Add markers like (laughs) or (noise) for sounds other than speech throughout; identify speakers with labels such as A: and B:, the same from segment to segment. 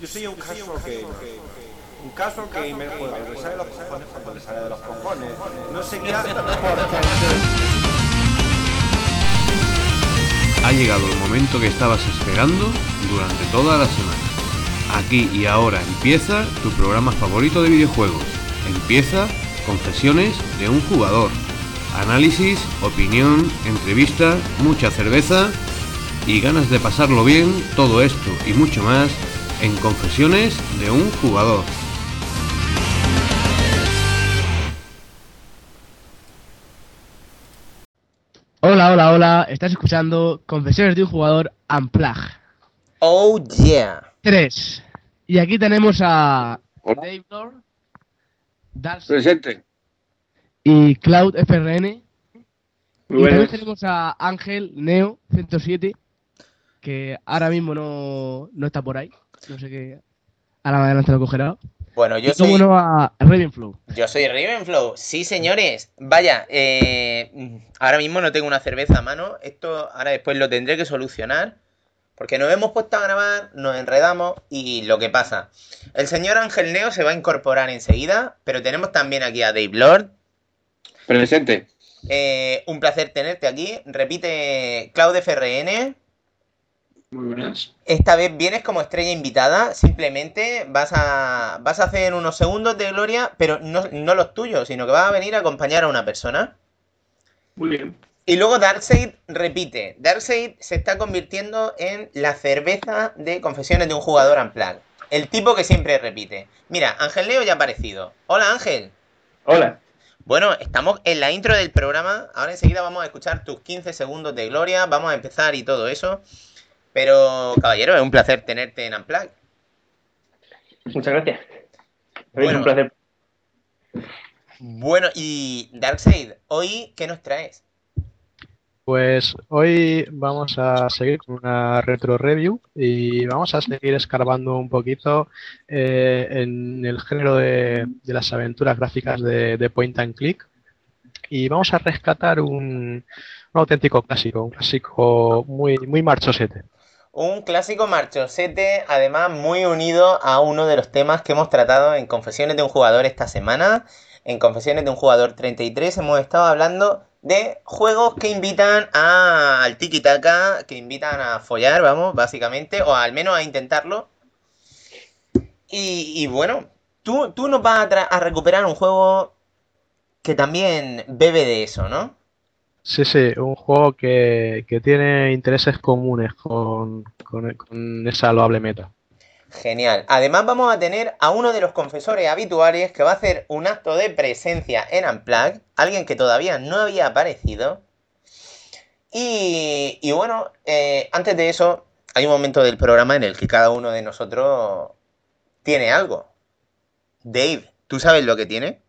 A: Yo soy un caso que... Un caso que me juega, le sale de los cojones cuando le sale de los cojones. No.
B: Ha llegado el momento que estabas esperando durante toda la semana. Aquí y ahora empieza tu programa favorito de videojuegos. Empieza Confesiones de un jugador. Análisis, opinión, entrevista, mucha cerveza y ganas de pasarlo bien, todo esto y mucho más en Confesiones de un jugador.
C: Hola, hola, hola. Estás escuchando Confesiones de un jugador Unplug
D: Oh yeah.
C: 3. Y aquí tenemos a
E: Hola.
C: Dave Lord, Darcy
E: Presente.
C: y Cloud FRN.
E: Muy
C: y también
E: buenas.
C: tenemos a Ángel Neo 107, que ahora mismo no, no está por ahí. No sé qué. Ahora adelante lo cogerá.
D: Bueno, yo
C: y
D: soy,
C: a Ravenflow.
D: yo soy Ravenflow. Sí, señores. Vaya, eh, ahora mismo no tengo una cerveza a mano. Esto ahora después lo tendré que solucionar. Porque nos hemos puesto a grabar, nos enredamos y lo que pasa. El señor Ángel Neo se va a incorporar enseguida, pero tenemos también aquí a Dave Lord.
E: Presente.
D: Eh, un placer tenerte aquí. Repite Claude FRN.
E: Muy buenas.
D: Esta vez vienes como estrella invitada, simplemente vas a, vas a hacer unos segundos de gloria, pero no, no los tuyos, sino que vas a venir a acompañar a una persona.
E: Muy bien.
D: Y luego Darkseid repite. Darkseid se está convirtiendo en la cerveza de confesiones de un jugador Unplugged. El tipo que siempre repite. Mira, Ángel Leo ya ha aparecido. Hola Ángel.
E: Hola.
D: Bueno, estamos en la intro del programa. Ahora enseguida vamos a escuchar tus 15 segundos de gloria. Vamos a empezar y todo eso. Pero, caballero, es un placer tenerte en Unplugged.
F: Muchas gracias.
D: Bueno.
F: Es un placer.
D: Bueno, y Darkseid, hoy, ¿qué nos traes?
G: Pues hoy vamos a seguir con una retro review y vamos a seguir escarbando un poquito eh, en el género de, de las aventuras gráficas de, de point and click y vamos a rescatar un, un auténtico clásico, un clásico muy, muy marchosete.
D: Un clásico marchosete, además muy unido a uno de los temas que hemos tratado en Confesiones de un jugador esta semana. En Confesiones de un jugador 33 hemos estado hablando de juegos que invitan a, al tiki-taka, que invitan a follar, vamos, básicamente, o al menos a intentarlo. Y, bueno, tú, tú nos vas a recuperar un juego que también bebe de eso, ¿no?
G: Sí, sí, un juego que, que tiene intereses comunes con, con- con esa loable meta.
D: Genial. Además vamos a tener a uno de los confesores habituales que va a hacer un acto de presencia en Unplugged, alguien que todavía no había aparecido. Y, y bueno, eh, antes de eso, hay un momento del programa en el que cada uno de nosotros tiene algo. Dave, ¿tú sabes lo que tiene?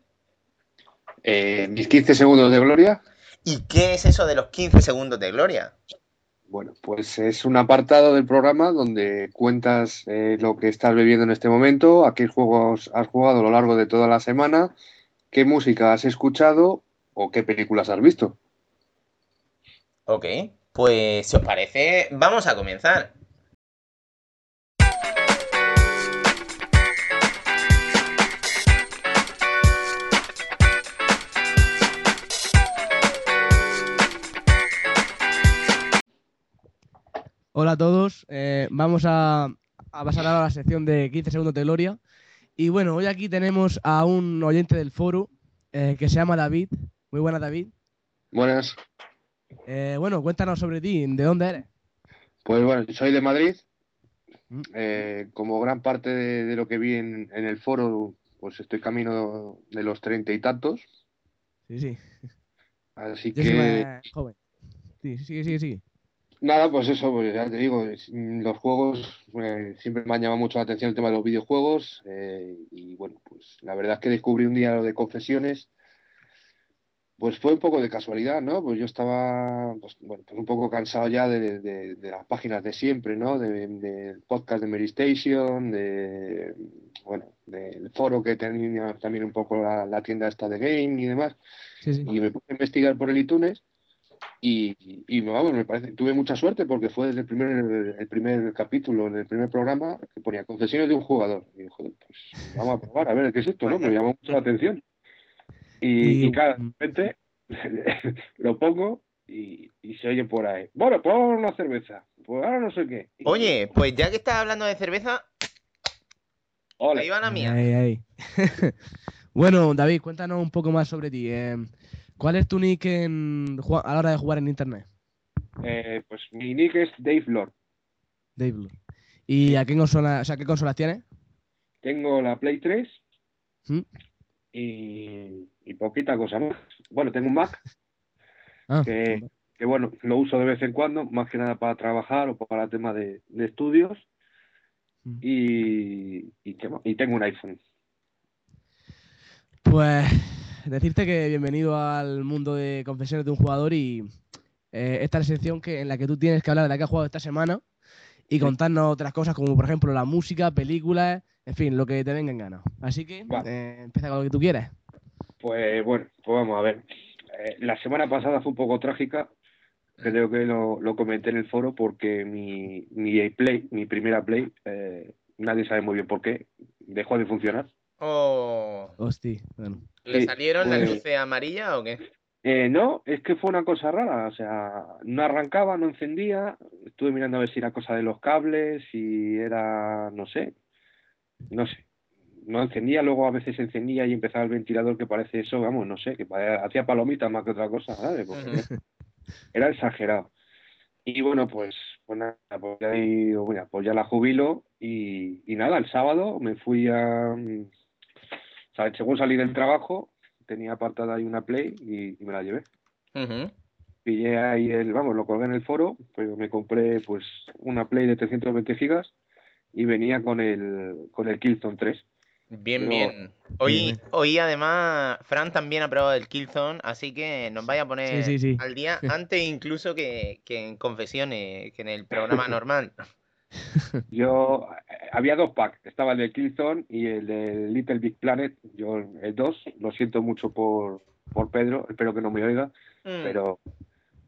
E: Eh, mis 15 segundos de gloria.
D: ¿Y qué es eso de los 15 segundos de gloria?
E: Bueno, pues es un apartado del programa donde cuentas eh, lo que estás bebiendo en este momento, a qué juegos has jugado a lo largo de toda la semana, qué música has escuchado o qué películas has visto.
D: Ok, pues si os parece, vamos a comenzar.
C: Hola a todos. eh, vamos a, a pasar ahora a la sección de 15 segundos de gloria. Y bueno, hoy aquí tenemos a un oyente del foro eh, que se llama David. Muy buena, David.
E: Buenas.
C: Eh, bueno, cuéntanos sobre ti. ¿De dónde eres?
E: Pues bueno, soy de Madrid.
C: Mm.
E: Eh, como gran parte de, de lo que vi en, en el foro, pues estoy camino de los treinta y tantos.
C: Sí, sí.
E: Así
C: Yo soy
E: que
C: más joven. Sí, sigue, sigue, sigue.
E: Nada, pues eso, pues ya te digo, mm, los juegos, eh, siempre me han llamado mucho la atención el tema de los videojuegos eh, y bueno, pues la verdad es que descubrí un día lo de confesiones, pues fue un poco de casualidad, ¿no? Pues yo estaba, pues, bueno, pues un poco cansado ya de, de- de las páginas de siempre, ¿no? De- Del podcast de Mary Station, de, bueno, del foro que tenía también un poco la, la tienda esta de game y demás
C: Sí, sí.
E: y me puse a investigar por el iTunes Y, y, vamos, me parece, tuve mucha suerte porque fue desde el primer, el primer capítulo, en el primer programa, que ponía concesiones de un jugador. Y joder, pues vamos a probar a ver qué es esto, ¿no? Me llamó mucho la atención. Y, y claro, de repente (laughs) lo pongo y, y, se oye por ahí. Bueno, pues una cerveza. Pues ahora no sé qué.
D: Oye, pues ya que estás hablando de cerveza,
E: Hola.
D: ahí va la mía.
C: Ahí, ahí. (laughs) bueno, David, cuéntanos un poco más sobre ti. Eh, ¿Cuál es tu nick en, a la hora de jugar en internet?
E: Eh, pues mi nick es Dave Lord.
C: Dave Lord. ¿Y a qué consola, o sea, qué consolas tienes?
E: Tengo la Play 3
C: ¿Mm?
E: y, y, poquita cosa más. Bueno, tengo un Mac (laughs)
C: Ah,
E: que, que, bueno, lo uso de vez en cuando, más que nada para trabajar o para temas de, de estudios.
C: Mm.
E: Y, y tengo un iPhone.
C: Pues decirte que bienvenido al mundo de confesiones de un jugador y eh, esta es la sección que, en la que tú tienes que hablar de la que has jugado esta semana y contarnos otras cosas como por ejemplo la música, películas, en fin, lo que te venga en gana. Así que
E: Vale.
C: eh, empieza con lo que tú quieras.
E: Pues bueno, pues vamos a ver. Eh, la semana pasada fue un poco trágica, creo que lo, lo comenté en el foro porque mi, mi Play, mi primera Play, eh, nadie sabe muy bien por qué, dejó de funcionar.
D: Oh,
C: Hostia, bueno.
D: ¿Le
E: Sí,
D: salieron las
E: pues-
D: luces amarillas o qué?
E: Eh, no, es que fue una cosa rara, o sea, no arrancaba, no encendía, estuve mirando a ver si era cosa de los cables, si era, no sé, no sé, no encendía, luego a veces encendía y empezaba el ventilador que parece eso, vamos, no sé, que hacía palomitas más que otra cosa, ¿sabes? Porque (laughs) era exagerado. Y bueno, pues, pues nada, pues ya, digo, mira, pues ya la jubilo y, y nada, el sábado me fui a, Según salí del trabajo, tenía apartada ahí una Play y, y me la llevé
D: Ujú.
E: pillé ahí el, vamos, lo colgué en el foro, pero me compré pues una Play de 320 gigas y venía con el con el Killzone 3.
D: Bien,
E: Pero-
D: bien. Hoy, hoy además, Fran también ha probado el Killzone, así que nos vaya a poner
C: Sí, sí, sí.
D: al día antes incluso que, que en confesiones, que en el programa (laughs) normal. (laughs)
E: Yo eh, había dos packs, estaba el de Killzone y el de Little Big Planet, yo el 2, lo siento mucho por por Pedro, espero que no me oiga,
D: Mm.
E: pero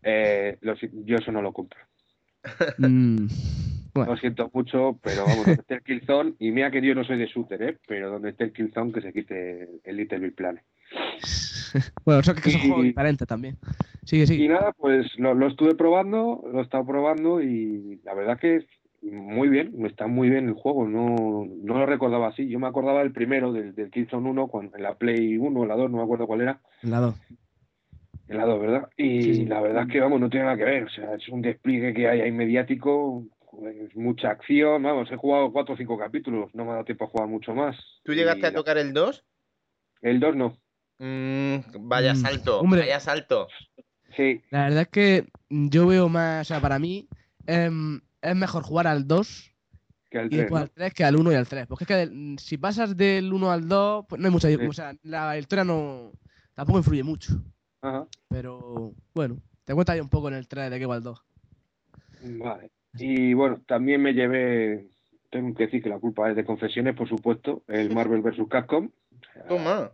E: eh, lo yo eso no lo compro. (laughs)
C: Mm, bueno,
E: Lo siento mucho, pero vamos, donde esté el Killzone, y mira que yo no soy de shooter, ¿eh? pero donde esté el Killzone que se quite el- el Little Big Planet. (laughs)
C: bueno, eso que son
E: Y-
C: juegos diferentes también. Sigue,
E: Y
C: sigue.
E: nada, pues lo, lo estuve probando, lo he estado probando y la verdad que muy bien, está muy bien el juego, no, no lo recordaba así. Yo me acordaba del primero, del, del Killzone 1, cuando, en la Play 1 o la 2, no me acuerdo cuál era,
C: La dos.
E: en la 2, ¿verdad? Y
C: Sí, sí.
E: la verdad es que, vamos, no tiene nada que ver, o sea, es un despliegue que hay ahí mediático, pues, mucha acción, vamos, he jugado cuatro o cinco capítulos, no me ha dado tiempo a jugar mucho más.
D: ¿Tú llegaste
E: Y
D: a tocar el 2?
E: El 2 no,
D: Mm, vaya
C: Mm,
D: salto,
C: hombre.
D: vaya salto.
E: sí,
C: La verdad es que yo veo más, o sea, para mí em, es mejor jugar al 2
E: que
C: y
E: 3,
C: después
E: ¿no?
C: al 3 que al 1 y al 3. Porque es que del- si pasas del 1 al 2, pues no hay mucha
E: Sí.
C: O sea, la historia no. tampoco influye mucho.
E: Ajá.
C: Pero bueno, te cuenta ahí un poco en el 3 de qué va el 2.
E: Vale. Y bueno, también me llevé, tengo que decir que la culpa es de confesiones, por supuesto, el Marvel vs. Capcom.
D: Toma.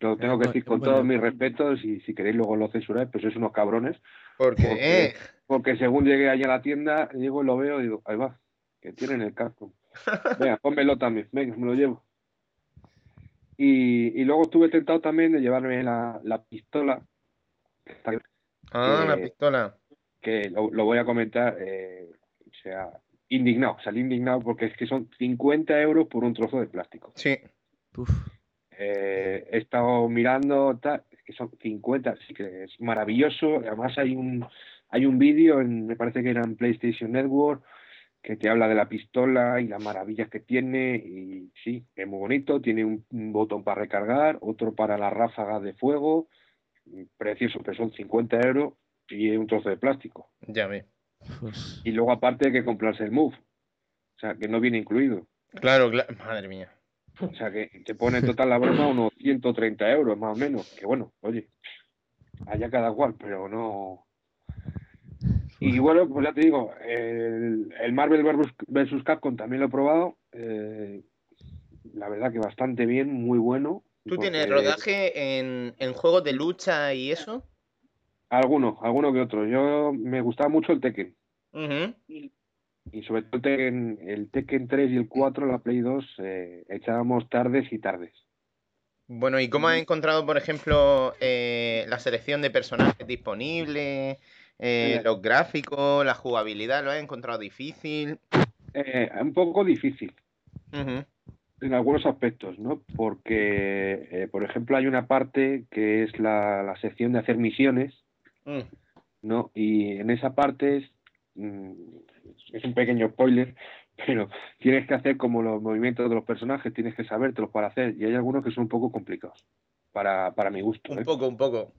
E: Lo tengo que decir con todos mis respetos y si queréis luego lo censuráis, pues sois unos cabrones.
D: Porque,
E: Porque-
D: eh,
E: Porque según llegué allá a la tienda, llego y lo veo y digo, ahí va, que tienen el Capcom. (laughs) Venga, pónmelo también, venga, me lo llevo. Y, y luego estuve tentado también de llevarme la, la pistola,
D: ah, la pistola.
E: que lo, lo voy a comentar, eh, o sea, indignado, salí indignado porque es que son 50 euros por un trozo de plástico.
D: Sí.
C: Uf.
E: Eh, he estado mirando, tal, que son 50, sí que es maravilloso. Además hay un hay un vídeo, en- me parece que era en PlayStation Network, que te habla de la pistola y las maravillas que tiene. Y sí, es muy bonito, tiene un, un botón para recargar, otro para las ráfagas de fuego, precioso, pero son 50 euros y es un trozo de plástico.
D: Ya ve.
E: Y luego aparte hay que comprarse el Move, o sea, que no viene incluido.
D: Claro, claro. Madre mía.
E: O sea que te pone en total la broma unos 130 euros más o menos. Que bueno, oye, allá cada cual, pero no. Y bueno, pues ya te digo, el, el Marvel vs. versus Capcom también lo he probado. eh, la verdad que bastante bien, muy bueno.
D: ¿Tú
E: porque-
D: tienes rodaje en, en juegos de lucha y eso?
E: Algunos, algunos que otros. Yo me gustaba mucho el Tekken. Y sobre todo el Tekken, el Tekken 3 y el 4, la Play 2, eh, echábamos tardes y tardes.
D: Bueno, ¿y cómo has encontrado, por ejemplo, eh, la selección de personajes disponibles, eh, los gráficos, la jugabilidad? ¿Lo has encontrado difícil?
E: Eh, un poco difícil en algunos aspectos, ¿no? Porque, por ejemplo, hay una parte que es la, la sección de hacer misiones,
D: Mm.
E: ¿no? Y en esa parte es, mm, es un pequeño spoiler, (laughs) pero tienes que hacer como los movimientos de los personajes, tienes que sabértelos para hacer, y hay algunos que son un poco complicados, para, para mi gusto,
D: Un
E: ¿eh?
D: poco, un poco.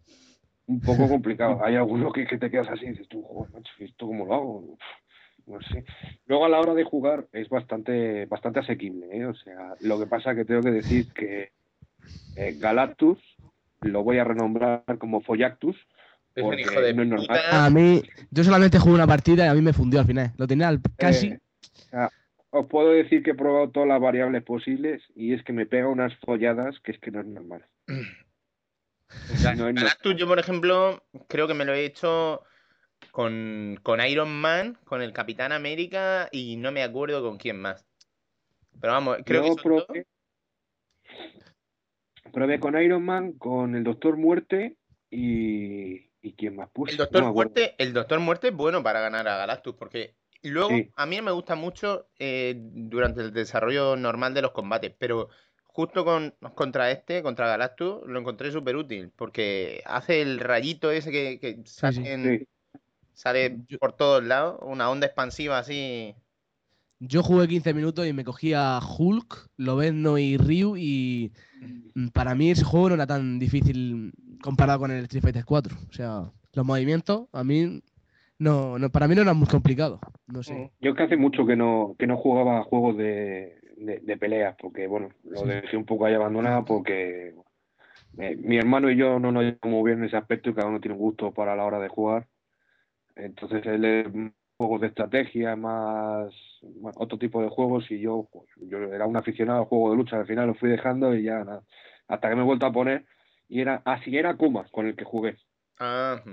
E: Un poco (laughs) complicado. Hay algunos que, que te quedas así y dices tú, joder, macho, ¿esto cómo lo hago? Uf, No sé. Luego a la hora de jugar es bastante, bastante asequible, ¿eh? O sea, lo que pasa que tengo que decir que eh, Galactus lo voy a renombrar como Follactus,
D: Es un
E: porque
D: hijo de
E: no es normal.
D: puta.
C: A mí, yo solamente jugué una partida y a mí me fundió al final. Lo tenía al- casi.
E: Eh, o sea, os puedo decir que he probado todas las variables posibles y es que me pega unas folladas que es que no es normal. No es no-
D: Galactus, yo, por ejemplo, creo que me lo he hecho con, con Iron Man, con el Capitán América y no me acuerdo con quién más. Pero vamos, creo
E: Yo
D: que dos.
E: probé, probé con Iron Man, con el Doctor Muerte y, y quién más puse.
D: El Doctor. Muerte, el Doctor Muerte es bueno para ganar a Galactus, porque luego
E: Sí.
D: a mí me gusta mucho eh, durante el desarrollo normal de los combates, pero justo con, contra este, contra Galactus, lo encontré súper útil, porque hace el rayito ese que, que sale,
C: sí.
D: en-
E: Sí.
D: sale
C: Yo-
D: por todos lados, una onda expansiva así.
C: Yo jugué 15 minutos y me cogía Hulk, Lobezno y Ryu y mm, para mí ese juego no era tan difícil comparado con el Street Fighter 4. O sea, los movimientos a mí no, no para mí no eran muy complicados. No sé.
E: Yo es que hace mucho que no, que no jugaba juegos de, de, de peleas, porque bueno, lo
C: Sí.
E: dejé un poco ahí abandonado porque eh, mi hermano y yo no nos llevamos bien en ese aspecto y cada uno tiene un gusto para la hora de jugar. Entonces él es mm, juegos de estrategia, más bueno, otro tipo de juegos y yo, yo era un aficionado al juego de lucha, al final lo fui dejando y ya nada, hasta que me he vuelto a poner y era así era Kuma con el que jugué.
D: Ah.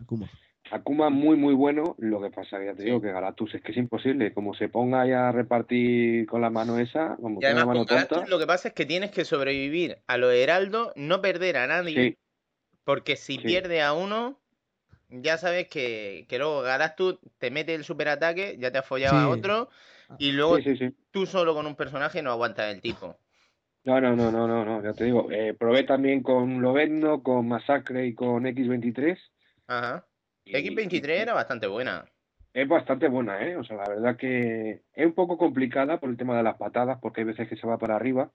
C: Akuma.
E: Akuma muy muy bueno, lo que pasa que ya te
D: Sí.
E: digo que Galactus es que es imposible, como se ponga ahí a repartir con la mano esa, como
D: Y
E: tiene la
D: además
E: mano
D: con Galactus
E: tonta,
D: lo que pasa es que tienes que sobrevivir a los heraldos, no perder a nadie,
E: sí,
D: porque si
E: Sí.
D: pierde a uno, ya sabes que, que luego Galactus te mete el superataque, ya te has follado a otro, y luego
E: sí, sí, sí.
D: tú solo con un personaje no aguantas el tipo.
E: No, no, no, no, no, no, ya te digo, eh, probé también con Lobezno, con Masacre y con X23
D: Ajá.
E: y-
D: X23 era bastante buena.
E: es bastante buena, ¿eh? O sea, la verdad que es un poco complicada por el tema de las patadas, porque hay veces que se va para arriba,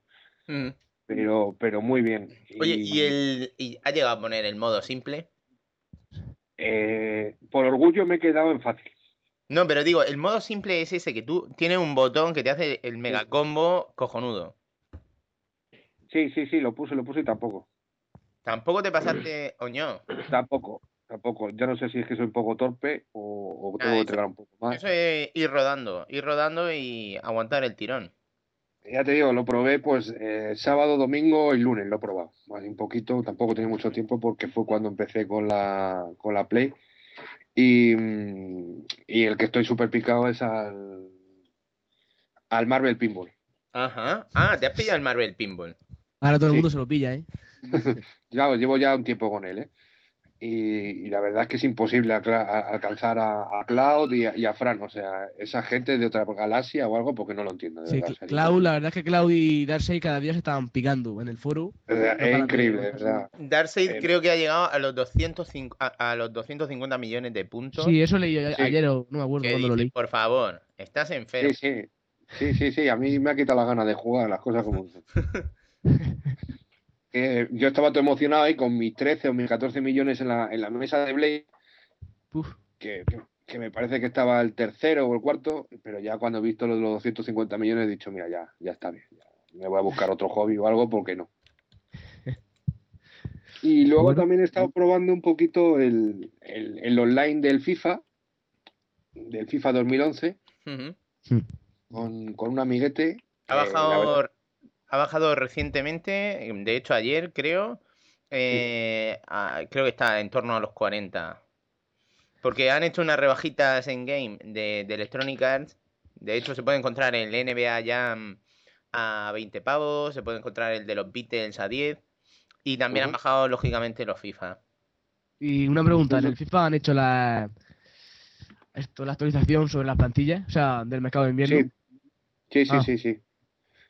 D: Mm.
E: pero, pero muy bien.
D: Oye,
E: Y,
D: ¿y el y ha llegado a poner el modo simple?
E: eh, por orgullo me he quedado en fácil.
D: No, pero digo, el modo simple es ese que tú tienes un botón que te hace el mega combo cojonudo.
E: Sí, sí, sí, lo puse, lo puse y tampoco.
D: Tampoco te pasaste, oño.
E: Tampoco, tampoco. Ya no sé si es que soy un poco torpe o, o
D: Ah,
E: tengo que entregar un poco más.
D: Eso es ir rodando, ir rodando y aguantar el tirón.
E: Ya te digo, lo probé pues eh, sábado, domingo y lunes, lo he probado. Más un poquito, tampoco tenía mucho tiempo porque fue cuando empecé con la, con la Play. Y, mm, y el que estoy súper picado es al, al Marvel Pinball.
D: Ajá. Ah, te has pillado el Marvel Pinball.
C: Ahora todo el
E: Sí.
C: mundo se lo pilla, ¿eh? (laughs)
E: Ya, llevo ya un tiempo con él, ¿eh? Y, y la verdad es que es imposible a- alcanzar a, a Cloud y a, y a Fran. O sea, esa gente de otra galaxia o algo porque no lo entiendo. De
C: Sí,
E: verdad,
C: Cloud, la verdad es que Cloud y Darkseid cada día se estaban picando en el foro.
E: Es, verdad,
C: No
E: es increíble, verdad.
D: Darkseid
E: Eh,
D: creo que ha llegado a los 205, a, a los 250 millones de puntos.
C: Sí, eso leí
E: Sí.
C: ayer no me acuerdo
D: que
C: cuándo lo leí.
D: por favor, estás enfermo.
E: Sí, sí. Sí, sí, sí. A mí me ha quitado las ganas de jugar, las cosas como son. (laughs) Eh, yo estaba todo emocionado ahí con mis 13 o mis 14 millones en la, en la mesa de Blade,
C: Uf.
E: que, que- que me parece que estaba el tercero o el cuarto, pero ya cuando he visto los, los 250 millones he dicho, mira, ya, ya está bien. ya me voy a buscar otro hobby o algo, porque no. (laughs) Y luego
C: Bueno.
E: también he estado probando un poquito el, el, el online del FIFA, del FIFA 2011,
D: Ujú.
E: con, con un amiguete.
D: Ha
E: eh,
D: ha bajado recientemente, de hecho ayer creo, Eh, a- creo que está en torno a los 40. Porque han hecho unas rebajitas en game de, de Electronic Arts. De hecho, se puede encontrar el NBA Jam a 20 pavos. Se puede encontrar el de los Beatles a 10. Y también han bajado, lógicamente, los FIFA.
C: Y una pregunta, ¿en el FIFA han hecho la esto, la actualización sobre las plantillas? O sea, del mercado de invierno.
E: Sí, sí, sí,
C: Ah.
E: sí, sí.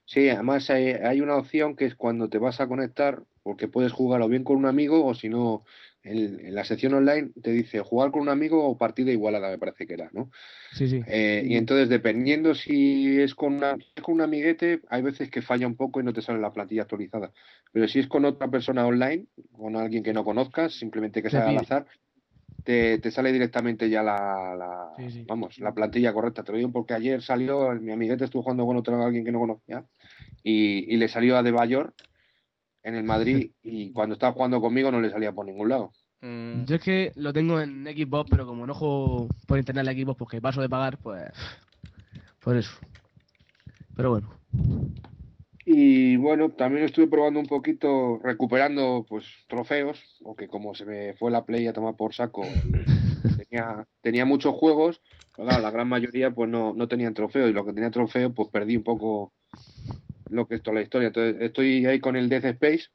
E: Sí, además hay, hay una opción que es cuando te vas a conectar, porque puedes jugar o bien con un amigo o si no, en, en la sección online te dice jugar con un amigo o partida igualada, me parece que era, ¿no?
C: Sí, sí.
E: Eh, y entonces, dependiendo si es con, una, es con un amiguete, hay veces que falla un poco y no te sale la plantilla actualizada. Pero si es con otra persona online, con alguien que no conozcas, simplemente que sea al azar, te, te sale directamente ya la, la-
C: Sí, sí.
E: vamos, la plantilla correcta. Te lo digo porque ayer salió, mi amiguete estuvo jugando con otro alguien que no conocía y, y le salió a De Bayor en el Madrid (laughs) y cuando estaba jugando conmigo no le salía por ningún lado.
D: Mm,
C: Yo es que lo tengo en Xbox, pero como no juego por internet en Xbox porque paso de pagar, pues. Por eso. Pero bueno.
E: Y bueno, también estuve probando un poquito, recuperando pues trofeos, porque como se me fue la play a tomar por saco, (laughs) tenía, tenía muchos juegos, pero claro, la gran mayoría pues no, no tenían trofeos, y lo que tenía trofeo pues perdí un poco lo que es toda la historia. Entonces estoy ahí con el Death Space,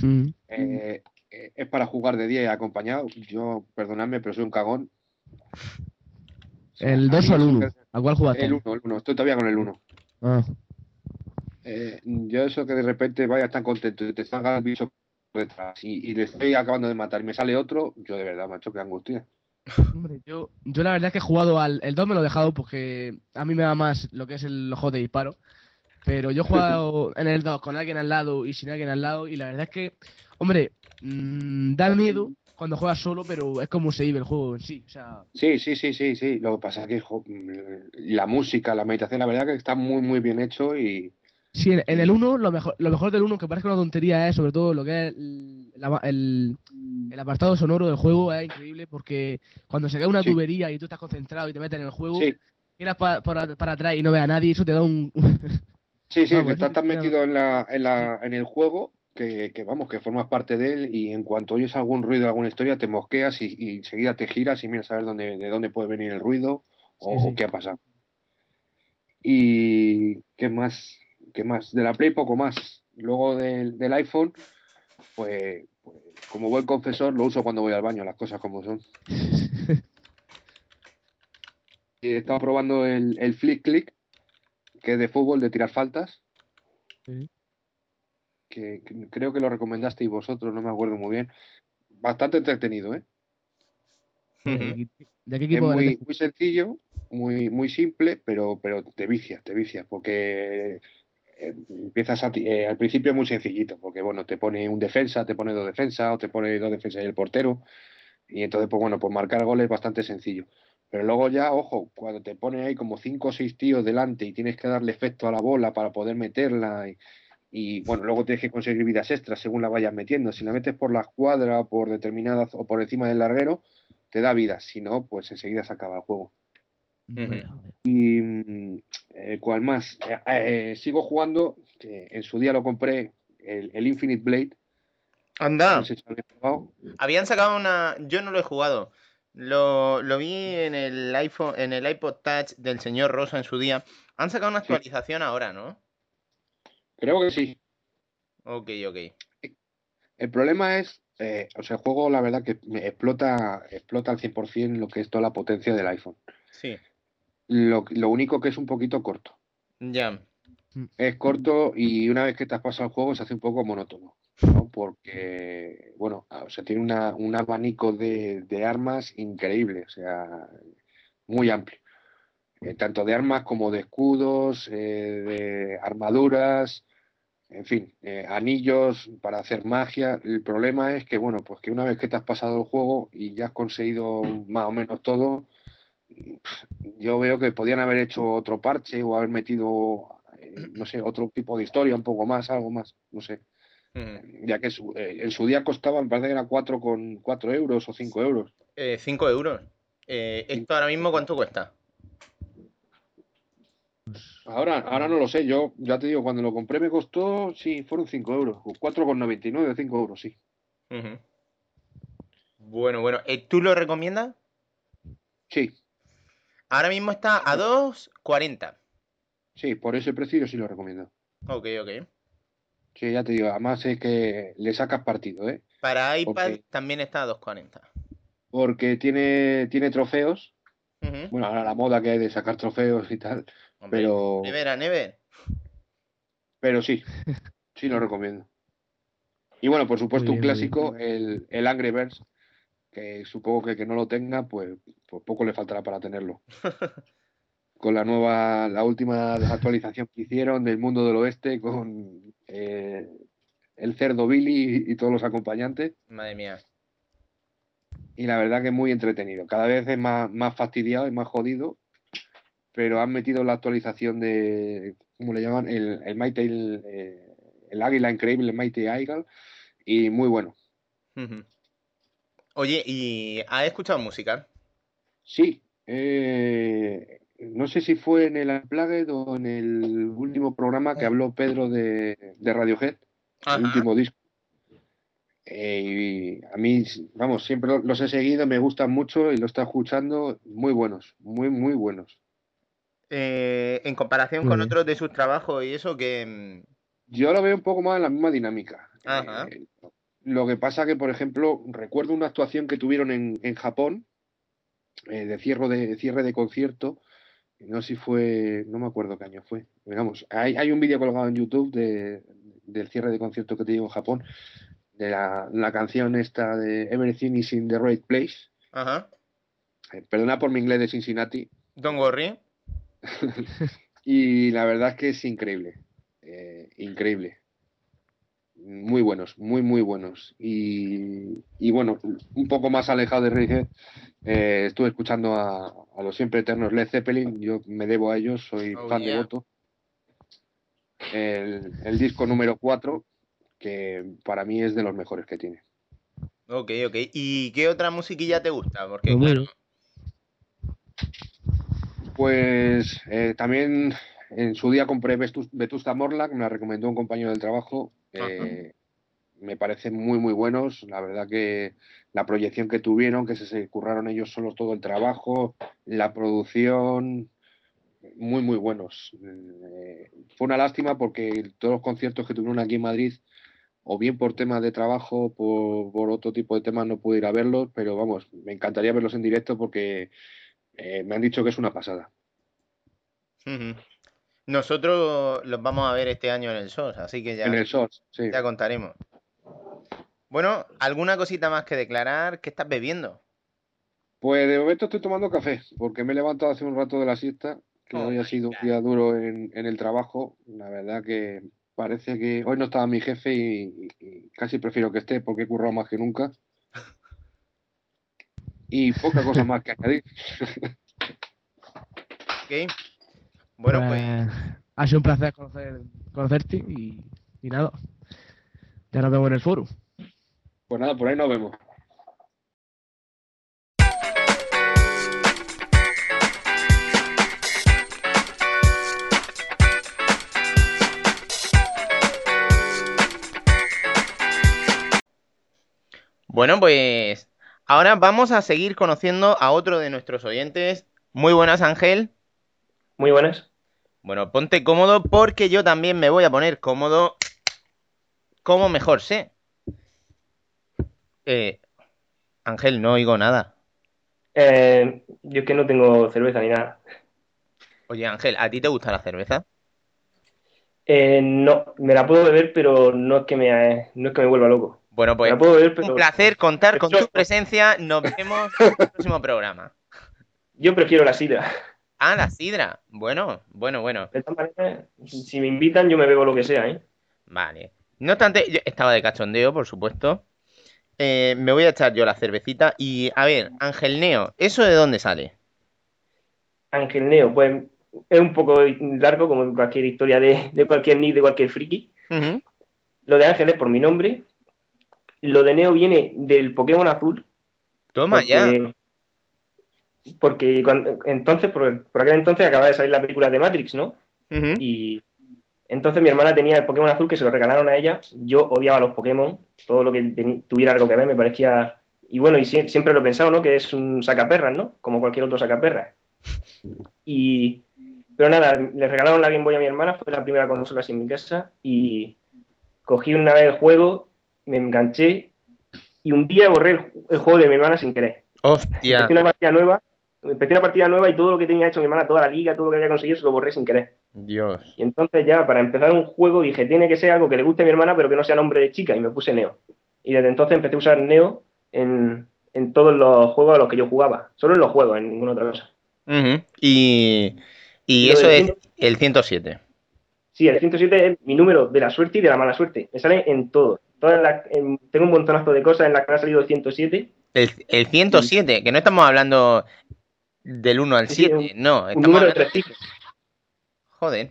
C: Mm.
E: eh, eh, es para jugar de día y acompañado. Yo, perdonadme, pero soy un cagón.
C: ¿El
E: A
C: 2
E: mí
C: o el
E: eso
C: 1?
E: que-
C: ¿A cuál jugaste?
E: El 1, el 1, estoy todavía con el 1.
C: Ah.
E: Eh, yo eso que de repente vaya tan contento y te salga el bicho por detrás y, y le estoy acabando de matar y me sale otro, yo de verdad, macho, que angustia.
C: Hombre, yo, yo la verdad es que he jugado al. El 2 me lo he dejado porque a mí me da más lo que es el ojo de disparo. Pero yo he jugado en el 2 con alguien al lado y sin alguien al lado. Y la verdad es que, hombre, mm, da miedo cuando juegas solo, pero es como se vive el juego en sí. O sea,
E: Sí, sí, sí, sí, sí. Lo que pasa es que jo, la música, la meditación, la verdad que está muy, muy bien hecho y
C: sí, en, en el 1, lo mejor, lo mejor del 1, que parece una tontería, es sobre todo lo que es el, el apartado sonoro del juego, es increíble porque cuando se cae una
E: Sí.
C: tubería y tú estás concentrado y te metes en el juego,
E: sí,
C: miras pa- para, para atrás y no ves a nadie, eso te da un.
E: Sí, sí,
C: Vamos,
E: que estás tan metido en la, en la, en el juego que, que, vamos, que formas parte de él y en cuanto oyes algún ruido, alguna historia, te mosqueas y, y enseguida te giras y miras a ver dónde, de dónde puede venir el ruido o,
C: Sí, sí.
E: o qué ha pasado. Y qué más, qué más, de la Play poco más. Luego del, del iPhone, pues, pues, como buen confesor, lo uso cuando voy al baño, las cosas como son. (laughs) He estado probando el, el Flick Click, que es de fútbol, de tirar faltas.
C: Sí.
E: Que, que creo que lo recomendasteis vosotros, no me acuerdo muy bien. Bastante entretenido, ¿eh?
C: ¿De qué
E: Es muy, muy sencillo, muy, muy simple, pero, pero te vicias, te vicias, porque eh, empiezas a ti- eh, al principio es muy sencillito, porque bueno, te pone un defensa, te pone dos defensas, o te pone dos defensas y el portero, y entonces, pues bueno, pues marcar goles es bastante sencillo. Pero luego ya, ojo, cuando te pone ahí como cinco o seis tíos delante y tienes que darle efecto a la bola para poder meterla, y, y, bueno, luego tienes que conseguir vidas extras según la vayas metiendo. Si la metes por la escuadra, por determinadas o por encima del larguero, te da vida, si no, pues enseguida se acaba el juego. Y eh, ¿cuál más? Eh, eh, sigo jugando, en su día lo compré, el, el Infinite Blade.
D: Anda.
E: no sé si.
D: Habían sacado una. Yo no lo he jugado. Lo, lo vi en el iPhone, en el iPod Touch del señor Rosa en su día. Han sacado una
E: Sí.
D: actualización ahora, ¿no?
E: Creo que sí.
D: Ok, ok.
E: El problema es, eh, o sea, el juego la verdad que me explota, explota al 100% lo que es toda la potencia del iPhone.
D: Sí.
E: Lo, lo único que es un poquito corto.
D: Ya.
E: Es corto y una vez que te has pasado el juego se hace un poco monótono, Porque, bueno, o sea, tiene una- un abanico de, de armas increíble, o sea, muy amplio. Eh, tanto de armas como de escudos, eh, de armaduras, en fin, eh, anillos para hacer magia. El problema es que, bueno, pues que una vez que te has pasado el juego y ya has conseguido más o menos todo, yo veo que podían haber hecho otro parche o haber metido, eh, no sé, otro tipo de historia, un poco más, algo más, no sé.
D: Ujú.
E: Ya que su- eh, en su día costaba, me parece que era 4 con 4 euros o 5 euros.
D: Eh, 5 euros. Eh, ¿Esto ahora mismo cuánto cuesta?
E: Ahora, ahora no lo sé, yo ya te digo, cuando lo compré me costó, sí, fueron 5 euros, 4,99, 5 euros, sí.
D: Ujú. Bueno, bueno. Eh, ¿Tú lo recomiendas?
E: Sí,
D: Ahora mismo está a 2.40.
E: sí, por ese precio yo sí lo recomiendo.
D: Ok, ok.
E: Sí, ya te digo, además es que le sacas partido, ¿eh?
D: Para iPad también está a 2.40.
E: Porque tiene, tiene trofeos, bueno, ahora la moda que hay de sacar trofeos y tal,
D: Hombre,
E: pero,
D: Nevera, Never.
E: pero sí, sí lo recomiendo. Y bueno, por supuesto, un clásico, el, el Angry Birds, que supongo que el que no lo tenga, pues, pues poco le faltará para tenerlo. (laughs) Con la nueva, la última actualización que hicieron del mundo del oeste, con eh, el cerdo Billy y, y todos los acompañantes.
D: Madre mía.
E: Y la verdad que es muy entretenido. Cada vez es más, más fastidiado y más jodido, pero han metido la actualización de, ¿cómo le llaman? El, el Mighty, el, eh, el águila increíble, el Mighty Eagle, y muy bueno.
D: Oye, ¿y has escuchado música?
E: Sí, eh, no sé si fue en el Unplugged o en el último programa que habló Pedro de, de Radiohead,
D: Ajá.
E: el último disco. Eh, y a mí, vamos, siempre lo- los he seguido, me gustan mucho y lo está escuchando, muy buenos, muy, muy buenos.
D: Eh, en comparación con otros de sus trabajos y eso que... mm,
E: Yo lo veo un poco más en la misma dinámica.
D: Ajá.
E: Eh, lo que pasa que, por ejemplo, recuerdo una actuación que tuvieron en, en Japón, eh, de, cierre de cierre de concierto, no sé si fue, no me acuerdo qué año fue. Digamos, hay, hay un vídeo colgado en YouTube de, del cierre de concierto que te digo en Japón, de la, la canción esta de Everything is in the right place.
D: Ajá.
E: Eh, perdona por mi inglés de Cincinnati.
D: Don't worry. (laughs)
E: Y la verdad es que es increíble. eh, increíble. Muy buenos, muy, muy buenos. Y, y bueno, un poco más alejado de Radiohead, eh, estuve escuchando a, a los siempre eternos Led Zeppelin. Yo me debo a ellos, soy
D: Oh,
E: fan
D: yeah.
E: devoto. El, el disco número 4, que para mí es de los mejores que tiene.
D: Ok, ok. ¿Y qué otra musiquilla te gusta? Porque,
C: Pues bueno.
D: claro,
E: Pues eh, también en su día compré Vetus- Vetusta Morlac, me la recomendó un compañero del trabajo. eh, me parecen muy, muy buenos. La verdad que la proyección que tuvieron, que se, curraron ellos solos todo el trabajo, la producción, muy, muy buenos. Eh, fue una lástima porque todos los conciertos que tuvieron aquí en Madrid, o bien por temas de trabajo, por, por otro tipo de temas, no pude ir a verlos, pero vamos, me encantaría verlos en directo porque eh, me han dicho que es una pasada.
D: Nosotros los vamos a ver este año en el SOS, así que ya,
E: En el SOS, sí.
D: ya contaremos. Bueno, ¿alguna cosita más que declarar? ¿Qué estás bebiendo?
E: Pues de momento estoy tomando café, porque me he levantado hace un rato de la siesta, que
D: Oh
E: hoy ha sido un día duro en, en el trabajo. La verdad que parece que hoy no estaba mi jefe y, y casi prefiero que esté porque he currado más que nunca. Y poca cosa más que (laughs) añadir.
D: ¿Ok? Bueno, pues
C: ha sido un placer conocer, conocerte y, y nada. Ya nos vemos en el foro.
E: Pues nada, por ahí nos vemos.
D: Bueno, pues ahora vamos a seguir conociendo a otro de nuestros oyentes. Muy buenas, Ángel.
F: Muy buenas.
D: Bueno, ponte cómodo porque yo también me voy a poner cómodo como mejor sé. Eh, Ángel, no oigo nada.
F: Eh, yo es que no tengo cerveza ni nada.
D: Oye, Ángel, ¿a ti te gusta la cerveza?
F: Eh, no, me la puedo beber, pero no es que me, no es que me vuelva loco.
D: Bueno, pues un placer contar con tu presencia. Nos vemos en el (laughs) próximo programa.
F: yo prefiero la sidra.
D: Ah, la sidra. Bueno, bueno, bueno.
F: De todas maneras, si me invitan, yo me bebo lo que sea, ¿eh?
D: Vale. No obstante, yo estaba de cachondeo, por supuesto. Eh, me voy a echar yo la cervecita. Y a ver, Ángel Neo, ¿eso de dónde sale?
F: Ángel Neo, pues es un poco largo, como cualquier historia de, de cualquier nick, de cualquier friki. Lo de Ángel es por mi nombre. Lo de Neo viene del Pokémon azul.
D: Toma ya.
F: porque, cuando- entonces, por, por aquel entonces acaba de salir la película de Matrix, ¿no? Y entonces mi hermana tenía el Pokémon azul que se lo regalaron a ella. Yo odiaba los Pokémon, todo lo que tuviera algo que ver me parecía. Y bueno, y sie- siempre lo he pensado, ¿no? Que es un sacaperras, ¿no? Como cualquier otro sacaperras. Y. Pero nada, le regalaron la Game Boy a mi hermana, fue la primera consola así en mi casa. Y cogí una vez el juego, me enganché. Y un día borré el, el juego de mi hermana sin querer.
D: Hostia.
F: Empecé una partida nueva, empecé una partida nueva y todo lo que tenía hecho mi hermana, toda la liga, todo lo que había conseguido, se lo borré sin querer.
D: Dios.
F: Y entonces ya, para empezar un juego, dije, tiene que ser algo que le guste a mi hermana, pero que no sea nombre de chica, y me puse Neo. Y desde entonces empecé a usar Neo en, en todos los juegos a los que yo jugaba. Solo en los juegos, en ninguna otra cosa.
D: Y, y eso es el 107.
F: Sí, el 107 es mi número de la suerte y de la mala suerte. Me sale en todo. Todas las- en- tengo un montonazo de cosas en las que ha salido el 107.
D: El, el 107, que no estamos hablando del 1 al
F: Sí, sí,
D: 7,
F: un-
D: no,
F: Un número de tres cifras.
D: Joder.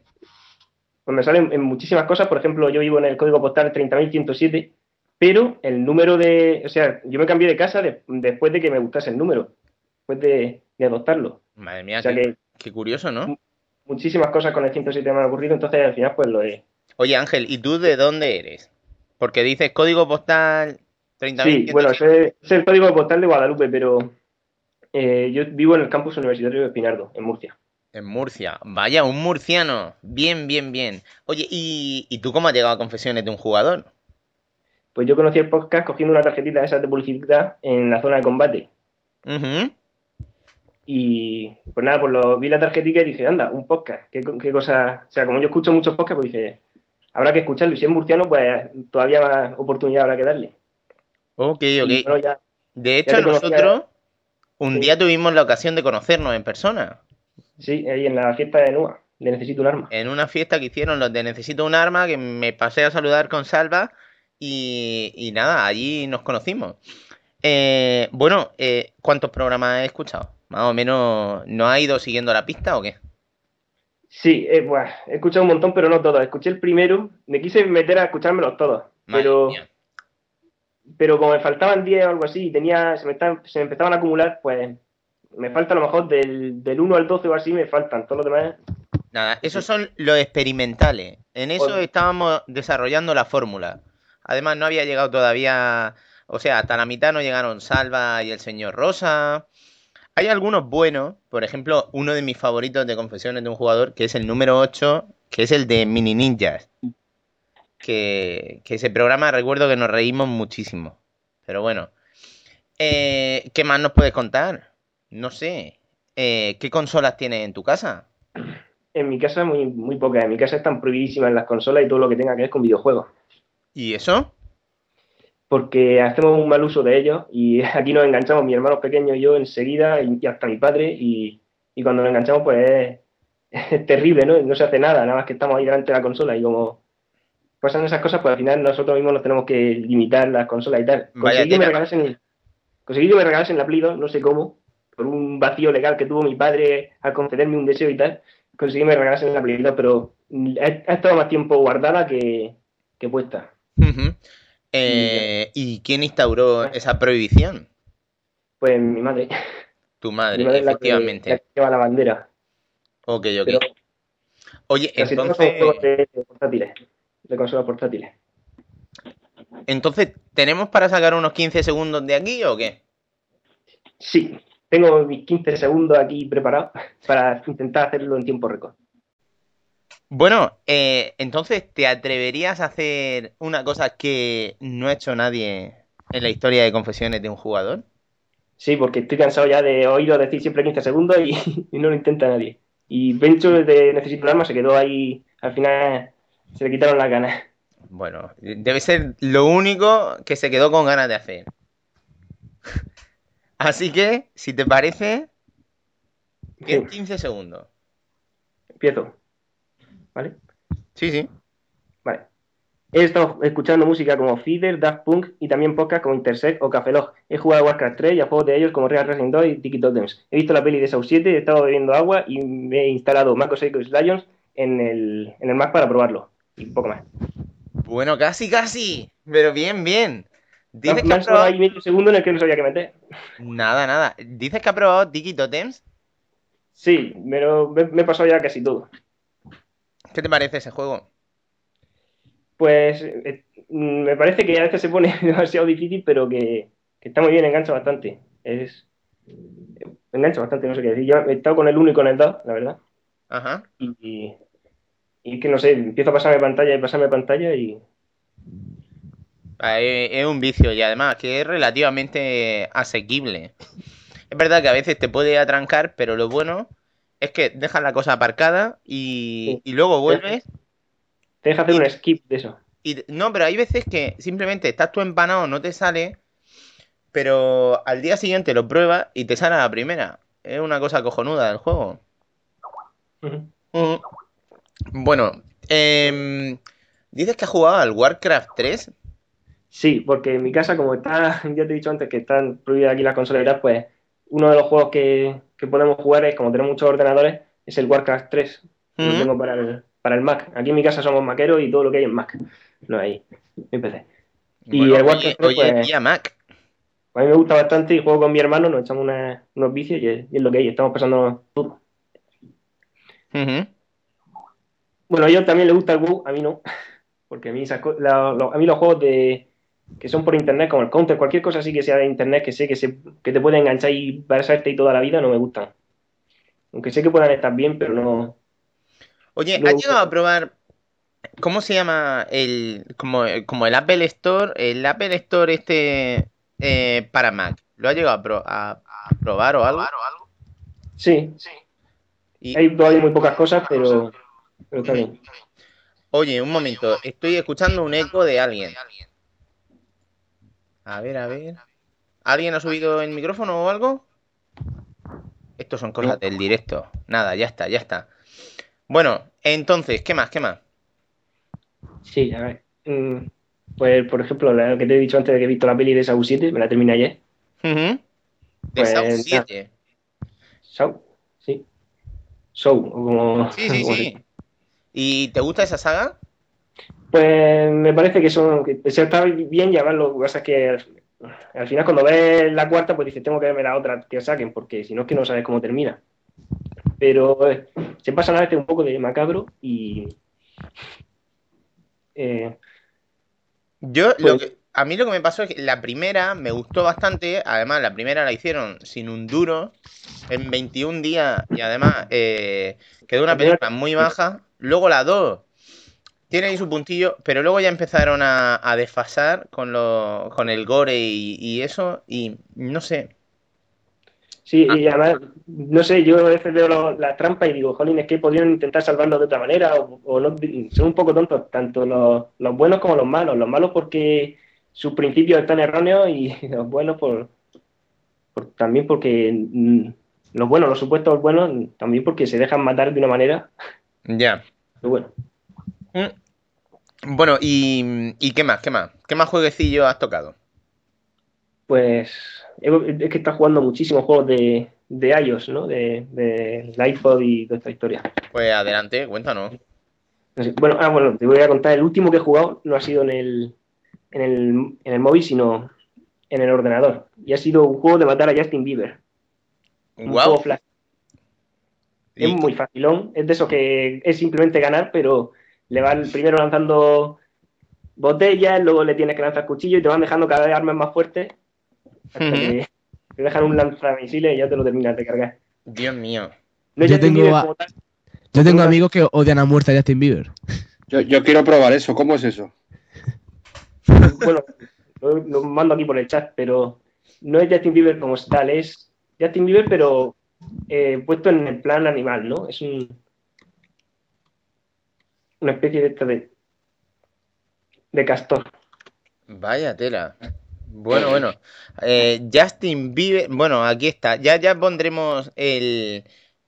F: Pues me salen en muchísimas cosas. Por ejemplo, yo vivo en el código postal 30.107, pero el número de. O sea, yo me cambié de casa de- después de que me gustase el número, después de, de adoptarlo.
D: Madre mía,
F: O sea
D: qué,
F: que
D: qué curioso, ¿no?
F: muchísimas cosas con el 107 me han ocurrido, entonces al final pues lo he.
D: Oye, Ángel, ¿y tú de dónde eres? Porque dices código postal 30.000.
F: Sí, bueno, es el código postal de Guadalupe, pero eh, yo vivo en el campus universitario de Espinardo, en Murcia.
D: En Murcia. Vaya, un murciano. Bien, bien, bien. Oye, ¿y, y tú cómo has llegado a confesiones de un jugador?
F: Pues yo conocí el podcast cogiendo una tarjetita de esas de publicidad en la zona de combate. Y pues nada, pues lo vi la tarjetita y dije, anda, un podcast, qué, co- qué cosa. O sea, como yo escucho muchos podcasts, pues dije, habrá que escucharlo. Y si es murciano, pues todavía más oportunidad habrá que darle.
D: Ok, ok.
F: bueno, ya,
D: De hecho,
F: conocía-
D: nosotros un
F: Sí.
D: día tuvimos la ocasión de conocernos en persona.
F: sí, ahí en la fiesta de Nua, de Necesito un arma.
D: En una fiesta que hicieron los de Necesito un arma, que me pasé a saludar con Salva. Y, y nada, allí nos conocimos. Eh, bueno, eh, ¿cuántos programas he escuchado? Más o menos, ¿no ha ido siguiendo la pista o qué?
F: Sí, eh, buah, he escuchado un montón, pero no todos. Escuché el primero, me quise meter a escuchármelos todos,
D: Madre
F: pero,
D: mía.
F: Pero como me faltaban 10 o algo así y tenía, se, me se me empezaban a acumular, pues me falta a lo mejor del, del 1 al 12 o así, me faltan. Todos los demás,
D: Nada, esos son los experimentales. En eso
F: Joder.
D: estábamos desarrollando la fórmula. Además, no había llegado todavía. O sea, hasta la mitad no llegaron Salva y el señor Rosa. Hay algunos buenos, por ejemplo, uno de mis favoritos de confesiones de un jugador, que es el número 8, que es el de Mini Ninjas. Que, que ese programa recuerdo que nos reímos muchísimo. Pero bueno. Eh, ¿Qué más nos puedes contar? No sé. Eh, ¿qué consolas tienes en tu casa?
F: en mi casa muy, muy pocas. En mi casa están prohibidísimas las consolas y todo lo que tenga que ver con videojuegos.
D: ¿Y eso?
F: Porque hacemos un mal uso de ellos y (laughs) aquí nos enganchamos, mi hermano pequeño y yo enseguida, y, hasta mi padre, y, y cuando nos enganchamos, pues es, (laughs) es terrible, ¿no? No se hace nada, nada más que estamos ahí delante de la consola y como pasan esas cosas, pues al final nosotros mismos nos tenemos que limitar las consolas y tal. Conseguí que, me regalasen, conseguí que me regalasen la Play 2, no sé cómo, por un vacío legal que tuvo mi padre al concederme un deseo y tal, conseguí que me regalasen la Play 2, pero ha, ha estado más tiempo guardada que, que puesta.
D: Eh, ¿Y quién instauró esa prohibición?
F: Pues mi madre.
D: Tu
F: Mi
D: madre,
F: es la que-
D: efectivamente.
F: la que lleva la bandera.
D: Ok, ok.
F: Pero
D: Oye, entonces,
F: de, consolas portátiles.
D: entonces, ¿tenemos para sacar unos 15 segundos de aquí o qué?
F: Sí, tengo mis 15 segundos aquí preparados (laughs) para intentar hacerlo en tiempo récord.
D: Bueno, eh, entonces, ¿te atreverías a hacer una cosa que no ha hecho nadie en la historia de confesiones de un jugador?
F: Sí, porque estoy cansado ya de oírlo decir siempre 15 segundos y, (laughs) y no lo intenta nadie. Y Bencho de Necesito un arma se quedó ahí, al final se le quitaron las ganas.
D: Bueno, debe ser lo único que se quedó con ganas de hacer. (laughs) Así que, si te parece, en 15 segundos.
F: Empiezo. ¿Vale?
D: Sí, sí.
F: Vale. He estado escuchando música como Feeder, Daft Punk y también podcast como Intersect o Café Log. He jugado a Warcraft 3 y a juegos de ellos como Real Racing 2 y Tiki Totems. He visto la peli de South 7, he estado bebiendo agua y me he instalado MacOS X Lions en el, en el Mac para probarlo. Y poco más.
D: Bueno, casi, casi. Pero bien, bien. Dices que has
F: ahí
D: probado...
F: medio segundo en el que no sabía qué meter.
D: Nada, nada. Dices que has probado Tiki Totems.
F: Sí, pero me, me he pasado ya casi todo.
D: ¿Qué te parece ese juego?
F: Pues eh, mm, me parece que a veces se pone (laughs) demasiado difícil, pero que, que está muy bien, engancha bastante. Es, engancha bastante, no sé qué decir. Yo he estado con el 1 y con el 2, la verdad.
D: Ajá.
F: Y, y que no sé, empiezo a pasarme pantalla y pasarme pantalla y
D: Ah, Es un vicio y además que es relativamente asequible. Es verdad que a veces te puede atrancar, pero lo bueno es que dejas la cosa aparcada y, y luego vuelves.
F: te deja hacer un skip de eso.
D: Y, no, pero hay veces que simplemente estás tú empanado, no te sale, pero al día siguiente lo pruebas y te sale a la primera. Es una cosa cojonuda del juego.
F: Ujú.
D: Bueno, em, dices que has jugado al Warcraft 3.
F: Sí, porque en mi casa, como está, (laughs) ya te he dicho antes que están prohibidas aquí las consolas, pues uno de los juegos que, que podemos jugar es, como tenemos muchos ordenadores, es el Warcraft 3. Lo tengo para el, para el Mac. Aquí en mi casa somos maqueros y todo lo que hay en Mac. No hay en PC. Y
D: Bueno,
F: el Warcraft 3,
D: oye,
F: pues-
D: Mac.
F: A mí me gusta bastante y juego con mi hermano, nos echamos una- unos vicios y es, y es lo que hay, estamos pasando todo.
D: Ujú.
F: Bueno, a ellos también les gusta el WoW, a mí no. (laughs) Porque a mí, la- a mí los juegos de, que son por internet, como el Counter, cualquier cosa así que sea de internet, que sé que, se, que te puede enganchar y pasarte y toda la vida, no me gustan. Aunque sé que puedan estar bien, pero no.
D: Oye,
F: No.
D: ¿has llegado a probar cómo se llama el como, como el Apple Store, el Apple Store este eh, para Mac? ¿Lo has llegado a, pro- a- a probar o algo?
F: Sí,
D: Y-
F: hay todavía muy pocas cosas, pero, pero está bien.
D: Oye, un momento, estoy escuchando un eco de alguien. A ver, a ver. ¿Alguien ha subido el micrófono o algo? Estos son cosas del directo. Nada, ya está, ya está. Bueno, entonces, ¿qué más? ¿Qué más?
F: Sí, a ver. Mm, Pues, por ejemplo, lo que te he dicho antes de que he visto la peli de Saw 7, me la terminé ayer.
D: Ujú. De
F: Pues,
D: Saw
F: nada.
D: 7.
F: Saw, sí. Saw, como.
D: Sí, sí, (laughs) sí. ¿Y te gusta esa saga?
F: Pues me parece que son. Que se está bien llamarlo. Lo que pasa es que al, al final, cuando ves la cuarta, pues dices, tengo que verme la otra que saquen, porque si no es que no sabes cómo termina. Pero eh, se pasan a veces un poco de macabro y. eh,
D: Yo, lo
F: Pues-
D: que, a mí lo que me pasó es que la primera me gustó bastante. Además, la primera la hicieron sin un duro, en 21 días, y además eh, quedó una película muy baja. Luego la 2 tiene ahí su puntillo, pero luego ya empezaron a, a desfasar con, lo, con el gore y, y eso, y no sé.
F: sí, y además, no sé, yo a veces veo lo- la trampa y digo, jolín, es que podrían intentar salvarlo de otra manera, o, o no, son un poco tontos, tanto los, los buenos como los malos. Los malos porque sus principios están erróneos y (laughs) los buenos por, por- también porque mm, los buenos, los supuestos buenos, también porque se dejan matar de una manera.
D: Ya.
F: Bueno,
D: Mm. Bueno, y, y qué más? ¿Qué más? ¿Qué más jueguecillo has tocado?
F: pues es que está jugando muchísimos juegos de, de iOS, ¿no? De, de iPod y toda esta historia.
D: Pues adelante, cuéntanos.
F: Bueno, ah, bueno, te voy a contar, el último que he jugado no ha sido en el, en el, en el móvil, sino en el ordenador. Y ha sido un juego de matar a Justin Bieber. Un
D: Guau.
F: juego flash. Es
D: Y-
F: muy facilón, es de eso que es simplemente ganar, pero le van primero lanzando botellas, luego le tienes que lanzar cuchillo y te van dejando cada vez armas más fuertes hasta
D: Ujú.
F: que te dejan un lanzamisiles y ya te lo terminas de cargar.
D: Dios mío.
F: No es
C: Yo
F: Justin
C: tengo
F: Bieber
C: a-
F: como tal,
C: Yo tengo amigos que odian a muerte a Justin Bieber.
E: Yo, yo quiero probar eso. ¿Cómo es eso? (laughs)
F: bueno, lo, lo mando aquí por el chat, pero no es Justin Bieber como tal, es Justin Bieber, pero eh, puesto en el plan animal, ¿no? Es un, una especie de, esta de, de castor.
D: Vaya tela. Bueno, bueno. Eh, Justin Bieber. Bueno, aquí está. Ya, ya pondremos el,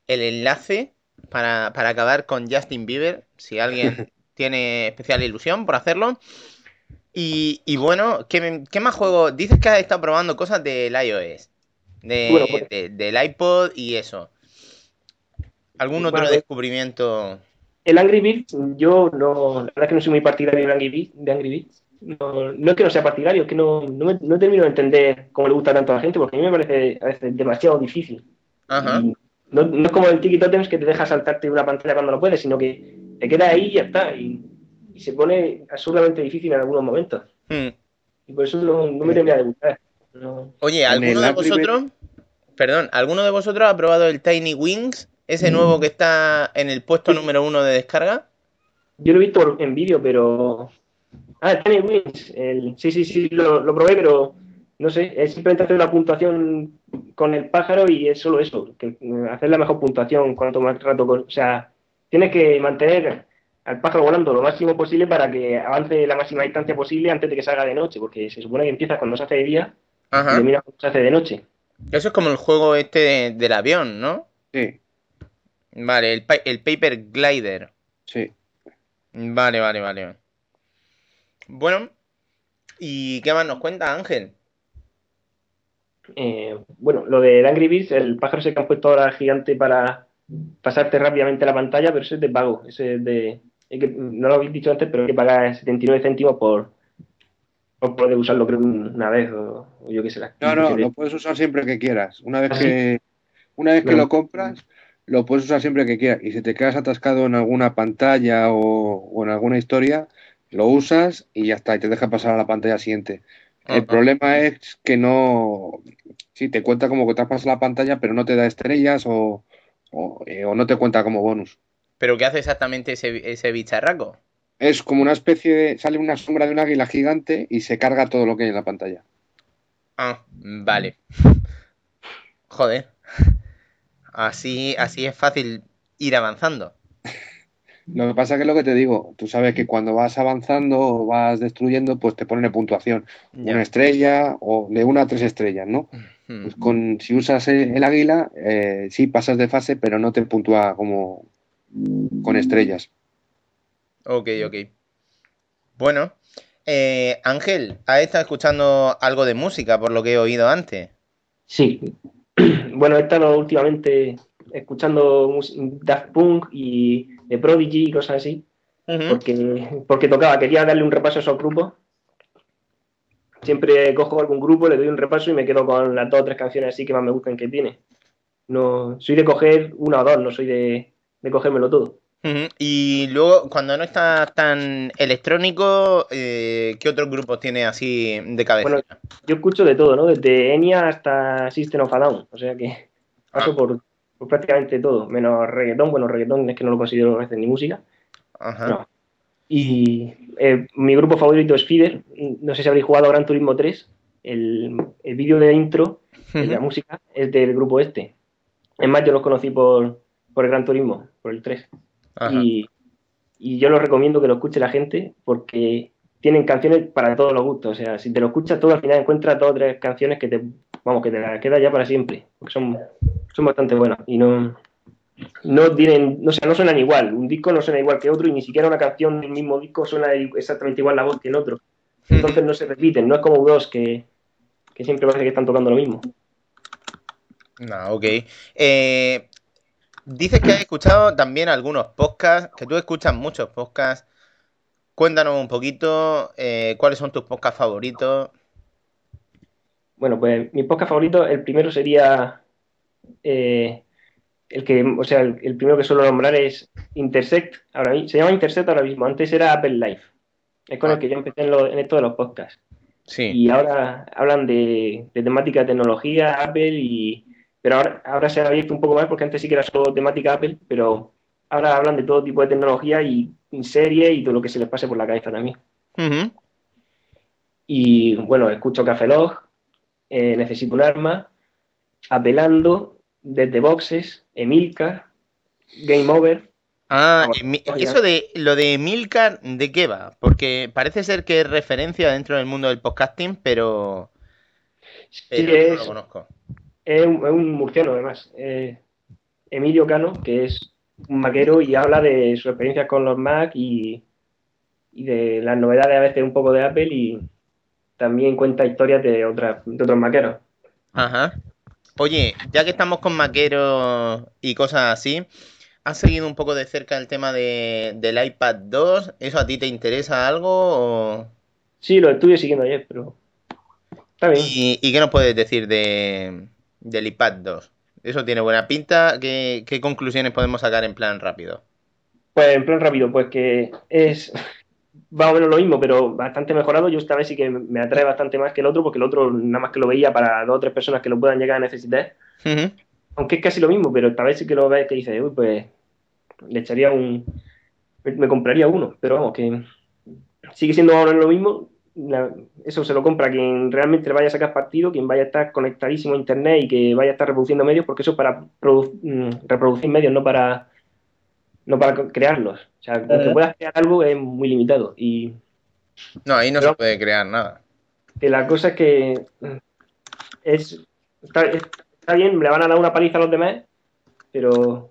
D: el enlace para, para acabar con Justin Bieber. Si alguien (laughs) tiene especial ilusión por hacerlo. Y, y bueno, ¿qué, qué más juegos? Dices que has estado probando cosas del iOS. De,
F: Bueno, pues-
D: de- del iPod y eso. ¿Algún otro
F: Bueno,
D: descubrimiento?
F: El Angry Birds, yo no, la verdad es que no soy muy partidario de Angry Birds. De Angry Birds. No, no es que no sea partidario, es que no, no, me- no termino de entender cómo le gusta tanto a la gente, porque a mí me parece a veces demasiado difícil.
D: Ajá.
F: No, no es como el Tiki Totems que te deja saltarte una pantalla cuando no puedes, sino que te quedas ahí y ya está. Y, y se pone absurdamente difícil en algunos momentos.
D: Hmm.
F: Y por eso no, no me termina de gustar. No.
D: Oye, ¿alguno de vosotros, perdón, ¿alguno de vosotros ha probado el Tiny Wings? Ese nuevo que está en el puesto número uno de descarga.
F: Yo lo he visto en vídeo, pero. Ah, el Tiny Wings. El... Sí, sí, sí, lo, lo probé, pero no sé, es simplemente hacer una puntuación con el pájaro y es solo eso, que, eh, hacer la mejor puntuación cuanto más rato. con- O sea, tienes que mantener al pájaro volando lo máximo posible para que avance la máxima distancia posible antes de que salga de noche, porque se supone que empieza cuando se hace de día y
D: Ajá.
F: se hace de noche.
D: Eso es como el juego este de- del avión, ¿no?
E: Sí,
D: Vale, el, el Paper Glider.
E: sí.
D: Vale, vale, vale. Bueno, ¿y qué más nos cuenta Ángel?
F: Eh, bueno, lo de Angry Birds, el pájaro ese que han puesto ahora gigante para pasarte rápidamente la pantalla, pero ese es de pago. Ese es de. es que, no lo habéis dicho antes, pero hay que pagar 79 céntimos por, por poder usarlo, creo, una vez o, o yo qué sé.
E: No, no, lo puedes usar siempre que quieras. Una vez
F: ¿Ah, sí?
E: que, una vez que lo compras, lo puedes usar siempre que quieras. Y si te quedas atascado en alguna pantalla o, o en alguna historia, lo usas y ya está, y te deja pasar a la pantalla siguiente. El
D: Ajá.
E: problema es que no, sí, te cuenta como que te has pasado la pantalla, pero no te da estrellas o, o, eh, o no te cuenta como bonus.
D: ¿Pero qué hace exactamente ese, ese bicharraco?
E: Es como una especie de, sale una sombra de un águila gigante y se carga todo lo que hay en la pantalla.
D: Ah, vale. Joder. Así, así es fácil ir avanzando.
E: Lo que pasa que es lo que te digo, tú sabes que cuando vas avanzando o vas destruyendo, pues te ponen puntuación,
D: Ya.
E: una estrella o de una a tres estrellas, ¿no?
D: Hmm.
E: Pues con, si usas el, el águila, eh, sí pasas de fase, pero no te puntúa como con estrellas.
D: Ok, ok. Bueno, eh, Ángel, ¿has estado escuchando algo de música por lo que he oído antes?
F: Sí. (clears throat) Bueno, he estado últimamente escuchando Daft Punk y The Prodigy y cosas así. Porque, porque tocaba, quería darle un repaso a esos grupos. Siempre cojo algún grupo, le doy un repaso y me quedo con las dos o tres canciones así que más me gustan que tiene. No, soy de coger una o dos, no soy de, de cogérmelo todo.
D: Y luego, cuando no estás tan electrónico, eh, ¿qué otros grupos tienes así de cabeza?
F: Bueno, Yo escucho de todo, ¿no? Desde Enya hasta System of a Down, o sea que paso
D: Ah.
F: por, por prácticamente todo, menos reggaetón. Bueno, reggaetón es que no lo considero a veces ni música.
D: Ajá.
F: No. Y eh, mi grupo favorito es Fider. No sé si habréis jugado a Gran Turismo 3. El, el vídeo de intro, de la música, es del grupo este. Es más, yo los conocí por, por el Gran Turismo, por el 3. Y, y yo los recomiendo que lo escuche la gente porque tienen canciones para todos los gustos. O sea, si te lo escuchas todo, al final encuentras dos o tres canciones que te, vamos, que te las quedas ya para siempre. Porque son, son bastante buenas. Y no, no tienen, no sé, no suenan igual. Un disco no suena igual que otro y ni siquiera una canción del mismo disco suena exactamente igual la voz que en otro. Entonces no se repiten, no es como dos que, que siempre parece que están tocando lo mismo.
D: No, ok. Eh, dices que has escuchado también algunos podcasts, que tú escuchas muchos podcasts. Cuéntanos un poquito eh, cuáles son tus podcasts favoritos.
F: Bueno, pues mi podcast favorito, el primero sería eh, el que, o sea, el, el primero que suelo nombrar es Intersect, ahora se llama Intersect ahora mismo, antes era Apple Life. Es con
D: Ah.
F: el que yo empecé en, lo- en esto de los podcasts.
D: Sí.
F: Y ahora hablan de, de temática de tecnología, Apple, y, pero ahora, ahora se ha abierto un poco más porque antes sí que era solo temática Apple, pero ahora hablan de todo tipo de tecnología y serie y todo lo que se les pase por la cabeza también.
D: Ujú.
F: Y bueno, escucho Café Log, eh, Necesito un arma, Apelando, Desde Boxes, Emilcar, Game Over.
D: Ah, eso de lo de Milcar, ¿de qué va? Porque parece ser que es referencia dentro del mundo del podcasting, pero,
F: Sí,
D: pero no
F: es,
D: lo conozco.
F: Es un, es un murciano además. Eh, Emilio Cano, que es un maquero y habla de sus experiencias con los Mac y, y de las novedades a veces un poco de Apple y también cuenta historias de, otras, de otros maqueros.
D: Ajá. Oye, ya que estamos con maqueros y cosas así, ¿has seguido un poco de cerca el tema de, del iPad 2? ¿Eso a ti te interesa algo? o-
F: Sí, lo estuve siguiendo ayer, pero está bien.
D: ¿Y, y qué nos puedes decir de, del iPad 2? ¿Eso tiene buena pinta? ¿Qué, qué conclusiones podemos sacar en plan rápido?
F: Pues en plan rápido, pues que es (laughs) más o menos lo mismo, pero bastante mejorado. Yo esta vez sí que me atrae bastante más que el otro, porque el otro nada más que lo veía para dos o tres personas que lo puedan llegar a necesitar. Aunque es casi lo mismo, pero esta vez sí que lo ves que dices, uy, pues le echaría un. Me compraría uno, pero vamos, que sigue siendo ahora lo mismo. La- eso se lo compra quien realmente le vaya a sacar partido, quien vaya a estar conectadísimo a internet y que vaya a estar reproduciendo medios, porque eso es para produ- mm, reproducir medios, no para no para crearlos. O sea, que puedas crear algo es muy limitado. Y
D: No, ahí no
F: Pero-
D: se puede crear nada.
F: que la cosa es que mm, es está, está bien, le van a dar una paliza a los demás, pero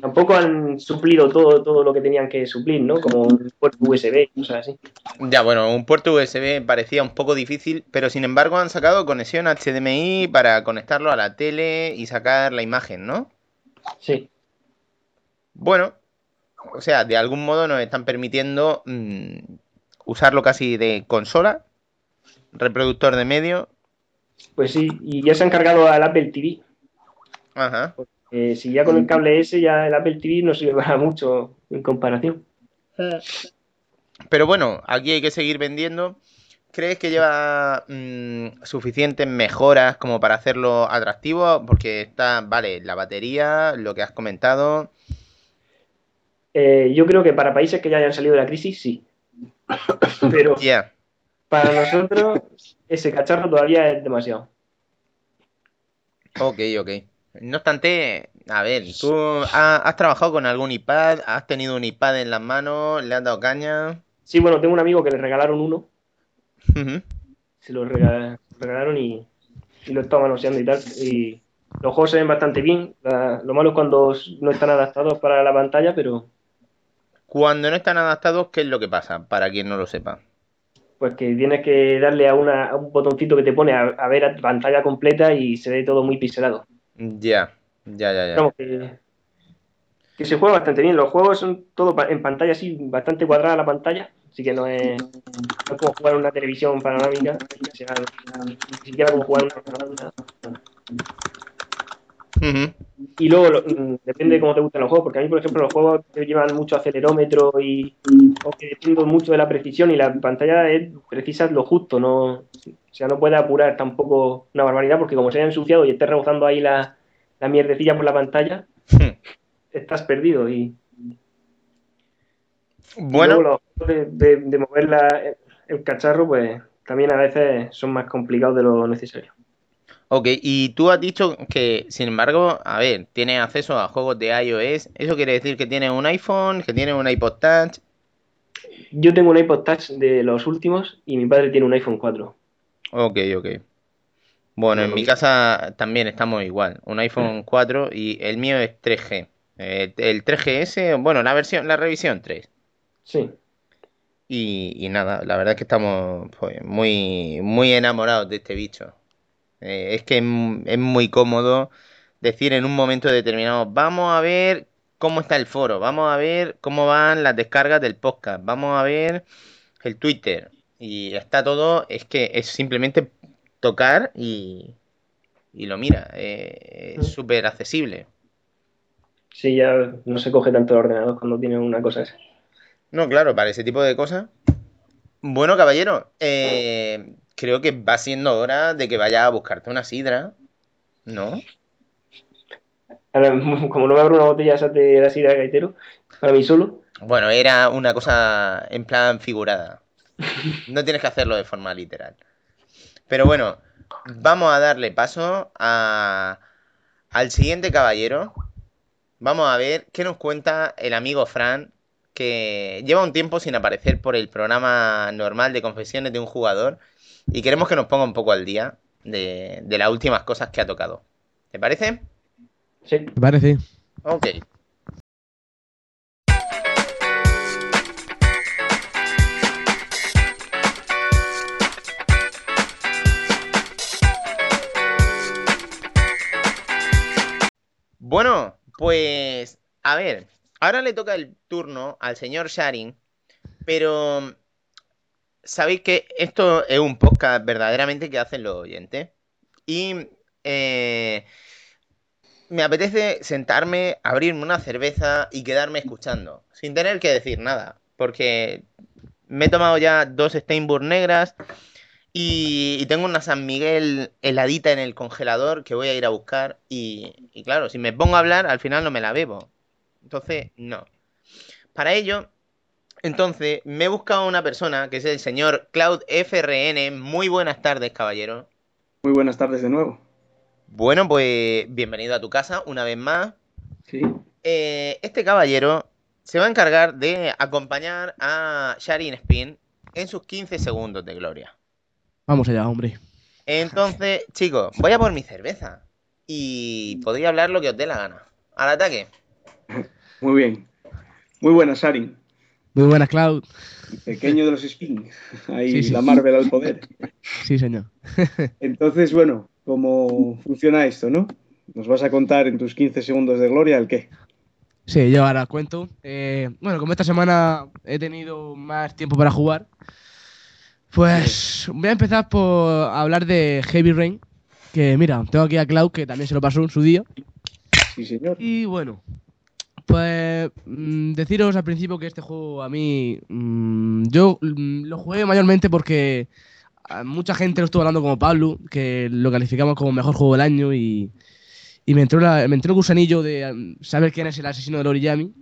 F: tampoco han suplido todo, todo lo que tenían que suplir, ¿no? Como un puerto USB y cosas así.
D: Ya, bueno, un puerto USB parecía un poco difícil, pero sin embargo han sacado conexión HDMI para conectarlo a la tele y sacar la imagen, ¿no?
F: Sí,
D: Bueno, o sea, de algún modo nos están permitiendo mm, usarlo casi de consola, reproductor de medio.
F: pues sí, y ya se han cargado al Apple TV.
D: Ajá.
F: Eh, si ya con el cable ese, ya el Apple TV no sirve para mucho en comparación.
D: Pero bueno, aquí hay que seguir vendiendo. ¿Crees que lleva mm, suficientes mejoras como para hacerlo atractivo? Porque está, vale, la batería, lo que has comentado.
F: Eh, yo creo que para países que ya hayan salido de la crisis, sí. Pero para nosotros, ese cacharro todavía es demasiado.
D: Ok, ok. No obstante, a ver, ¿tú ha- has trabajado con algún iPad? ¿Has tenido un iPad en las manos? ¿Le has dado caña?
F: Sí, bueno, tengo un amigo que le regalaron uno, se lo rega- regalaron y, y lo estaba manoseando y tal. Y los juegos se ven bastante bien. La- lo malo es cuando no están adaptados para la pantalla, pero
D: Cuando no están adaptados, ¿qué es lo que pasa? Para quien no lo sepa.
F: pues que tienes que darle a, una- a un botoncito que te pone a, a ver a pantalla completa y se ve todo muy pixelado.
D: Ya, ya, ya, ya.
F: Que, que se juega bastante bien. Los juegos son todo en pantalla así, bastante cuadrada la pantalla, así que no es, no es como jugar una televisión panorámica, ni siquiera como jugar una panorámica. Y luego lo- mm, depende de cómo te gustan los juegos, porque a mí, por ejemplo, los juegos que llevan mucho acelerómetro y o que dependen mucho de la precisión y la pantalla es precisa lo justo, no, o sea, no puede apurar tampoco una barbaridad, porque como se haya ensuciado y esté rebozando ahí la, la mierdecilla por la pantalla,
D: Hmm.
F: estás perdido y
D: Bueno,
F: luego los juegos de, de- de mover la- el cacharro, pues también a veces son más complicados de lo necesario.
D: Ok, y tú has dicho que, sin embargo, a ver, tienes acceso a juegos de iOS. ¿Eso quiere decir que tienes un iPhone, que tienes un iPod Touch?
F: Yo tengo un iPod Touch de los últimos y mi padre tiene un iPhone 4.
D: Ok, ok. Bueno, en mi casa también estamos igual. Un iPhone 4 y el mío es 3G. Eh, el 3GS, bueno, la versión, la revisión 3.
F: Sí.
D: Y, y nada, la verdad es que estamos pues, muy, muy enamorados de este bicho. Eh, es que es, muy cómodo decir en un momento determinado, vamos a ver cómo está el foro, vamos a ver cómo van las descargas del podcast, vamos a ver el Twitter. Y está todo, es que es simplemente tocar y, y lo mira. eh, es súper accesible.
F: Sí, ya no se coge tanto el ordenador cuando tiene una cosa esa.
D: No, claro, para ese tipo de cosas. Bueno, caballero, eh, creo que va siendo hora de que vayas a buscarte una sidra, ¿no?
F: Ahora, (laughs) como no me abro una botella esa de la sidra de gaitero, para mí solo,
D: Bueno, era una cosa en plan figurada. No tienes que hacerlo de forma literal. Pero bueno, vamos a darle paso a, al siguiente caballero. Vamos a ver qué nos cuenta el amigo Fran, que lleva un tiempo sin aparecer por el programa normal de confesiones de un jugador y queremos que nos ponga un poco al día de, de las últimas cosas que ha tocado. ¿Te parece?
F: sí.
C: Me parece.
D: Ok. Bueno, pues a ver, ahora le toca el turno al señor Sharing, pero sabéis que esto es un podcast verdaderamente que hacen los oyentes. Y eh, me apetece sentarme, abrirme una cerveza y quedarme escuchando, sin tener que decir nada, porque me he tomado ya dos Steinburg negras y, y tengo una San Miguel heladita en el congelador que voy a ir a buscar y, y claro, si me pongo a hablar, al final no me la bebo. Entonces, no. Para ello, entonces, me he buscado una persona que es el señor Cloud FRN. Muy buenas tardes, caballero.
H: Muy buenas tardes de nuevo.
D: Bueno, pues bienvenido a tu casa una vez más.
H: Sí.
D: Eh, este caballero se va a encargar de acompañar a Sharin Spin en sus 15 segundos de gloria.
C: Vamos allá, hombre.
D: Entonces, chicos, voy a por mi cerveza y podría hablar lo que os dé la gana. Al ataque. (laughs)
H: Muy bien. Muy buenas, Sarin.
C: Muy buenas, Cloud.
H: Pequeño de los Spin. (laughs) Ahí
C: Sí, sí,
H: la. Marvel al poder. (laughs)
C: Sí, señor. (laughs)
H: Entonces, bueno, ¿cómo funciona esto, no? ¿Nos vas a contar en tus 15 segundos de gloria el qué?
C: Sí, yo ahora cuento. Eh, bueno, como esta semana he tenido más tiempo para jugar, pues voy a empezar por hablar de Heavy Rain. Que mira, tengo aquí a Cloud, que también se lo pasó en su día.
H: Sí, señor.
C: Y bueno, pues mm, deciros al principio que este juego a mí. mm, yo mm, lo jugué mayormente porque a mucha gente lo estuvo hablando como Pablo, que lo calificamos como mejor juego del año y, y me, entró la- me entró el gusanillo de mm, saber quién es el asesino de Origami.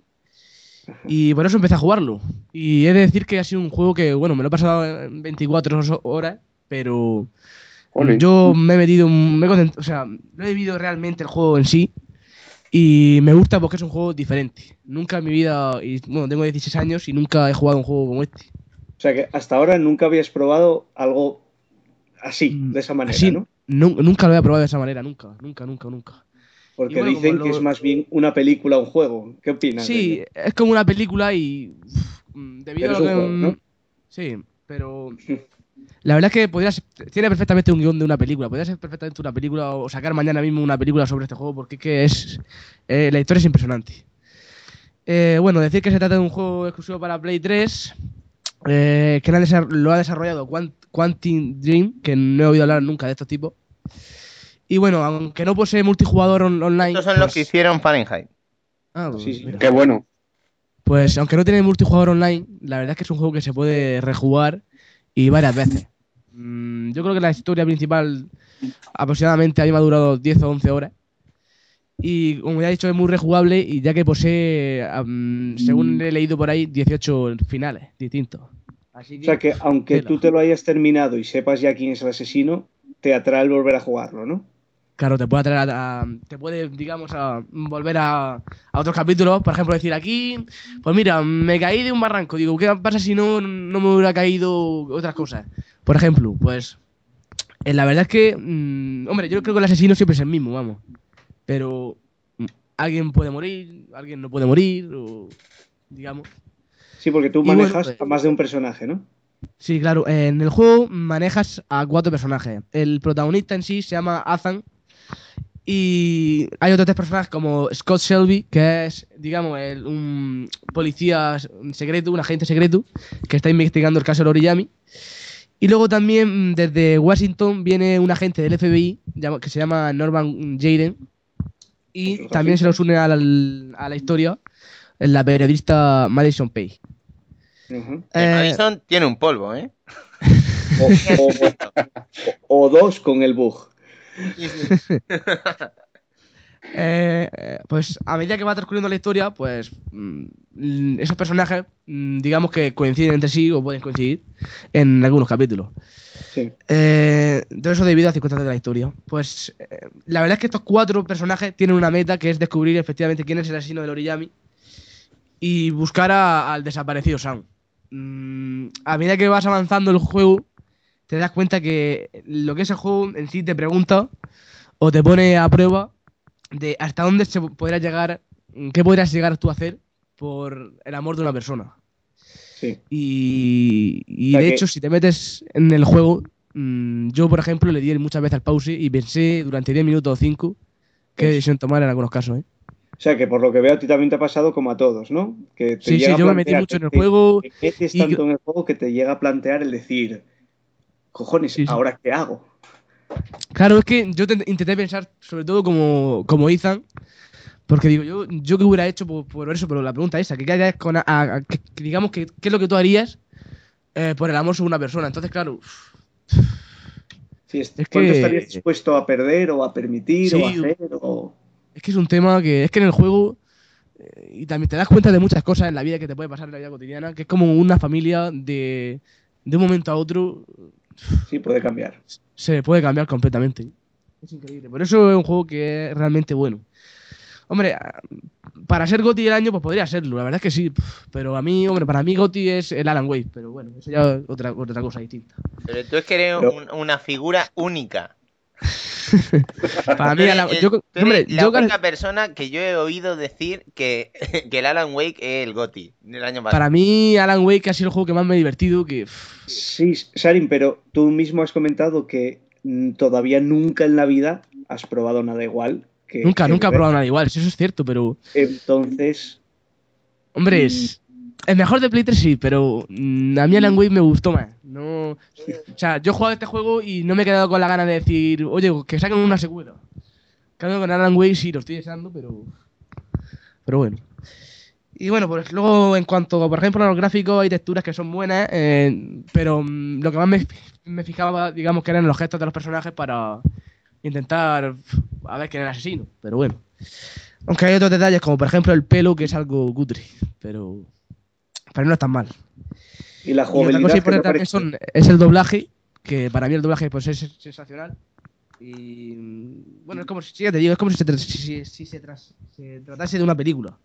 C: Y por eso empecé a jugarlo. Y he de decir que ha sido un juego que, bueno, me lo he pasado en 24 horas, pero yo me he metido, me he o sea, no he vivido realmente el juego en sí. Y me gusta porque es un juego diferente. Nunca en mi vida, y bueno, tengo 16 años y nunca he jugado un juego como este.
H: O sea que hasta ahora nunca habías probado algo así,
C: Mm,
H: de esa manera,
C: Así,
H: ¿no?
C: nu- nunca lo había probado de esa manera, nunca, nunca, nunca, nunca.
H: Porque
C: bueno,
H: dicen que es más bien una película o un juego. ¿Qué opinas?
C: Sí, es como una película y mm, debido
H: Pero
C: a lo que
H: juego, ¿no?
C: sí, pero (laughs) la verdad es que podría ser- tiene perfectamente un guion de una película, podría ser perfectamente una película o sacar mañana mismo una película sobre este juego porque es que es eh, la historia es impresionante. Eh, bueno, decir que se trata de un juego exclusivo para Play 3 eh, que lo ha desarrollado Quant- Quantum Dream, que no he oído hablar nunca de estos tipos. Y bueno, aunque no posee multijugador on- online.
D: Estos son los
C: pues-
D: que hicieron Fahrenheit.
C: Ah, pues
H: Sí, sí.
C: mira.
E: Qué bueno.
C: Pues aunque no tiene multijugador online, la verdad es que es un juego que se puede rejugar y varias veces. Mm, yo creo que la historia principal aproximadamente a mí me ha durado 10 o 11 horas. Y como ya he dicho, es muy rejugable y ya que posee, según he leído por ahí, 18 finales distintos. Así
H: O sea que aunque tú te lo hayas terminado y sepas ya quién es el asesino, te atrae el volver a jugarlo, ¿no?
C: Claro, te puede atraer a, a- te puede, digamos, a volver a, a otros capítulos. Por ejemplo, decir aquí, pues mira, me caí de un barranco. Digo, ¿qué pasa si no, no me hubiera caído otras cosas? Por ejemplo, pues, eh, la verdad es que, mm, hombre, yo creo que el asesino siempre es el mismo, vamos. Pero mm, alguien puede morir, alguien no puede morir, o digamos.
H: Sí, porque tú
C: bueno,
H: manejas
C: pues-
H: a más de un personaje, ¿no?
C: Sí, claro. En el juego manejas a cuatro personajes. El protagonista en sí se llama Athan. Y hay otros tres personajes como Scott Shelby, que es, digamos, el- un policía secreto, un agente secreto, que está investigando el caso de Origami. Y luego también mm, desde Washington viene un agente del FBI que se llama Norman Jaden. Y también se nos une a la, a la historia la periodista Madison Page. Eh,
D: Madison tiene un polvo, ¿eh?
H: O, o- o dos con el bug. (laughs)
C: Eh, eh, pues a medida que va transcurriendo la historia, pues mm, esos personajes, mm, digamos que coinciden entre sí o pueden coincidir en algunos capítulos.
H: Sí.
C: Eh, todo eso debido a circunstancias de la historia. Pues eh, la verdad es que estos cuatro personajes tienen una meta que es descubrir efectivamente quién es el asesino del Origami y buscar a- al desaparecido Sam. Mm, a medida que vas avanzando el juego, te das cuenta que lo que es el juego en sí te pregunta o te pone a prueba de hasta dónde se podrá llegar, qué podrías llegar tú a hacer por el amor de una persona.
H: Sí.
C: Y, y
H: O sea
C: de
H: que-
C: hecho, si te metes en el juego, mm, yo, por ejemplo, le di muchas veces al pause y pensé durante 10 minutos o 5 qué decisión tomar en algunos casos. ¿eh?
H: O sea que por lo que veo a ti también te ha pasado como a todos, ¿no? Que te
C: Sí, sí,
H: llega a
C: yo me metí mucho en el juego.
H: te metes
C: y-
H: tanto en el juego que te llega a plantear el decir, cojones,
C: Sí, sí.
H: ¿ahora qué hago?
C: Claro, es que yo te- intenté pensar, sobre todo como, como Ethan, porque digo, yo, yo qué hubiera hecho por, por eso, pero la pregunta es esa, que, qué con a- a- a- que- que digamos que qué es lo que tú harías eh, por el amor sobre una persona. Entonces, claro,
H: Sí, es-
C: Es
H: ¿Cuánto
C: que-
H: estarías dispuesto a perder o a permitir o a hacer? O...
C: es que es un tema que es que en el juego eh, y también te das cuenta de muchas cosas en la vida que te puede pasar en la vida cotidiana, que es como una familia de, de un momento a otro
H: Sí, puede cambiar.
C: se puede cambiar completamente. Es increíble. Por eso es un juego que es realmente bueno. Hombre, ah, para ser GOTY del año, pues podría serlo, la verdad es que sí. Pero a mí, hombre, para mí GOTY es el Alan Wake, pero bueno, eso ya es otra, otra cosa distinta.
D: Pero tú es que eres
H: Pero-
D: un- una figura única. (laughs) (laughs)
C: Para mí, Alan,
D: el-
C: yo,
D: tú eres
C: hombre,
D: la
C: yo,
D: única persona que yo he oído decir que, (laughs) que el Alan Wake es el GOTY del año pasado.
C: para mí, Alan Wake ha sido el juego que más me ha divertido, que
H: Sí, Sarin, pero tú mismo has comentado que mm, todavía nunca en la vida has probado nada igual. Que,
C: nunca,
H: que
C: nunca he probado nada igual, eso es cierto, pero,
H: Entonces,
C: hombre,
H: Mm.
C: es, el mejor de Play 3 sí, pero mm, a mí Alan Wake me gustó más. No, o sea, yo he jugado este juego y no me he quedado con la gana de decir, oye, que saquen una secuela. Claro, con Alan Wake sí lo estoy deseando, pero. Pero bueno. Y bueno, pues luego en cuanto, por ejemplo, a los gráficos, hay texturas que son buenas, eh, pero mm, lo que más me, me fijaba, digamos, que eran los gestos de los personajes para intentar a ver quién era el asesino. Pero bueno. Aunque hay otros detalles, como por ejemplo el pelo, que es algo cutre, pero. Pero no es tan mal.
H: y la
C: Y otra
H: jugabilidad
C: cosa
H: que
C: también son, es el doblaje, que para mí el doblaje pues, es sensacional. Y mm, bueno, es como si, ya te digo, es como si se, tra- si- si- si se tras- se tratase de una película.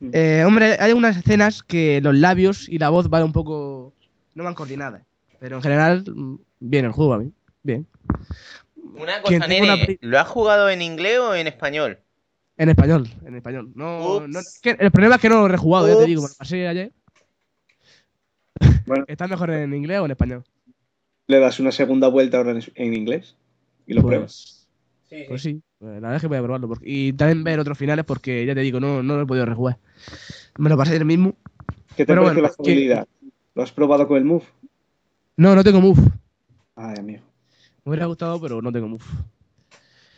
H: Mm.
C: Eh, hombre, hay unas escenas que los labios y la voz van un poco. no van coordinadas. Pero en general, mm, bien el juego a mí. Bien.
D: Una cosa,
C: una pri-
D: ¿lo has jugado en inglés o en español?
C: En español, en español. No, no- que el problema es que no lo he rejugado, ya te digo, lo pasé ayer.
H: Bueno.
C: ¿Está mejor en inglés o en español?
H: le das una segunda vuelta ahora en, en inglés y lo
C: Pues-
H: pruebas.
C: Pues sí, pues la verdad es que voy a probarlo. porque- y también ver otros finales porque ya te digo, no, no lo he podido rejugar. Me lo pasé ayer mismo.
H: ¿Qué te
C: Pero
H: parece
C: bueno,
H: la jugabilidad? ¿Lo has probado con el Move?
C: No, no tengo move.
H: Ay, amigo.
C: Me hubiera gustado, pero no tengo move.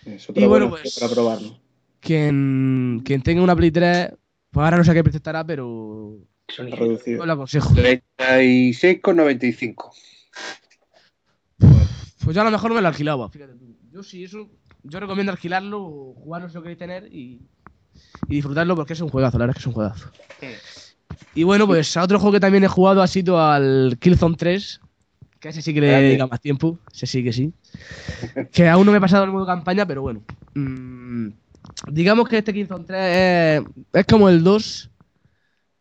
H: Es otra
C: Y bueno, pues-
H: para probarlo.
C: Quien, quien tenga una Play 3, pues ahora no sé a qué precio estará, pero
F: Son
H: Reducido.
C: yo lo aconsejo.
E: 36,95.
C: Pues yo a lo mejor me lo alquilaba, fíjate tú. Yo sí, eso, yo recomiendo alquilarlo, jugarlo si lo queréis tener y, y disfrutarlo porque es un juegazo, la verdad es que es un juegazo. Y bueno, pues a otro juego que también he jugado ha sido al Killzone 3, que a ese sí que le
E: Grande.
C: dedica más tiempo, ese sí que sí. Que aún no me he pasado el modo campaña, pero bueno. Mm, digamos que este Killzone 3 es, es como el 2,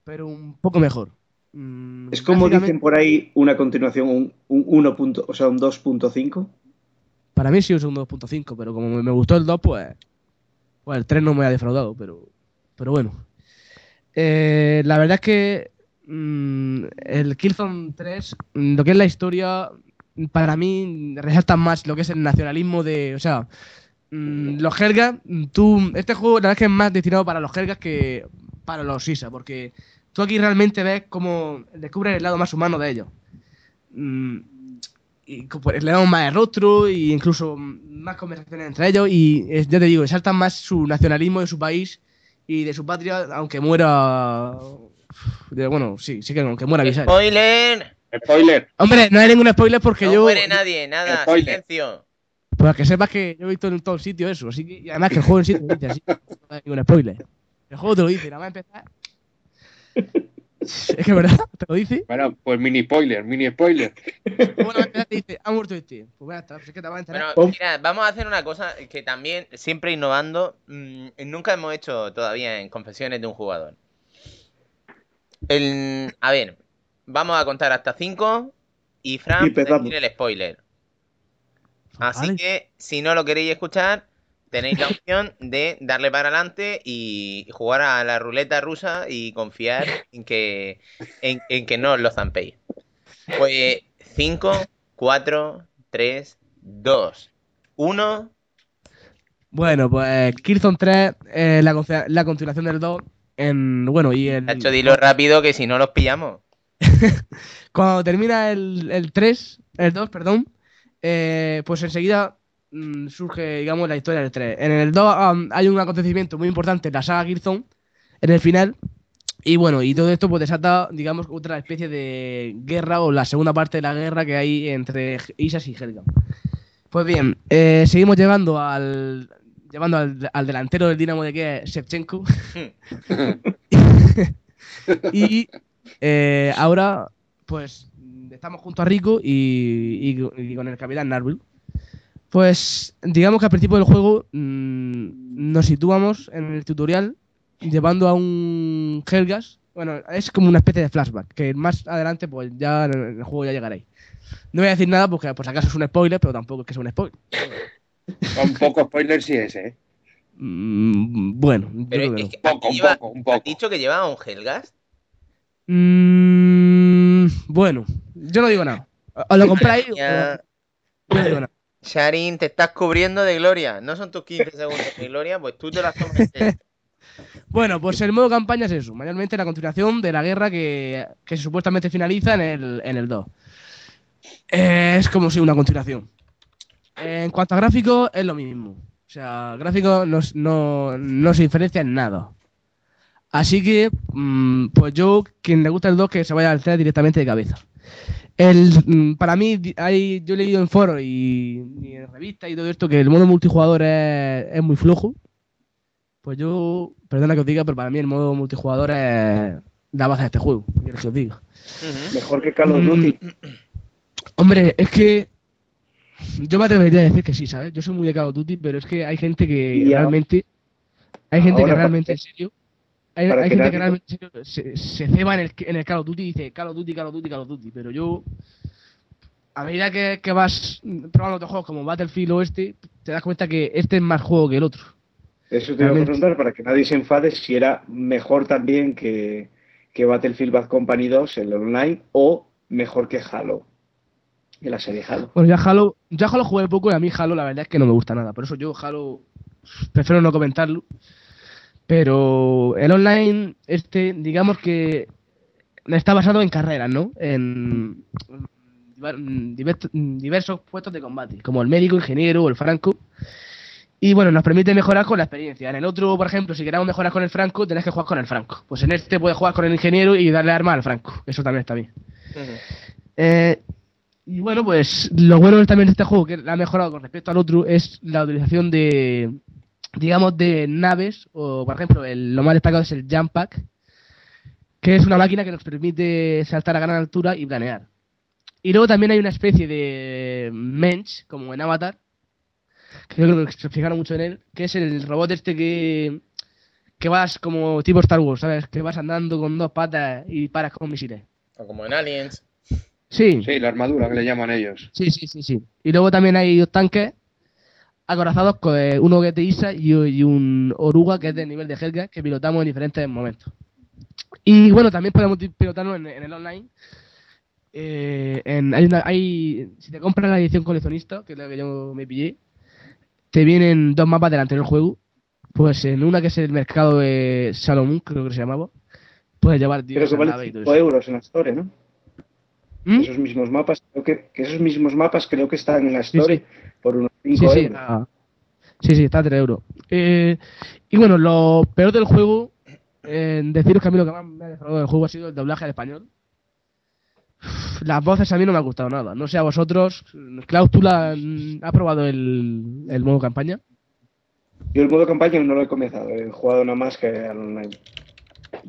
C: pero un poco mejor. Mm,
H: Es como dicen por ahí una continuación, un, un 1. punto- o sea, un 2.5.
C: Para mí sí es un 2.5, pero como me- me gustó el 2, pues, pues el 3 no me ha defraudado, pero, pero bueno. Eh, la verdad es que mm, el Killzone 3, mm, lo que es la historia, para mí resalta más lo que es el nacionalismo de, o sea, mm, los Helgas, mm, tú, este juego la verdad es que es más destinado para los Helgas que para los Isa, porque tú aquí realmente ves cómo descubres el lado más humano de ellos. Mm, y pues, le damos más de rostro e incluso más conversaciones entre ellos y ya te digo, exaltan más su nacionalismo de su país y de su patria, aunque muera... de- bueno, sí, sí que aunque muera Visay.
D: ¡Spoiler!
E: Spoiler.
C: Hombre, no hay ningún spoiler porque
D: No
C: yo...
D: muere nadie, nada,
E: Spoiler.
D: silencio.
C: Para que sepas que yo he visto en todo el sitio eso, así que, y además que el juego en sí te lo dice así, no hay ningún spoiler. El juego te lo dice, nada más empezar... Es que es verdad, te lo dice.
E: Bueno, pues mini spoiler, mini spoiler.
C: Empezar te dice, ha muerto este. Pues está, pues es que te vas a enterar.
D: Bueno, mira, vamos a hacer una cosa que también, siempre innovando, mm, nunca hemos hecho todavía en Confesiones de un jugador. El, a ver, vamos a contar hasta 5 y Fran
H: Y
D: decir el spoiler. Así
C: Vale.
D: que, si no lo queréis escuchar, tenéis la opción de darle para adelante y jugar a la ruleta rusa y confiar en que, en, en que no os lo zampéis. Pues 5, 4, 3, 2, 1.
C: Bueno, pues Killzone 3 es la, la continuación del 2. En, bueno, y el,
D: Nacho, dilo rápido que si no los pillamos. (laughs)
C: cuando termina el, el 3, el 2, perdón, eh, pues enseguida mm, surge, digamos, la historia del 3. En el 2 am, hay un acontecimiento muy importante en la saga Gearzone, en el final. Y bueno, y todo esto pues desata, digamos, otra especie de guerra o la segunda parte de la guerra que hay entre Isas y Helga. Pues bien, eh, seguimos llevando al llevando al, al delantero del Dinamo de Kiev, Shevchenko. (laughs) (laughs) y eh, ahora, pues, estamos junto a Rico y, y- y con el capitán Narville. Pues, digamos que al principio del juego mm, nos situamos en el tutorial llevando a un Helgas. Bueno, es como una especie de flashback, que más adelante, pues ya en el juego ya llegaréis. No voy a decir nada porque, pues, acaso es un spoiler, pero tampoco es que sea un spoiler.
E: Un poco spoiler sí es, ¿eh?
C: Mm, bueno, yo
D: Pero
C: creo que
D: es
C: no.
D: que
E: Poco, un
D: lleva-
E: poco, un
D: ¿Has
E: poco.
D: dicho que llevaba un Helgas?
C: Mm, bueno, yo no digo nada. ¿Os lo compráis?
D: Ya,
C: Yo no digo nada.
D: Sharin, te estás cubriendo de gloria. No son tus 15 segundos de gloria, pues tú te las tomas. (laughs)
C: Bueno, pues el modo campaña es eso, mayormente la continuación de la guerra que, que supuestamente finaliza en el, en el 2. Eh, es como si una continuación. Eh, en cuanto a gráficos, es lo mismo. O sea, gráficos no, no, no se diferencia en nada. Así que, mm, pues yo, quien le gusta el 2, que se vaya al 3 directamente de cabeza. El, mm, para mí, hay, yo he leído en foros y, y en revistas y todo esto que el modo multijugador es, es muy flojo. Pues yo, perdona que os diga, pero para mí el modo multijugador es la base de este juego. ¿qué queréis que os diga?
H: Mejor que Call of
C: Mm,
H: Duty.
C: Hombre, es que yo me atrevería a decir que sí, ¿sabes? Yo soy muy de Call of Duty, pero es que hay gente que
H: Y
C: realmente. Hay gente que realmente, en serio. Hay, gente que realmente se, se ceba en el, en el Call of Duty y dice Call of Duty, Call of Duty, Call of Duty. Pero yo, a medida que, que vas probando otros juegos como Battlefield o este, te das cuenta que este es más juego que el otro.
H: Eso te iba a
C: Realmente.
H: preguntar para que nadie se enfade si era mejor también que, que Battlefield Bad Company 2, el online, o mejor que Halo, que la serie Halo.
C: Bueno, ya Halo, ya Halo jugué poco y a mí Halo la verdad es que no me gusta nada. Por eso yo Halo prefiero no comentarlo. Pero el online, este, digamos que está basado en carreras, ¿no? En diver- diver- diversos puestos de combate, como el médico, ingeniero o el franco. Y bueno, nos permite mejorar con la experiencia. En el otro, por ejemplo, si queremos mejorar con el franco, tenés que jugar con el franco. Pues en este puedes jugar con el ingeniero y darle arma al franco. Eso también está bien. Eh, y bueno, pues lo bueno también de este juego, que ha mejorado con respecto al otro, es la utilización de, digamos, de naves, o por ejemplo, el- lo más destacado es el Jump Pack, que es una máquina que nos permite saltar a gran altura y planear. Y luego también hay una especie de mensch, como en Avatar, que yo creo que se fijaron mucho en él, que es el robot este que, que vas como tipo Star Wars, ¿sabes? Que vas andando con dos patas y paras con misiles.
D: O como en Aliens.
C: Sí,
E: Sí, la armadura que le llaman ellos.
C: Sí, sí, sí, sí. Y luego también hay dos tanques acorazados con eh, uno que es de Isa y, un Oruga que es del nivel de Helga que pilotamos en diferentes momentos. Y bueno, también podemos pilotarlo en, en el online. Eh, en- hay una- hay- si te compras la edición coleccionista, que es la que yo me pillé, te vienen dos mapas del anterior juego. Pues en una que es el mercado de Salomón, creo que se llamaba, puedes llevar
H: Creo que
C: diversas
H: vale
C: naves y todo
H: 5
C: eso.
H: euros en la Store, ¿no?
C: ¿Mm?
H: Esos mismos mapas, creo que, que esos mismos mapas creo que están en la Store
C: sí.
H: por unos
C: Sí,
H: 5
C: sí,
H: euros.
C: está, sí, sí, está a 3 euros. Eh, y bueno, lo peor del juego, eh, deciros que a mí lo que más me ha defraudado del juego ha sido el doblaje al español. Las voces a mí no me han gustado nada. No sé a vosotros. Klaus, ¿tú la, has probado el, el modo campaña?
H: Yo el modo campaña no lo he comenzado, he jugado nada más que al online.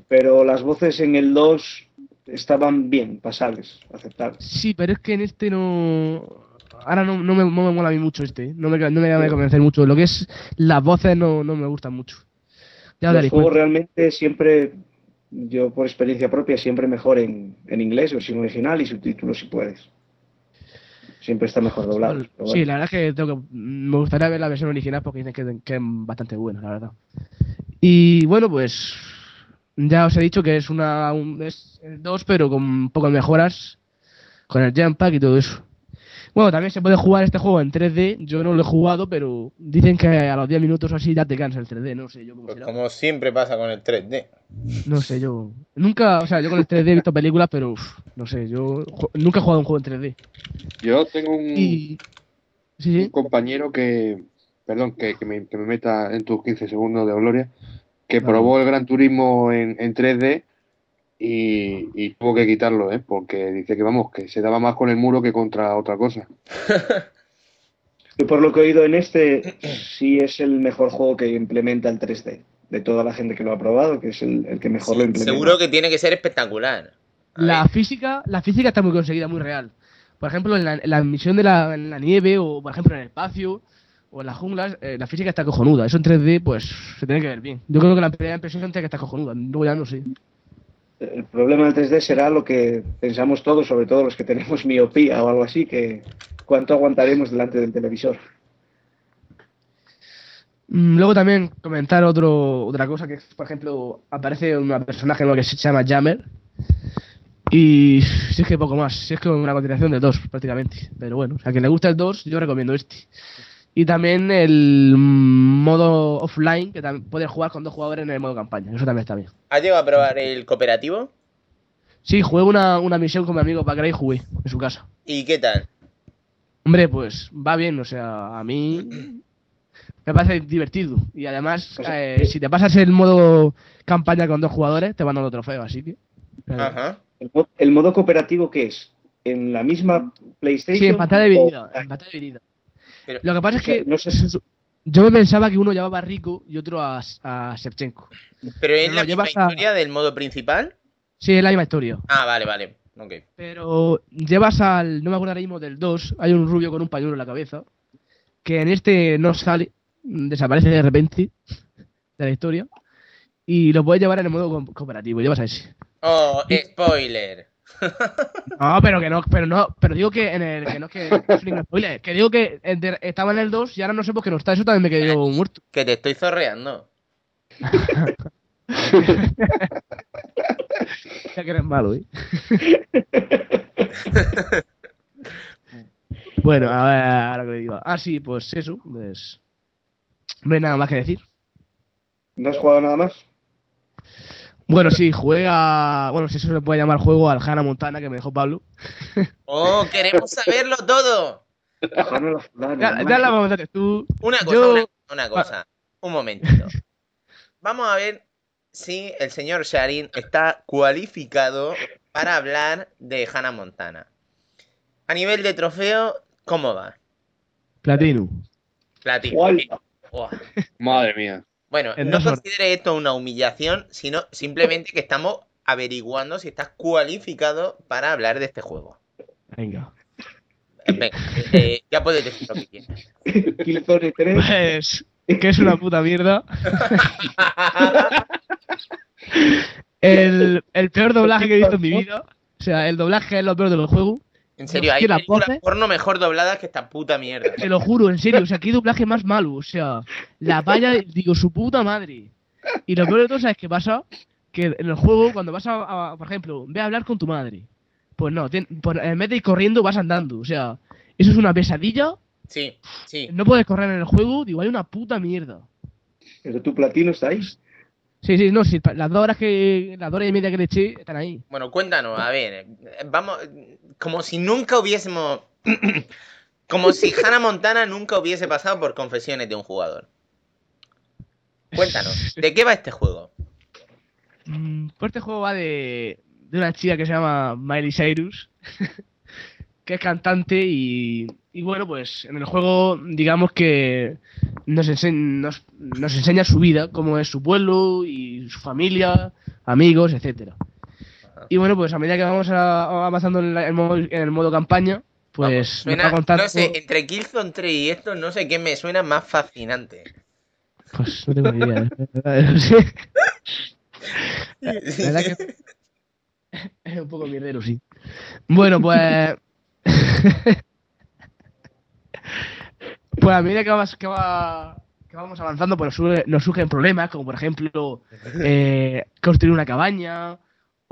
H: Pero las voces en el 2 estaban bien, pasables, aceptables.
C: Sí, pero es que en este no. Ahora no, no, me, no me mola a mí mucho este. ¿eh? No me, no me da de convencer mucho. Lo que es las voces no, no me gustan mucho. Ya os
H: Los juegos realmente siempre, yo por experiencia propia, siempre mejor en, en inglés, versión original y subtítulos si puedes. Siempre está mejor doblado.
C: Sí, la verdad es que, tengo que me gustaría ver la versión original porque dicen que, que es bastante buena, la verdad. Y bueno, pues ya os he dicho que es una un, es el 2, pero con pocas mejoras, con el jump pack y todo eso. Bueno, también se puede jugar este juego en 3D. Yo no lo he jugado, pero dicen que a los 10 minutos o así ya te cansa el 3D. No sé yo cómo
D: Pues
C: será.
D: como siempre pasa con el 3D.
C: No sé yo. Nunca, o sea, yo con el 3D he visto películas, pero uf, no sé, yo nunca he jugado un juego en 3D.
E: Yo tengo un,
C: Y Sí,
E: un
C: sí.
E: compañero que, perdón, que, que me, que me meta en tus 15 segundos de gloria, que probó el Gran Turismo en, en 3D y, y tuvo que quitarlo, ¿eh? porque dice que vamos, que se daba más con el muro que contra otra cosa. (laughs)
H: Yo por lo que he oído en este, sí es el mejor juego que implementa el 3D. De toda la gente que lo ha probado, que es el, el que mejor lo implementa.
D: seguro que tiene que ser espectacular.
C: La física, la física está muy conseguida, muy real. Por ejemplo, en la, en la misión de la, en la nieve, o por ejemplo en el espacio, o en las junglas, eh, la física está cojonuda. Eso en 3D, pues, se tiene que ver bien. Yo creo que la primera impresión tiene que estar cojonuda. Luego ya no sé.
H: El problema del 3D será lo que pensamos todos, sobre todo los que tenemos miopía o algo así, que cuánto aguantaremos delante del televisor.
C: Mm, Luego también comentar otro, otra cosa que, por ejemplo, aparece un personaje nuevo que se llama Jammer. Y si es que poco más, si es que una continuación de dos prácticamente. Pero bueno, a quien le gusta el 2, yo recomiendo este. Y también el modo offline, que también puedes jugar con dos jugadores en el modo campaña. Eso también está bien.
D: ¿Has llegado a probar el cooperativo?
C: Sí, jugué una, una misión con mi amigo Pacra y jugué en su casa.
D: ¿Y qué tal?
C: Hombre, pues va bien, o sea, a mí me parece divertido. Y además,
H: O sea,
C: eh, si te pasas el modo campaña con dos jugadores, te van dando trofeos, así que.
D: Ajá.
H: ¿El, mo- el modo cooperativo qué es? ¿En la misma PlayStation?
C: Sí, en pantalla dividida. En pantalla dividida.
D: Pero-
C: Lo que pasa es que
H: No sé-
C: yo me pensaba que uno llevaba a Rico y otro a, a Shevchenko.
D: ¿Pero es la misma
C: a-
D: historia del modo principal?
C: Sí, es la misma historia.
D: Ah, vale, vale.
C: Pero llevas al. No me acuerdo ahora mismo del 2. Hay un rubio con un pañuelo en la cabeza. Que en este no sale. Desaparece de repente. De la historia. Y lo puedes llevar en el modo co- cooperativo. Llevas a ese.
D: Oh, spoiler.
C: No, pero que no. Pero no. Pero digo que en el. Que no (laughs) es que. spoiler, Que digo que estaba en el 2 y ahora no sé por qué no está. Eso también me quedé yo muerto.
D: Que te estoy zorreando. (laughs)
C: Ya que eres malo, ¿eh? (laughs) bueno, a ver, ahora que digo. Ah, sí, pues eso. Pues. No hay nada más que decir.
H: ¿No has jugado nada más?
C: Bueno, sí, juega. Bueno, si eso se le puede llamar juego al Hannah Montana que me dejó Pablo.
D: Oh, queremos saberlo todo.
C: Hacer tú.
D: Una cosa,
C: Yo-
D: una, una cosa. Un momentito. Vamos a ver si el señor Sharin está cualificado para hablar de Hannah Montana. A nivel de trofeo, ¿cómo va?
C: Platino.
D: Platino.
E: Madre mía.
D: Bueno,
C: En
D: no considere esto una humillación, sino simplemente que estás averiguando si estás cualificado para hablar de este juego.
C: Venga.
D: Venga, eh, ya puedes decir lo que quieras. (laughs)
H: Killzone 3.
C: Pues. Que es una puta mierda. (laughs) El, el peor doblaje que he visto en mi vida. O sea, el doblaje es lo peor del juego.
D: En serio, hay
C: ¿qué la
D: películas
C: pose?
D: porno mejor dobladas que esta puta mierda.
C: Te lo juro, en serio. O sea, qué doblaje más malo. O sea, la valla, digo, su puta madre. Y lo peor de todo, ¿sabes qué pasa? Que en el juego, cuando vas a, a- por ejemplo, ve a hablar con tu madre. Pues no, tien- por- en vez de ir corriendo, vas andando. O sea, eso es una pesadilla.
D: Sí, sí.
C: No puedes correr en el juego. Digo, hay una puta mierda.
H: Pero tu platino está ahí.
C: Sí, sí, no, sí, las dos horas que. Las dos horas y media que le eché están ahí.
D: Bueno, cuéntanos, a ver, eh, vamos, como si nunca hubiésemos, (clears throat) como si Hannah Montana nunca hubiese pasado por confesiones de un jugador. Cuéntanos, ¿de qué va este juego?
C: Mm, Pues este juego va de, una chica que se llama Miley Cyrus, (laughs) que es cantante y, y bueno, pues en el juego digamos que nos, nos enseña su vida, cómo es su pueblo y su familia, amigos, etcétera. Y bueno, pues a medida que vamos a- avanzando en, la- en modo, en el modo campaña, pues
D: suena-
C: contando...
D: no sé, entre Killzone 3 y esto, no sé qué me suena más fascinante.
C: Pues no tengo ni idea. La (laughs) (laughs) verdad que es un poco mierdero, sí. Bueno, pues. (laughs) pues a medida que, vas- que, va- que vamos avanzando, pues nos surgen problemas, como por ejemplo eh, construir una cabaña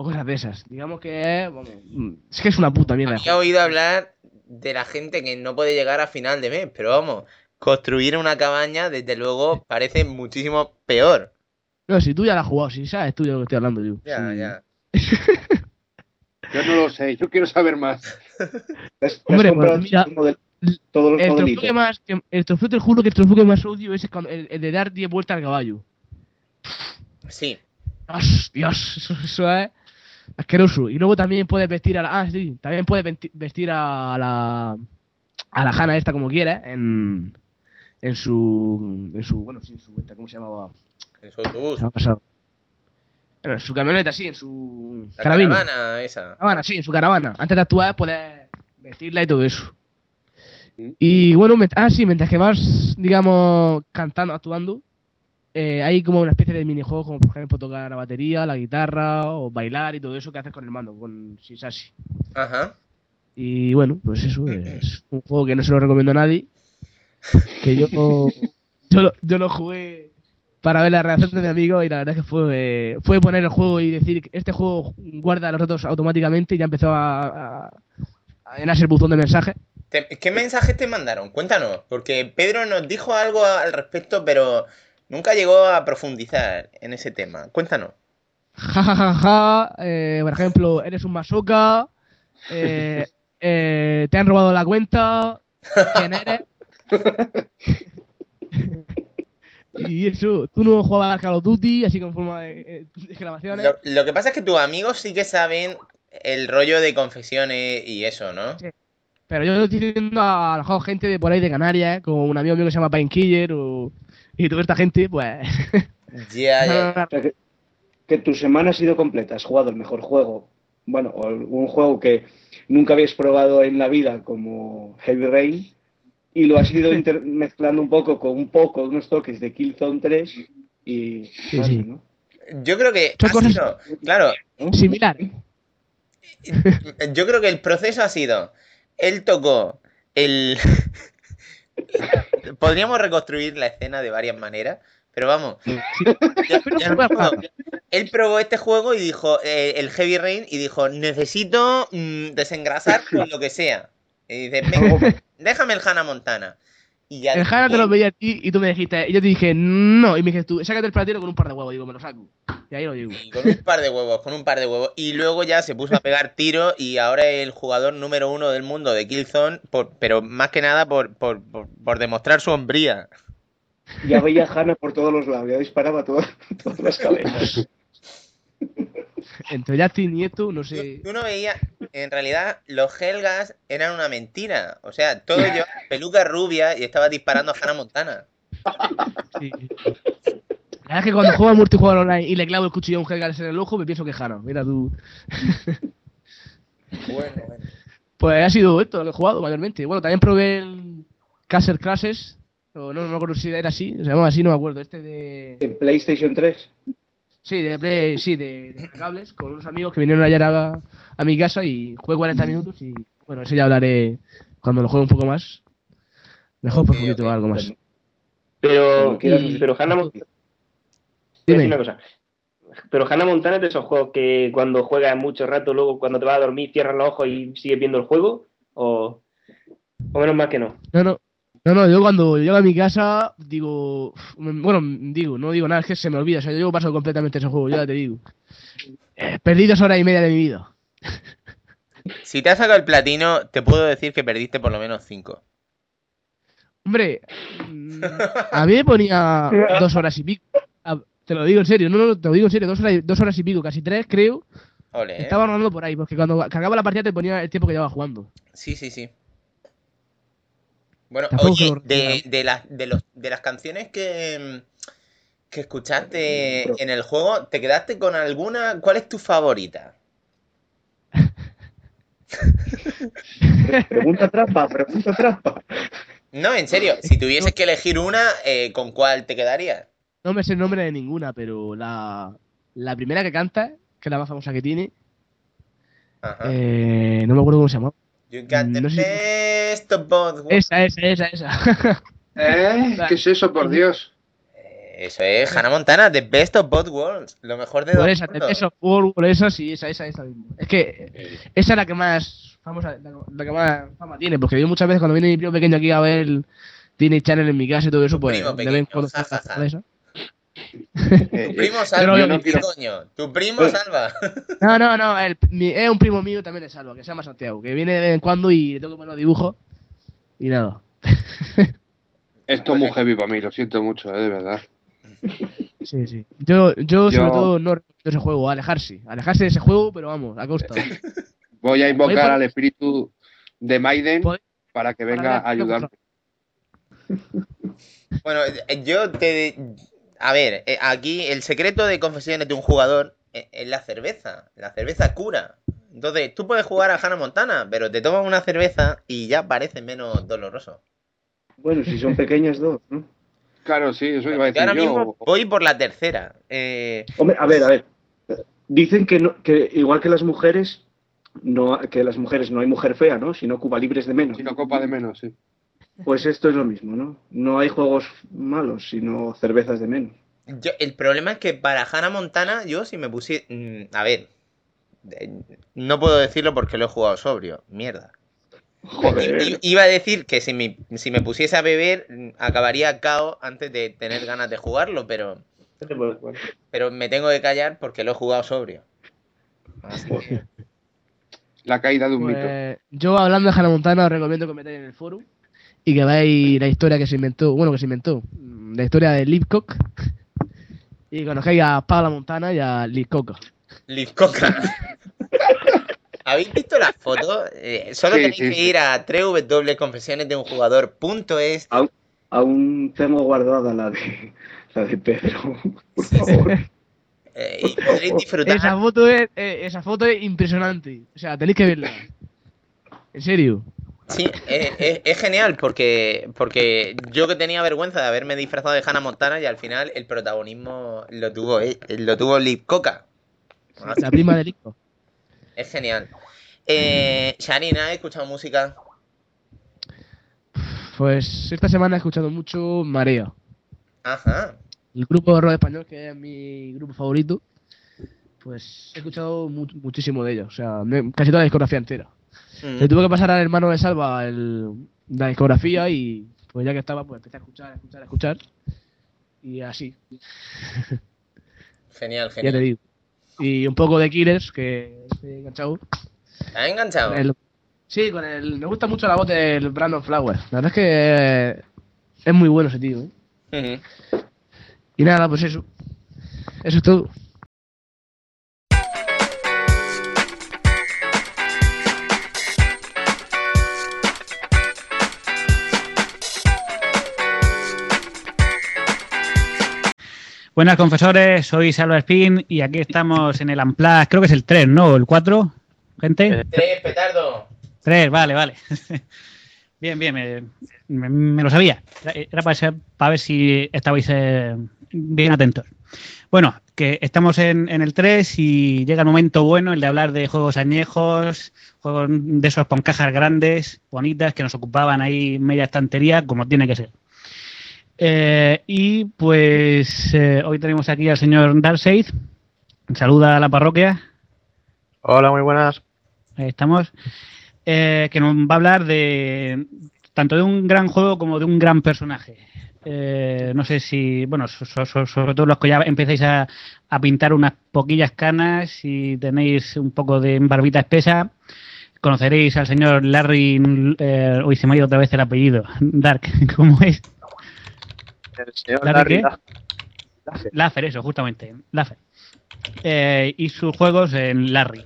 C: o cosas de esas. Digamos que es. vamos, mm, es que es una puta mierda.
D: Había oído hablar de la gente que no puede llegar a final de mes, pero vamos, construir una cabaña, desde luego, parece muchísimo peor.
C: No, si tú ya la has jugado, si sabes tú de lo que estoy hablando yo.
D: Ya,
C: Sí.
D: ya. (laughs)
E: Yo no lo sé, yo quiero saber más.
H: ¿Te has, te has
C: Hombre,
H: comprado
C: pues mira-
H: el, model- Todos los
C: El trofeo,
H: modelitos.
C: que más, que- el trofeo, te juro que el trofeo que más odio es el de dar 10 vueltas al caballo.
D: Sí.
C: Dios, Dios, eso, eso es asqueroso. Y luego también puedes vestir a la. Ah, sí, también puedes vesti- vestir a la. A la Hanna esta como quieras, en. En su. En su. Bueno, sí, en su. ¿Cómo se llamaba?
D: En su autobús.
C: Bueno, en su camioneta, sí, en su.
D: La
C: carabina.
D: caravana esa.
C: Caravana, sí, en su caravana. Antes de actuar puedes vestirla y todo eso.
E: Mm.
C: Y bueno, ah, sí, mientras que vas, digamos, cantando, actuando, eh, hay como una especie de minijuegos, como por ejemplo tocar la batería, la guitarra o bailar y todo eso que haces con el mando, con Sisasi.
D: Ajá.
C: Y bueno, pues eso es un juego que no se lo recomiendo a nadie. Que yo, (laughs) yo, lo, yo lo jugué para ver la reacción de mi amigo y la verdad es que fue, fue poner el juego y decir este juego guarda los datos automáticamente y ya empezó a, a, a llenarse el buzón de mensajes.
D: ¿Qué mensajes te mandaron? Cuéntanos, porque Pedro nos dijo algo al respecto, pero nunca llegó a profundizar en ese tema. Cuéntanos.
C: Ja, ja, ja, ja, eh, por ejemplo, eres un masoca, eh, (laughs) eh, te han robado la cuenta, quién eres. (laughs) y eso, tú no jugabas al Call of Duty, así con forma de, eh, de exclamaciones.
D: Lo, lo que pasa es que tus amigos sí que saben el rollo de confesiones y eso, ¿no?
C: Sí. Pero yo estoy diciendo a mejor gente de por ahí de Canarias, como un amigo mío que se llama Painkiller o, y toda esta gente, pues. (laughs)
D: Ya, ya. (laughs)
H: O sea, que, que tu semana ha sido completa, has jugado el mejor juego, bueno, o un juego que nunca habías probado en la vida como Heavy Rain, y lo has ido (laughs) mezclando un poco con un poco, unos toques de Killzone 3 y...
C: Sí, sí.
H: ¿no?
D: Yo creo que ha
C: cosas-
D: sido, claro,
C: Similar.
D: yo creo que el proceso ha sido, él tocó el... (laughs) Podríamos reconstruir la escena de varias maneras, pero vamos. no. Él probó este juego y dijo, eh, el Heavy Rain, y dijo, necesito mm, desengrasar con lo que sea. Y dice, "Venga, (laughs) déjame el Hannah Montana. Y ya
C: El Hanna te lo veía a ti y tú me dijiste, y yo te dije, no, y me dijiste tú, sácate el platero con un par de huevos, digo, me lo saco. Y ahí lo digo.
D: Y con un par de huevos, con un par de huevos. Y luego ya se puso a pegar tiro y ahora es el jugador número uno del mundo de Killzone, por, pero más que nada por, por, por, por demostrar su hombría.
H: Ya veía a Hannah por todos los lados, ya disparaba todo- (laughs) todas las cabezas.
C: Entre Justin y esto, no sé.
D: tú no veías, en realidad los Helgas eran una mentira. O sea, todo yo, peluca rubia y estaba disparando a Hannah Montana.
C: sí. La verdad es que cuando juego al multijugador online y le clavo el cuchillo a un Helgas en el ojo, me pienso que es Hanna. Mira tú.
D: Bueno, bueno.
C: Pues ha sido esto lo que he jugado mayormente. Bueno, también probé el Castle Crashes. O no, no me acuerdo si era así, se llamaba así, no me acuerdo. Este de.
H: En PlayStation 3.
C: Sí, de Play, sí, de, de cables, con unos amigos que vinieron ayer a, a mi casa y jugué 40 minutos y bueno, eso ya hablaré cuando lo juegue un poco más. Mejor profundito
D: ok.
C: algo más.
F: Pero, y- pero Hannah Montana.
C: Dime.
F: una cosa. Pero Hannah Montana es de esos juegos que cuando juegas mucho rato, luego cuando te vas a dormir cierras los ojos y sigues viendo el juego, o, o menos mal que no.
C: No, no. No, no, yo cuando llego a mi casa digo, bueno, digo, no digo nada, es que se me olvida, o sea, yo paso completamente ese juego, ya te digo. Eh, perdí dos horas y media de mi vida. (laughs)
D: Si te has sacado el platino, te puedo decir que perdiste por lo menos cinco.
C: Hombre, mm, a mí me ponía dos horas y pico. Te lo digo en serio, no, no, te lo digo en serio, dos horas, y- dos horas y pico, casi tres, creo.
D: Ole, ¿eh?
C: Estaba rodando por ahí, porque cuando cargaba la partida te ponía el tiempo que llevaba jugando.
D: Sí, sí, sí. Bueno,
C: Tampoco
D: oye, de, de, las, de, los, de las canciones que, que escuchaste en el juego, ¿te quedaste con alguna? ¿Cuál es tu favorita? (laughs)
H: Pregunta trampa, pregunta trampa.
D: No, en serio, si tuvieses que elegir una, eh, ¿con cuál te quedarías?
C: No me sé el nombre de ninguna, pero la, la primera que canta, que es la más famosa que tiene,
D: Ajá.
C: eh, no me acuerdo cómo se llama.
D: You got the
C: no sé
D: both worlds.
C: Esa, esa, esa, esa.
E: ¿Eh? ¿Qué es eso, por Dios?
D: Eh, Eso es Hannah Montana, The Best of Both Worlds. Lo mejor de
C: por
D: dos
C: esa, eso, por, por esa, sí, esa, esa, esa misma. Es que esa es la que más famosa, la, la que más fama tiene, porque yo muchas veces cuando viene mi primo pequeño aquí a ver el Disney Channel en mi casa y todo eso,
D: Tu
C: pues
D: primo
C: de vez en
D: pequeño,
C: cuando
D: ja, ja, ja.
C: esa.
D: Tu primo salva,
C: Pero
D: ¿qué
C: yo
E: quiero-
D: coño? Tu primo salva.
C: No, no, no, el- mi- es un primo mío también de Salva, que se llama Santiago, que viene de vez en cuando y le tengo que poner los dibujos. Y nada.
E: Esto es muy heavy para mí, lo siento mucho, eh, de verdad.
C: Sí, sí. Yo, yo,
E: Yo-
C: sobre todo no recomiendo ese juego, alejarse. Alejarse de ese juego, pero vamos, a costa. (laughs)
E: Voy a invocar al espíritu de Maiden para que
C: para
E: venga
C: ver-
E: a ayudarme. (laughs)
D: Bueno, eh, yo te... A ver, eh, aquí el secreto de confesiones de un jugador eh, es la cerveza. La cerveza cura. Entonces, tú puedes jugar a Hannah Montana, pero te tomas una cerveza y ya parece menos doloroso.
H: Bueno, si son pequeñas dos, ¿no?
E: Claro, sí, eso iba a
D: Yo
E: decir
D: ahora
E: yo.
D: mismo voy por la tercera. Eh,
H: Hombre, a ver, a ver. Dicen que, no, que igual que las mujeres, no, que las mujeres no hay mujer fea, ¿no? Sino Cuba libres de menos.
E: Si no copa de menos, sí.
H: Pues esto es lo mismo, ¿no? No hay juegos malos, sino cervezas de menos.
D: yo- el problema es que para Hannah Montana, yo si me pusiera... mm, A ver, no puedo decirlo porque lo he jugado sobrio. Mierda.
H: Joder.
D: Iba a decir que si me, si me pusiese a beber, acabaría cao antes de tener ganas de jugarlo, pero, pero me tengo que callar porque lo he jugado sobrio. Así que-
E: La caída de un mito.
C: Pues, yo hablando de Hannah Montana os recomiendo que metáis en el foro y que veáis la historia que se inventó, bueno, que se inventó, mm, la historia de Lipcock y conozcáis a Paula Montana y a Lipcock.
D: Liz Coca. ¿Habéis visto las fotos? Eh, solo
E: Sí,
D: tenéis
E: sí,
D: que
E: sí.
D: ir a www.confesionesdeunjugador.es
H: Aún, aún tengo guardada la de, la de Pedro, por favor. (laughs)
D: eh, y podréis disfrutar.
C: Esa foto es, eh, esa foto es impresionante. O sea, tenéis que verla. En serio.
D: Sí, es, es- es genial porque, porque yo que tenía vergüenza de haberme disfrazado de Hannah Montana y al final el protagonismo lo tuvo, eh, lo tuvo Liv Coca.
C: La prima de Lipcock.
D: Es genial. Eh, Sharina, ¿has escuchado música?
C: Pues esta semana he escuchado mucho Marea.
D: Ajá.
C: El grupo de rock español, que es mi grupo favorito. Pues he escuchado mu- muchísimo de ellos. O sea, me- casi toda la discografía entera.
D: Mm.
C: Le tuve que pasar al hermano de Salva el- la discografía y pues ya que estaba, pues empecé a escuchar, a escuchar, a escuchar. Y así,
D: Genial, (laughs)
C: ya te
D: genial.
C: digo. Y un poco de Killers, que estoy enganchado.
D: ¿Has enganchado?
C: El- sí, con el. Me gusta mucho la voz del Brandon Flowers. La verdad es que eh, es muy bueno ese tío. ¿eh? Y nada, pues eso. Eso es todo.
I: Buenas confesores, soy Salva Spin y aquí estamos en el Amplas, creo que es el 3, ¿no? ¿El 4? Gente.
D: Tres, petardo.
I: 3, vale, vale. (laughs) bien, bien, me, me- me lo sabía. Era- Era para, ser- para ver si estabais eh, bien atentos. Bueno, que estamos en, en el 3 y llega el momento bueno, el de hablar de juegos añejos, juegos de esos con cajas grandes, bonitas, que nos ocupaban ahí media estantería, como tiene que ser. Eh, y pues eh, hoy tenemos aquí al señor Darkseid. Saluda a la parroquia.
G: Hola, muy buenas.
I: Ahí estamos. Eh, que nos va a hablar de tanto de un gran juego como de un gran personaje. Eh, no sé si, bueno, so- so- so- sobre todo los que ya empezáis a, a pintar unas poquillas canas y tenéis un poco de barbita espesa, conoceréis al señor Larry, eh, hoy se me ha ido otra vez el apellido, (laughs) Dark, (laughs) ¿cómo es?
G: El señor
I: Larry,
G: Larry
I: ¿qué?
G: Laffer.
I: Laffer, eso, justamente, Laffer. Eh, y sus juegos en Larry.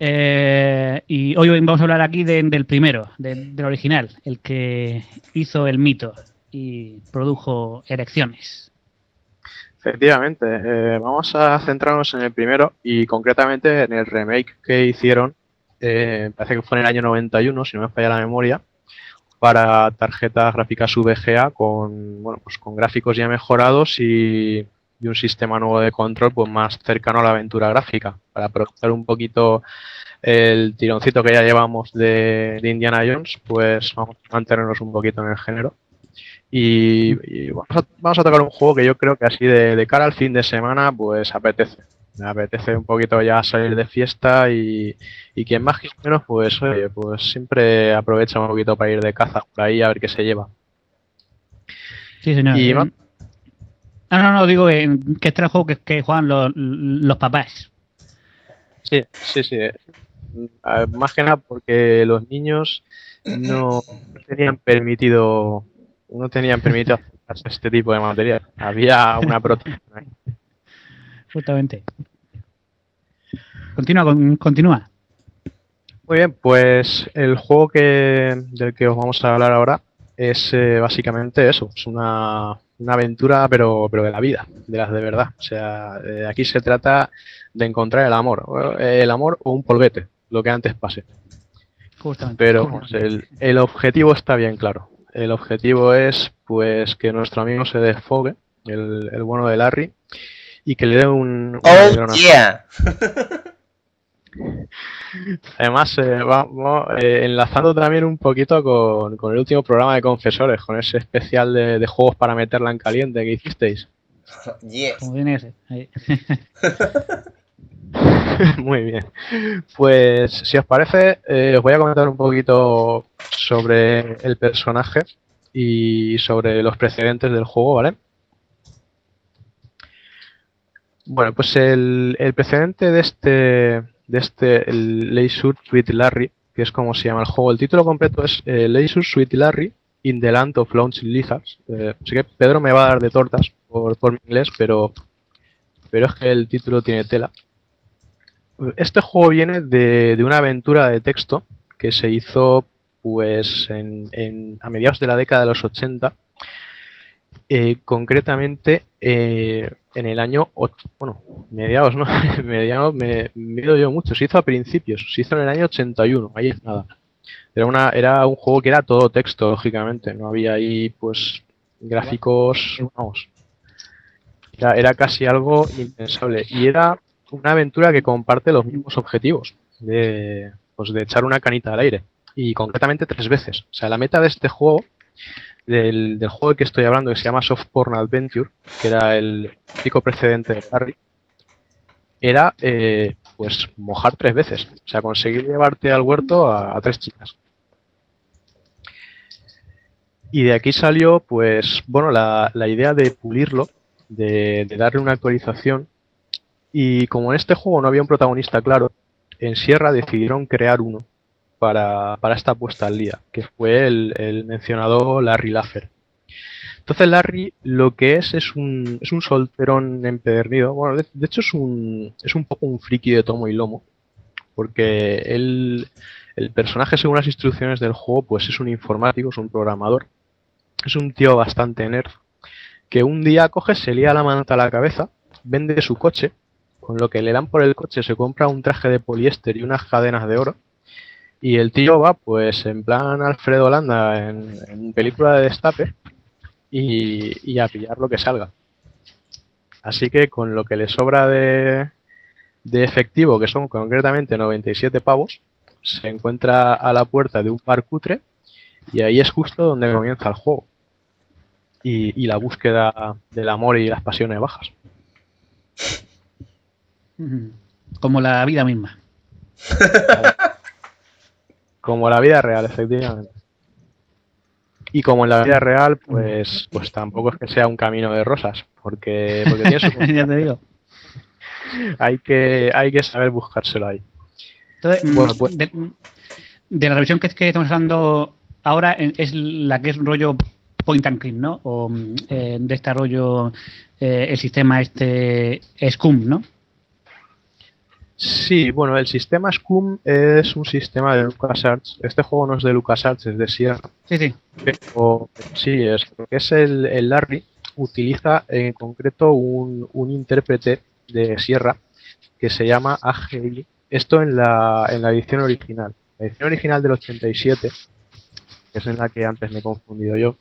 I: Eh, y hoy vamos a hablar aquí de- del primero, de- del original, el que hizo el mito y produjo erecciones.
G: Efectivamente, eh, vamos a centrarnos en el primero y concretamente en el remake que hicieron, eh, parece que fue en el año 91, si no me falla la memoria, para tarjetas gráficas VGA con, bueno, pues con gráficos ya mejorados y, un sistema nuevo de control pues más cercano a la aventura gráfica, para aprovechar un poquito el tironcito que ya llevamos de, de Indiana Jones, pues vamos a mantenernos un poquito en el género. Y, y vamos, a, vamos a tocar un juego que yo creo que así de, de cara al fin de semana, pues apetece. Me apetece un poquito ya salir de fiesta y, y quien más quien menos, pues oye, pues siempre aprovecha un poquito para ir de caza por ahí a ver qué se lleva.
I: Sí, señor.
G: Y
I: Eh, Ah, no, no, digo que, que este era el juego que, que juegan los, los papás.
G: Sí, sí, sí. Más que nada porque los niños no tenían permitido no tenían permitido (laughs) hacer este tipo de material. Había una protección ahí.
I: Justamente. Continúa, con- continúa.
G: Muy bien, pues el juego que, del que os vamos a hablar ahora es eh, básicamente eso, es una, una aventura pero, pero de la vida, de las de verdad. O sea, eh, aquí se trata de encontrar el amor, eh, el amor o un polvete, lo que antes pase.
I: Justamente.
G: Pero el, el objetivo está bien claro. El objetivo es pues que nuestro amigo se desfogue, el, el bueno de Larry, y que le dé un... un
D: Oh, yeah. (laughs)
G: Además, eh, vamos eh, enlazando también un poquito con, con el último programa de Confesores, con ese especial de, de juegos para meterla en caliente que hicisteis. (laughs)
D: Yes.
I: Como viene ese. Ahí. (laughs)
G: Muy bien. Pues, si os parece, eh, os voy a comentar un poquito sobre el personaje y sobre los precedentes del juego, ¿vale? Bueno, pues el, el precedente de este, de este Leisure Sweet Larry, que es como se llama el juego, el título completo es eh, Leisure Sweet Larry in the Land of Lonely Lizards. Eh, así que Pedro me va a dar de tortas por, por mi inglés, pero, pero es que el título tiene tela. Este juego viene de, de una aventura de texto que se hizo pues en- a mediados de la década de los 80, eh, concretamente eh, en el año, och- bueno, mediados, ¿no? (laughs) mediados me, ido yo mucho, se hizo a principios, se hizo en el año 81, ahí es nada. Era, una, era un juego que era todo texto, lógicamente, no había ahí pues gráficos, vamos, era, era casi algo impensable. Y era una aventura que comparte los mismos objetivos de, pues, de echar una canita al aire. Y concretamente tres veces. O sea, la meta de este juego, del, del juego que estoy hablando, que se llama Soft Porn Adventure, que era el pico precedente de Harry, era eh, pues mojar tres veces. O sea, conseguir llevarte al huerto a, tres chicas. Y de aquí salió, pues, bueno, la, la idea de pulirlo, de darle una actualización. Y como en este juego no había un protagonista claro, en Sierra decidieron crear uno para, para esta puesta al día, que fue el, el mencionado Larry Laffer. Entonces Larry lo que es es un, es un solterón empedernido. Bueno, de, de hecho es un, es un poco un friki de tomo y lomo, porque él, el personaje según las instrucciones del juego pues es un informático, es un programador. Es un tío bastante nerd, que un día coge, se lía la manta a la cabeza, vende su coche, con lo que le dan por el coche se compra un traje de poliéster y unas cadenas de oro. Y el tío va, pues, en plan Alfredo Landa en, en película de destape y, y a pillar lo que salga. Así que con lo que le sobra de, de efectivo, que son concretamente 97 pavos, se encuentra a la puerta de un bar cutre y ahí es justo donde comienza el juego. Y, y la búsqueda del amor y las pasiones bajas.
I: Como la vida misma. (laughs)
G: Como la vida real, efectivamente. Y como en la vida real, pues, pues tampoco es que sea un camino de rosas, porque, porque tiene su- (laughs)
I: ya te digo.
G: hay que hay que saber buscárselo ahí.
I: Entonces,
G: Bueno, pues-
I: de, de la revisión que, que estamos hablando ahora es la que es rollo point and click, ¿no? O mm, eh, de este rollo eh, el sistema este SCUM, ¿no?
G: Sí, bueno, el sistema SCUM es un sistema de LucasArts. Este juego no es de LucasArts, es de Sierra.
I: Sí, sí.
G: Pero sí, es, lo que es el, el Larry utiliza en concreto un, un intérprete de Sierra que se llama AGI. Esto en la, en la edición original. La edición original del 87, que es en la que antes me he confundido yo,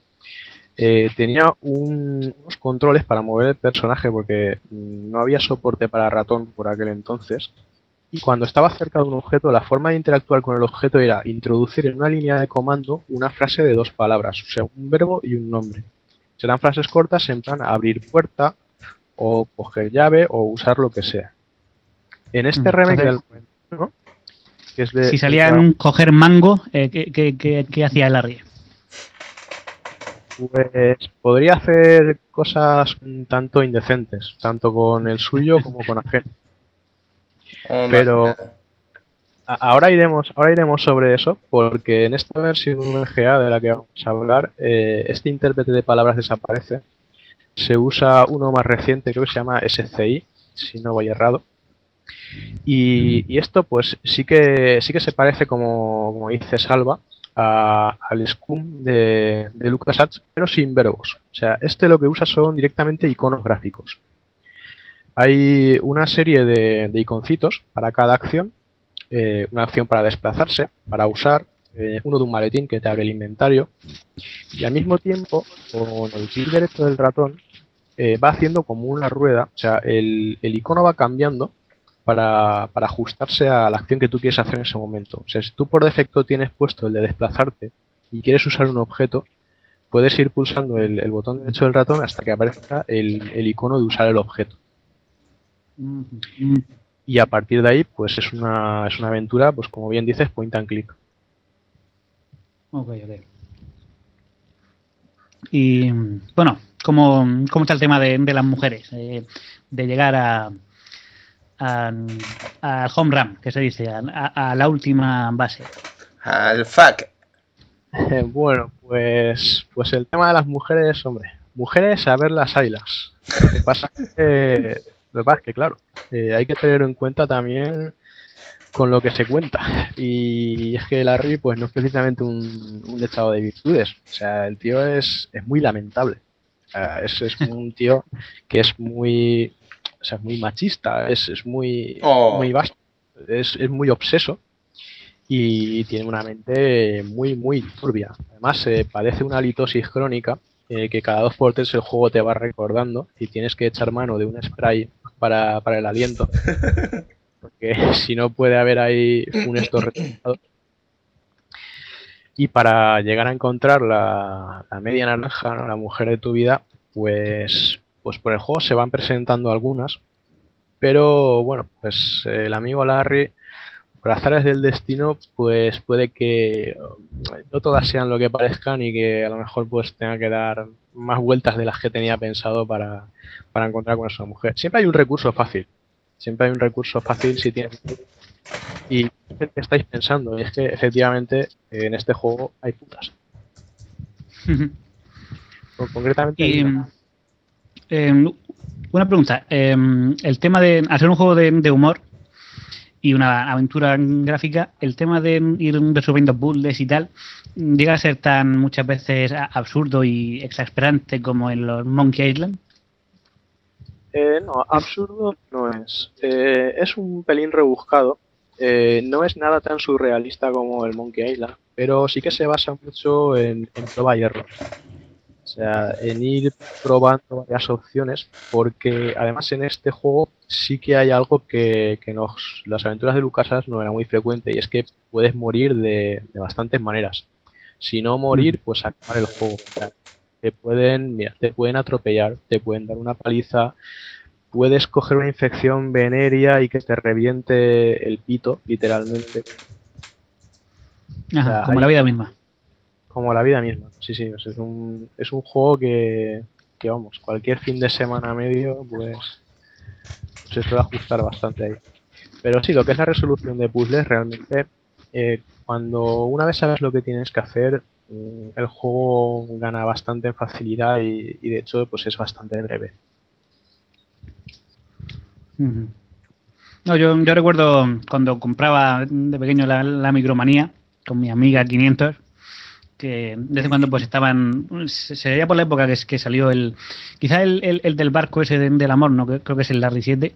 G: eh, tenía un- unos controles para mover el personaje porque mm, no había soporte para ratón por aquel entonces. Y cuando estaba cerca de un objeto, la forma de interactuar con el objeto era introducir en una línea de comando una frase de dos palabras, o sea, un verbo y un nombre. Serán frases cortas en plan abrir puerta o coger llave o usar lo que sea. En este
I: Mm,
G: remake del ¿no?
I: Si salía en un coger mango, eh, ¿qué, qué- qué- qué hacía el Larry?
G: Pues podría hacer cosas un tanto indecentes, tanto con el suyo como con ajeno.
D: Oh,
G: Pero- ahora iremos, ahora iremos sobre eso, porque en esta versión VGA de la que vamos a hablar, eh, este intérprete de palabras desaparece. Se usa uno más reciente, creo que se llama SCI, si no voy errado. Y, y esto, pues, sí que sí que se parece, como, como dice Salva, a- al Scum de, de LucasArts, pero sin verbos. O sea, este lo que usa son directamente iconos gráficos. Hay una serie de, de iconcitos para cada acción eh, una acción para desplazarse, para usar, eh, uno de un maletín que te abre el inventario, y al mismo tiempo, con el clic derecho del ratón, eh, va haciendo como una rueda, o sea, el, el icono va cambiando para, para ajustarse a la acción que tú quieres hacer en ese momento. O sea, si tú por defecto tienes puesto el de desplazarte y quieres usar un objeto, puedes ir pulsando el, el botón derecho del ratón hasta que aparezca el, el icono de usar el objeto. Y a partir de ahí, pues es una, es una aventura, pues como bien dices, point and click.
I: Ok, ok. Y bueno, ¿cómo, cómo está el tema de, de las mujeres? Eh, de llegar a, al home run, que se dice, a, a- a la última base.
D: Al fuck.
G: bueno, pues, pues el tema de las mujeres, hombre, mujeres a ver las ailas. Lo que pasa es que, lo que, pasa es que, claro, eh, hay que tener en cuenta también con lo que se cuenta. Y es que Larry, pues no es precisamente un, un estado de virtudes. O sea, el tío es, es muy lamentable. O sea, es, es un tío que es muy, o sea, es muy machista, es, es muy,
D: Oh.
G: muy vasto, es, es muy obseso y tiene una mente muy, muy turbia. Además, eh, padece una litosis crónica eh, que cada dos por tres el juego te va recordando y tienes que echar mano de un spray para, para el aliento. (laughs) Porque (laughs) si no puede haber ahí funestos resultados. Y para llegar a encontrar la, la media naranja, ¿no? la mujer de tu vida, pues, pues por el juego se van presentando algunas. Pero bueno, pues el amigo Larry, por azares del destino, pues puede que eh, no todas sean lo que parezcan y que a lo mejor pues tenga que dar más vueltas de las que tenía pensado para, para encontrar con esa mujer. Siempre hay un recurso fácil. Siempre hay un recurso fácil si tienes. Y que estáis pensando, y es que efectivamente en este juego hay putas. (laughs) Con- Concretamente. hay una.
I: Eh, una pregunta. eh, el tema de hacer un juego de, humor y una aventura gráfica, el tema de ir resolviendo puzzles y tal, llega a ser tan muchas veces absurdo y exasperante como en los Monkey Island.
G: Eh, no, absurdo no es. Eh, es un pelín rebuscado. Eh, no es nada tan surrealista como el Monkey Island, pero sí que se basa mucho en, en prueba y error. O sea, en ir probando varias opciones, porque además en este juego sí que hay algo que, que nos, las aventuras de LucasArts no era muy frecuente, y es que puedes morir de, de bastantes maneras. Si no morir, pues acabar el juego. O sea, te pueden, mira, te pueden atropellar, te pueden dar una paliza, puedes coger una infección venérea y que te reviente el pito, literalmente,
I: Ajá,
G: sea,
I: como
G: hay-
I: la vida misma.
G: Como la vida misma. Sí, sí, es un, es un juego que, que, vamos, cualquier fin de semana medio, pues se suele ajustar bastante ahí. Pero sí, lo que es la resolución de puzzles, realmente, eh, cuando una vez sabes lo que tienes que hacer, mm, el juego gana bastante en facilidad y, de hecho, pues es bastante breve.
I: No, yo, yo recuerdo cuando compraba de pequeño la, la micromanía con mi amiga 500, que de vez en cuando pues estaban, se se veía por la época que, es- que salió el, quizá el, el- el del barco ese de- del amor, no, Que- creo que es el Larry 7,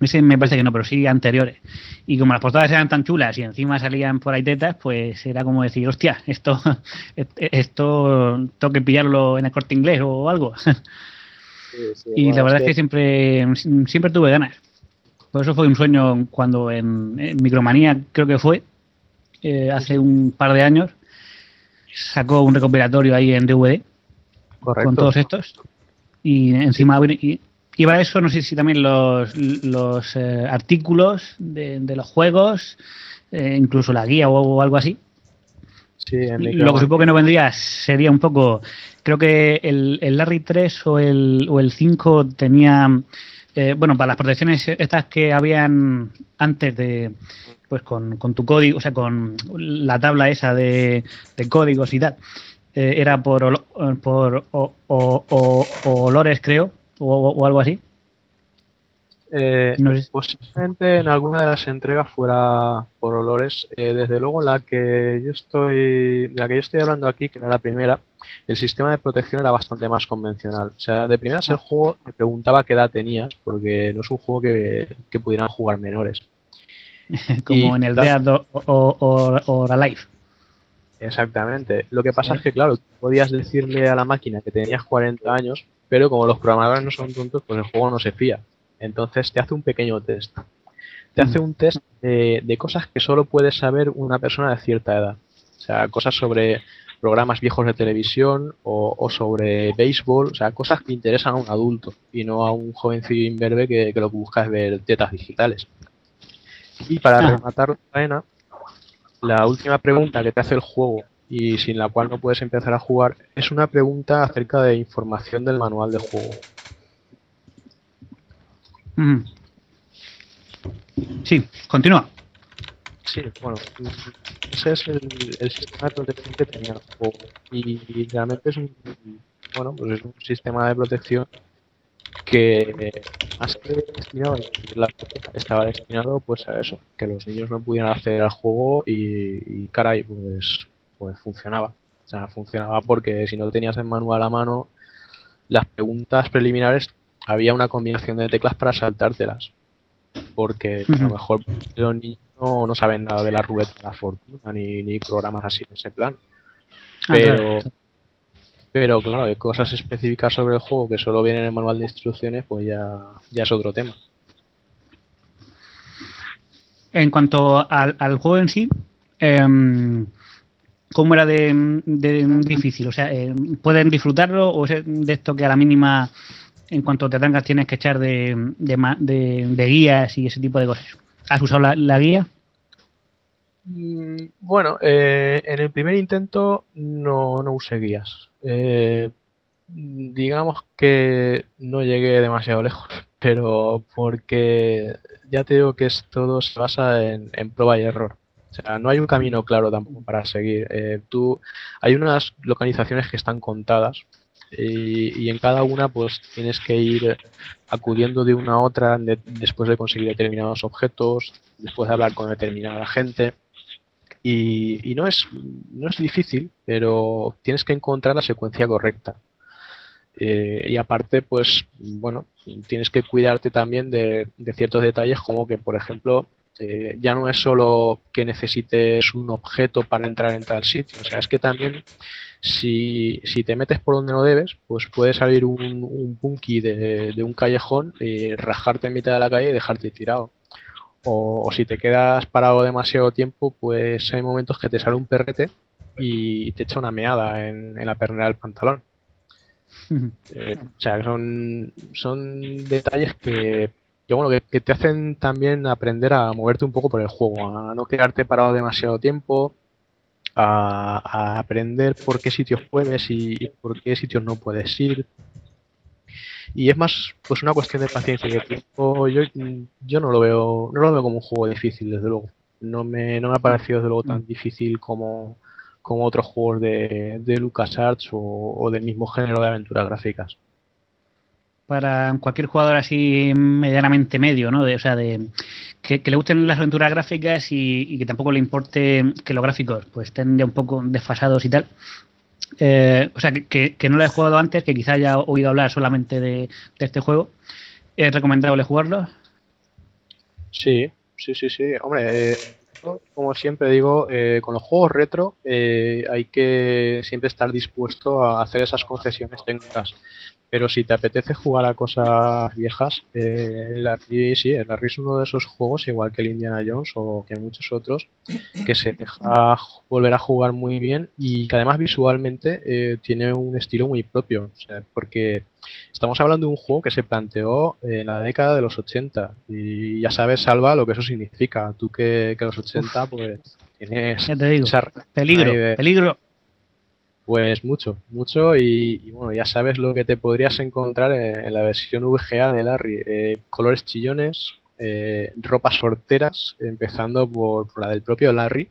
I: ese me parece que no, pero sí anteriores. Y como las portadas eran tan chulas y encima salían por ahí tetas, pues era como decir, hostia, esto, (laughs) esto tengo que pillarlo en el corte inglés o algo. (laughs) Y la verdad es que siempre, siempre tuve ganas. Por eso fue un sueño cuando en, en Micromanía, creo que fue, eh, hace un par de años, sacó un recopilatorio ahí en DVD
G: Correcto.
I: con todos estos. Y encima y- iba eso, no sé si también los, los eh, artículos de, de los juegos, eh, incluso la guía o, o algo así.
G: Sí,
I: Lo que supongo que no vendría sería un poco. Creo que el, el Larry 3 o el, o el 5 tenía. eh, bueno, para las protecciones estas que habían antes de. Pues con, con tu código, o sea, con la tabla esa de, de códigos y tal, eh, era por, olo- por o- o- o- olores, creo, o, o algo así.
G: Eh,
I: No sé.
G: Posiblemente en alguna de las entregas fuera por olores. Eh, desde luego la que yo estoy, la que yo estoy hablando aquí, que era la primera, el sistema de protección era bastante más convencional. O sea, de primeras el juego me preguntaba qué edad tenías, porque no es un juego que, que pudieran jugar menores. (laughs)
I: Como
G: Y
I: en el Dead o, o, o- o Alive.
G: Exactamente. Lo que pasa es que, claro, podías decirle a la máquina que tenías 40 años, pero como los programadores no son tontos, pues el juego no se fía. Entonces te hace un pequeño test. Te hace un test de, de cosas que solo puede saber una persona de cierta edad. O sea, cosas sobre programas viejos de televisión o, o sobre béisbol, o sea, cosas que interesan a un adulto y no a un jovencillo imberbe que, que lo que busca es ver tetas digitales. Y para
I: Ah.
G: rematar la faena, la última pregunta que te hace el juego y sin la cual no puedes empezar a jugar es una pregunta acerca de información del manual de juego.
I: Sí, continúa.
G: Sí, bueno, ese es el, el sistema de protección que tenía el juego. Y, y realmente es un, bueno, pues es un sistema de protección que más que destinado, la- estaba destinado pues a eso, que los niños no pudieran acceder al juego y, y caray, pues, pues funcionaba. O sea, funcionaba porque si no tenías el manual a mano, las preguntas preliminares había una combinación de teclas para saltártelas. Porque a lo mejor los niños no, no saben nada de la ruleta de la fortuna ni, ni programas así de ese plan.
I: Ah,
G: Pero. Pero claro, de cosas específicas sobre el juego que solo vienen en el manual de instrucciones, pues ya, ya es otro tema.
I: En cuanto al, al juego en sí, em, ¿cómo era de, de difícil? O sea, em, ¿pueden disfrutarlo o es de esto que a la mínima, en cuanto te tengas, tienes que echar de, de- de guías y ese tipo de cosas? ¿Has usado la, la guía?
G: Mm, Bueno, eh, en el primer intento no, no usé guías. Eh, digamos que no llegué demasiado lejos, (laughs) pero porque ya te digo que es, todo se basa en, en prueba y error. O sea, no hay un camino claro tampoco para seguir. Eh, tú, hay unas localizaciones que están contadas y, y en cada una pues tienes que ir acudiendo de una a otra de- después de conseguir determinados objetos, después de hablar con determinada gente. Y, y no es, no es difícil, pero tienes que encontrar la secuencia correcta. Eh, y aparte, pues, bueno, tienes que cuidarte también de, de ciertos detalles, como que, por ejemplo, eh, ya no es solo que necesites un objeto para entrar en tal sitio, o sea, es que también si, si te metes por donde no debes, pues puede salir un, un punky de, de un callejón y rajarte en mitad de la calle y dejarte tirado. O, o si te quedas parado demasiado tiempo, pues hay momentos que te sale un perrete y te echa una meada en, en la pernera del pantalón. (laughs) Eh, o sea, son, son detalles que, que, bueno, que, que te hacen también aprender a moverte un poco por el juego, a no quedarte parado demasiado tiempo, a, a aprender por qué sitios puedes y, y por qué sitios no puedes ir. Y es más pues una cuestión de paciencia y de tiempo. Yo, yo no lo veo, no lo veo como un juego difícil, desde luego. No me, no me ha parecido desde luego tan difícil como, como otros juegos de, de LucasArts o, o del mismo género de aventuras gráficas.
I: Para cualquier jugador así medianamente medio, ¿no? De, o sea, de que, que le gusten las aventuras gráficas y, y que tampoco le importe que los gráficos pues estén ya un poco desfasados y tal. Eh, o sea, que, que, no lo he jugado antes, que quizá haya oído hablar solamente de, este juego. ¿Es recomendable jugarlo?
G: Sí, sí, sí, sí. Hombre, eh, como siempre digo, eh, con los juegos retro eh, hay que siempre estar dispuesto a hacer esas concesiones técnicas. Pero si te apetece jugar a cosas viejas, eh, el sí, el es uno de esos juegos, igual que el Indiana Jones o que muchos otros, que se deja volver a jugar muy bien y que además visualmente eh, tiene un estilo muy propio. O sea, porque estamos hablando de un juego que se planteó en la década de los 80 y ya sabes, Salva, lo que eso significa. Tú que, que los 80 pues tienes...
I: Ya te digo,
G: esa-
I: peligro,
G: de-
I: peligro.
G: Pues mucho, mucho y, y bueno, ya sabes lo que te podrías encontrar en, en la versión VGA de Larry. Eh, colores chillones, eh, ropas sorteras, empezando por, por, la del propio Larry,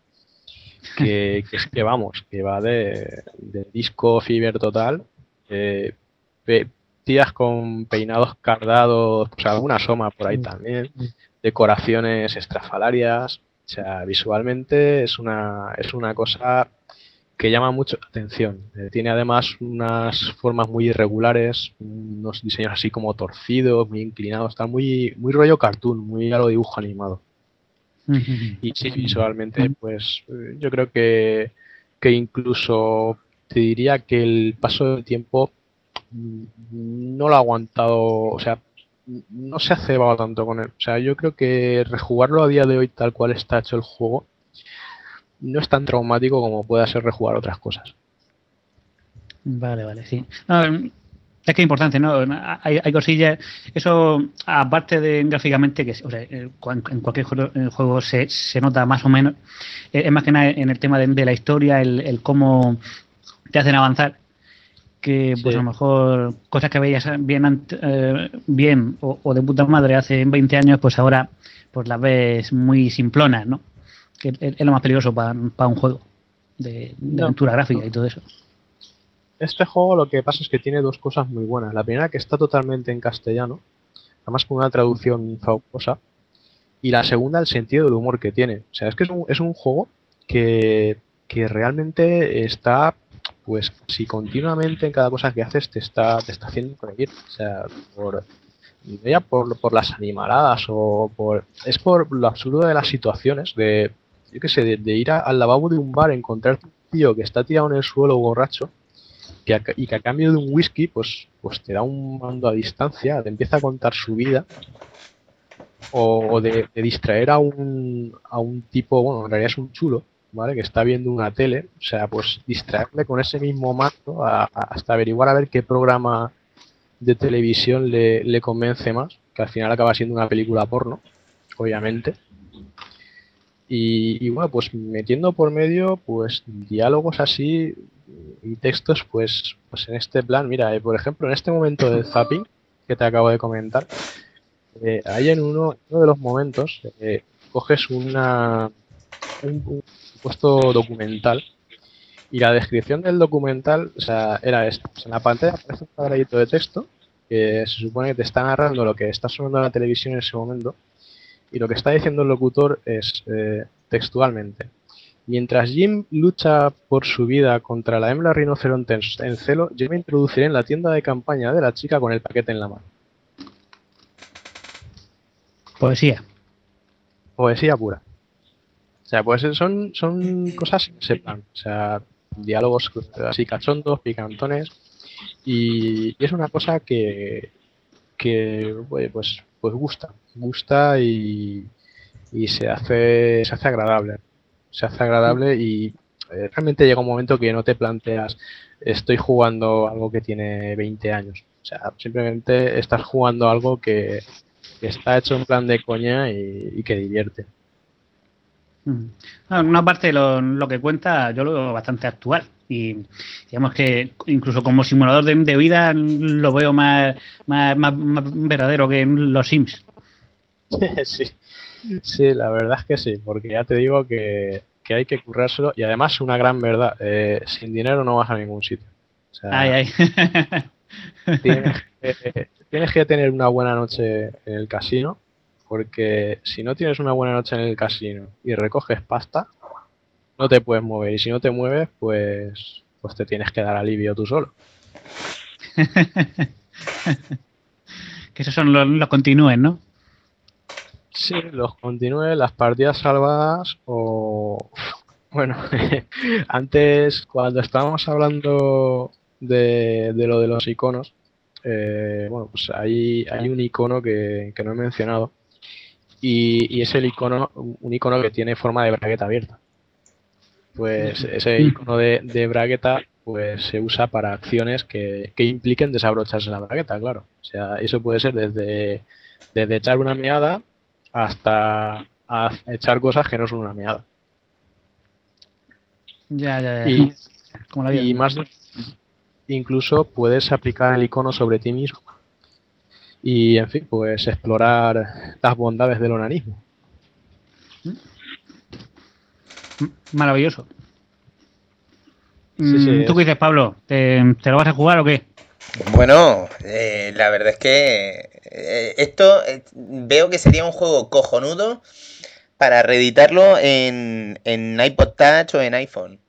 G: que, (laughs) que, es que vamos, que va de, de disco fiber total, eh, tías con peinados cardados, pues alguna asoma por ahí también, decoraciones estrafalarias, o sea, visualmente es una, es una cosa que llama mucho la atención. Eh, tiene además unas formas muy irregulares, unos diseños así como torcidos, muy inclinados, está muy, muy rollo cartoon, muy a lo dibujo animado. Y sí, visualmente, pues eh, yo creo que, que incluso te diría que el paso del tiempo mm, no lo ha aguantado, o sea, no se ha cebado tanto con él. O sea, yo creo que rejugarlo a día de hoy tal cual está hecho el juego, no es tan traumático como pueda ser rejugar otras cosas.
I: Vale, vale, sí. es que es importante, ¿no? Hay, hay, cosillas. Eso, aparte de gráficamente, que o sea, en cualquier juego, se, se, nota más o menos, eh, es más que nada en el tema de, la historia, el, cómo te hacen avanzar. Que, pues a lo mejor cosas que veías bien, eh, bien o, de puta madre hace 20 años, pues ahora pues las ves muy simplonas, ¿no? Que es lo más peligroso para, un juego de, aventura gráfica y todo eso.
G: Este juego lo que pasa es que tiene dos cosas muy buenas. La primera que está totalmente en castellano, además con una traducción fabulosa. Y la segunda, el sentido del humor que tiene. O sea, es que es un, es un juego que, que realmente está, pues, si continuamente en cada cosa que haces te está, te está haciendo reír. O sea, por, ya por, por las animaladas o por... Es por lo absurdo de las situaciones, de yo qué sé, de, ir al lavabo de un bar, encontrarte un tío que está tirado en el suelo borracho que y que a cambio de un whisky, pues, pues te da un mando a distancia, te empieza a contar su vida o, de, distraer a un, a un tipo, bueno, en realidad es un chulo, ¿vale? Que está viendo una tele, o sea, pues distraerle con ese mismo mando hasta averiguar a ver qué programa de televisión le, le convence más, que al final acaba siendo una película porno, obviamente. Y, bueno, pues metiendo por medio, pues diálogos así y textos, pues, pues en este plan, mira, eh, por ejemplo, en este momento de zapping que te acabo de comentar, eh, hay en uno, uno, de los momentos, eh, coges una, un, puesto documental y la descripción del documental, o sea, era. Pues en la pantalla aparece un cuadradito de texto que se supone que te está narrando lo que está sonando en la televisión en ese momento y lo que está diciendo el locutor es eh, textualmente. Mientras Jim lucha por su vida contra la hembra rinoceronte en celo, yo me introduciré en la tienda de campaña de la chica con el paquete en la mano.
I: Poesía.
G: Poesía pura. O sea, pues son, son cosas que sepan. O sea, diálogos así cachondos, picantones. Y, y es una cosa que, que pues, pues gusta, gusta y, y se hace se hace agradable, se hace agradable y eh, realmente llega un momento que no te planteas estoy jugando algo que tiene 20 años, o sea, simplemente estás jugando algo que, está hecho en plan de coña y, que divierte.
I: Una parte lo, lo que cuenta yo lo veo bastante actual y digamos que incluso como simulador de, vida lo veo más, más, verdadero que los Sims. (laughs)
G: Sí, sí, la verdad es que sí, porque ya te digo que, hay que currárselo y además una gran verdad, eh, sin dinero no vas a ningún sitio.
I: ay, ay. (laughs)
G: tienes, que, tienes que tener una buena noche en el casino, porque si no tienes una buena noche en el casino y recoges pasta, no te puedes mover. Y si no te mueves, pues, pues te tienes que dar alivio tú solo. (laughs)
I: que esos son los, los continúen, ¿no?
G: Sí, los continúen, las partidas salvadas o... Bueno, (laughs) antes cuando estábamos hablando de, de lo de los iconos, eh, bueno, pues hay, hay un icono que, que no he mencionado y, y, es el icono, un icono que tiene forma de bragueta abierta pues ese icono de, de, bragueta pues se usa para acciones que, impliquen desabrocharse la bragueta, claro. O sea, eso puede ser desde, desde echar una meada hasta echar cosas que no son una meada.
I: Ya, ya, ya.
G: Y, y más incluso puedes aplicar el icono sobre ti mismo y, en fin, pues explorar las bondades del onanismo.
I: Maravilloso.
G: Sí, sí,
I: Mm, ¿Tú qué dices, Pablo? ¿Te, te lo vas a jugar o qué?
D: Bueno, eh, la verdad es que eh, esto eh, veo que sería un juego cojonudo para reeditarlo en, en iPod Touch o en iPhone.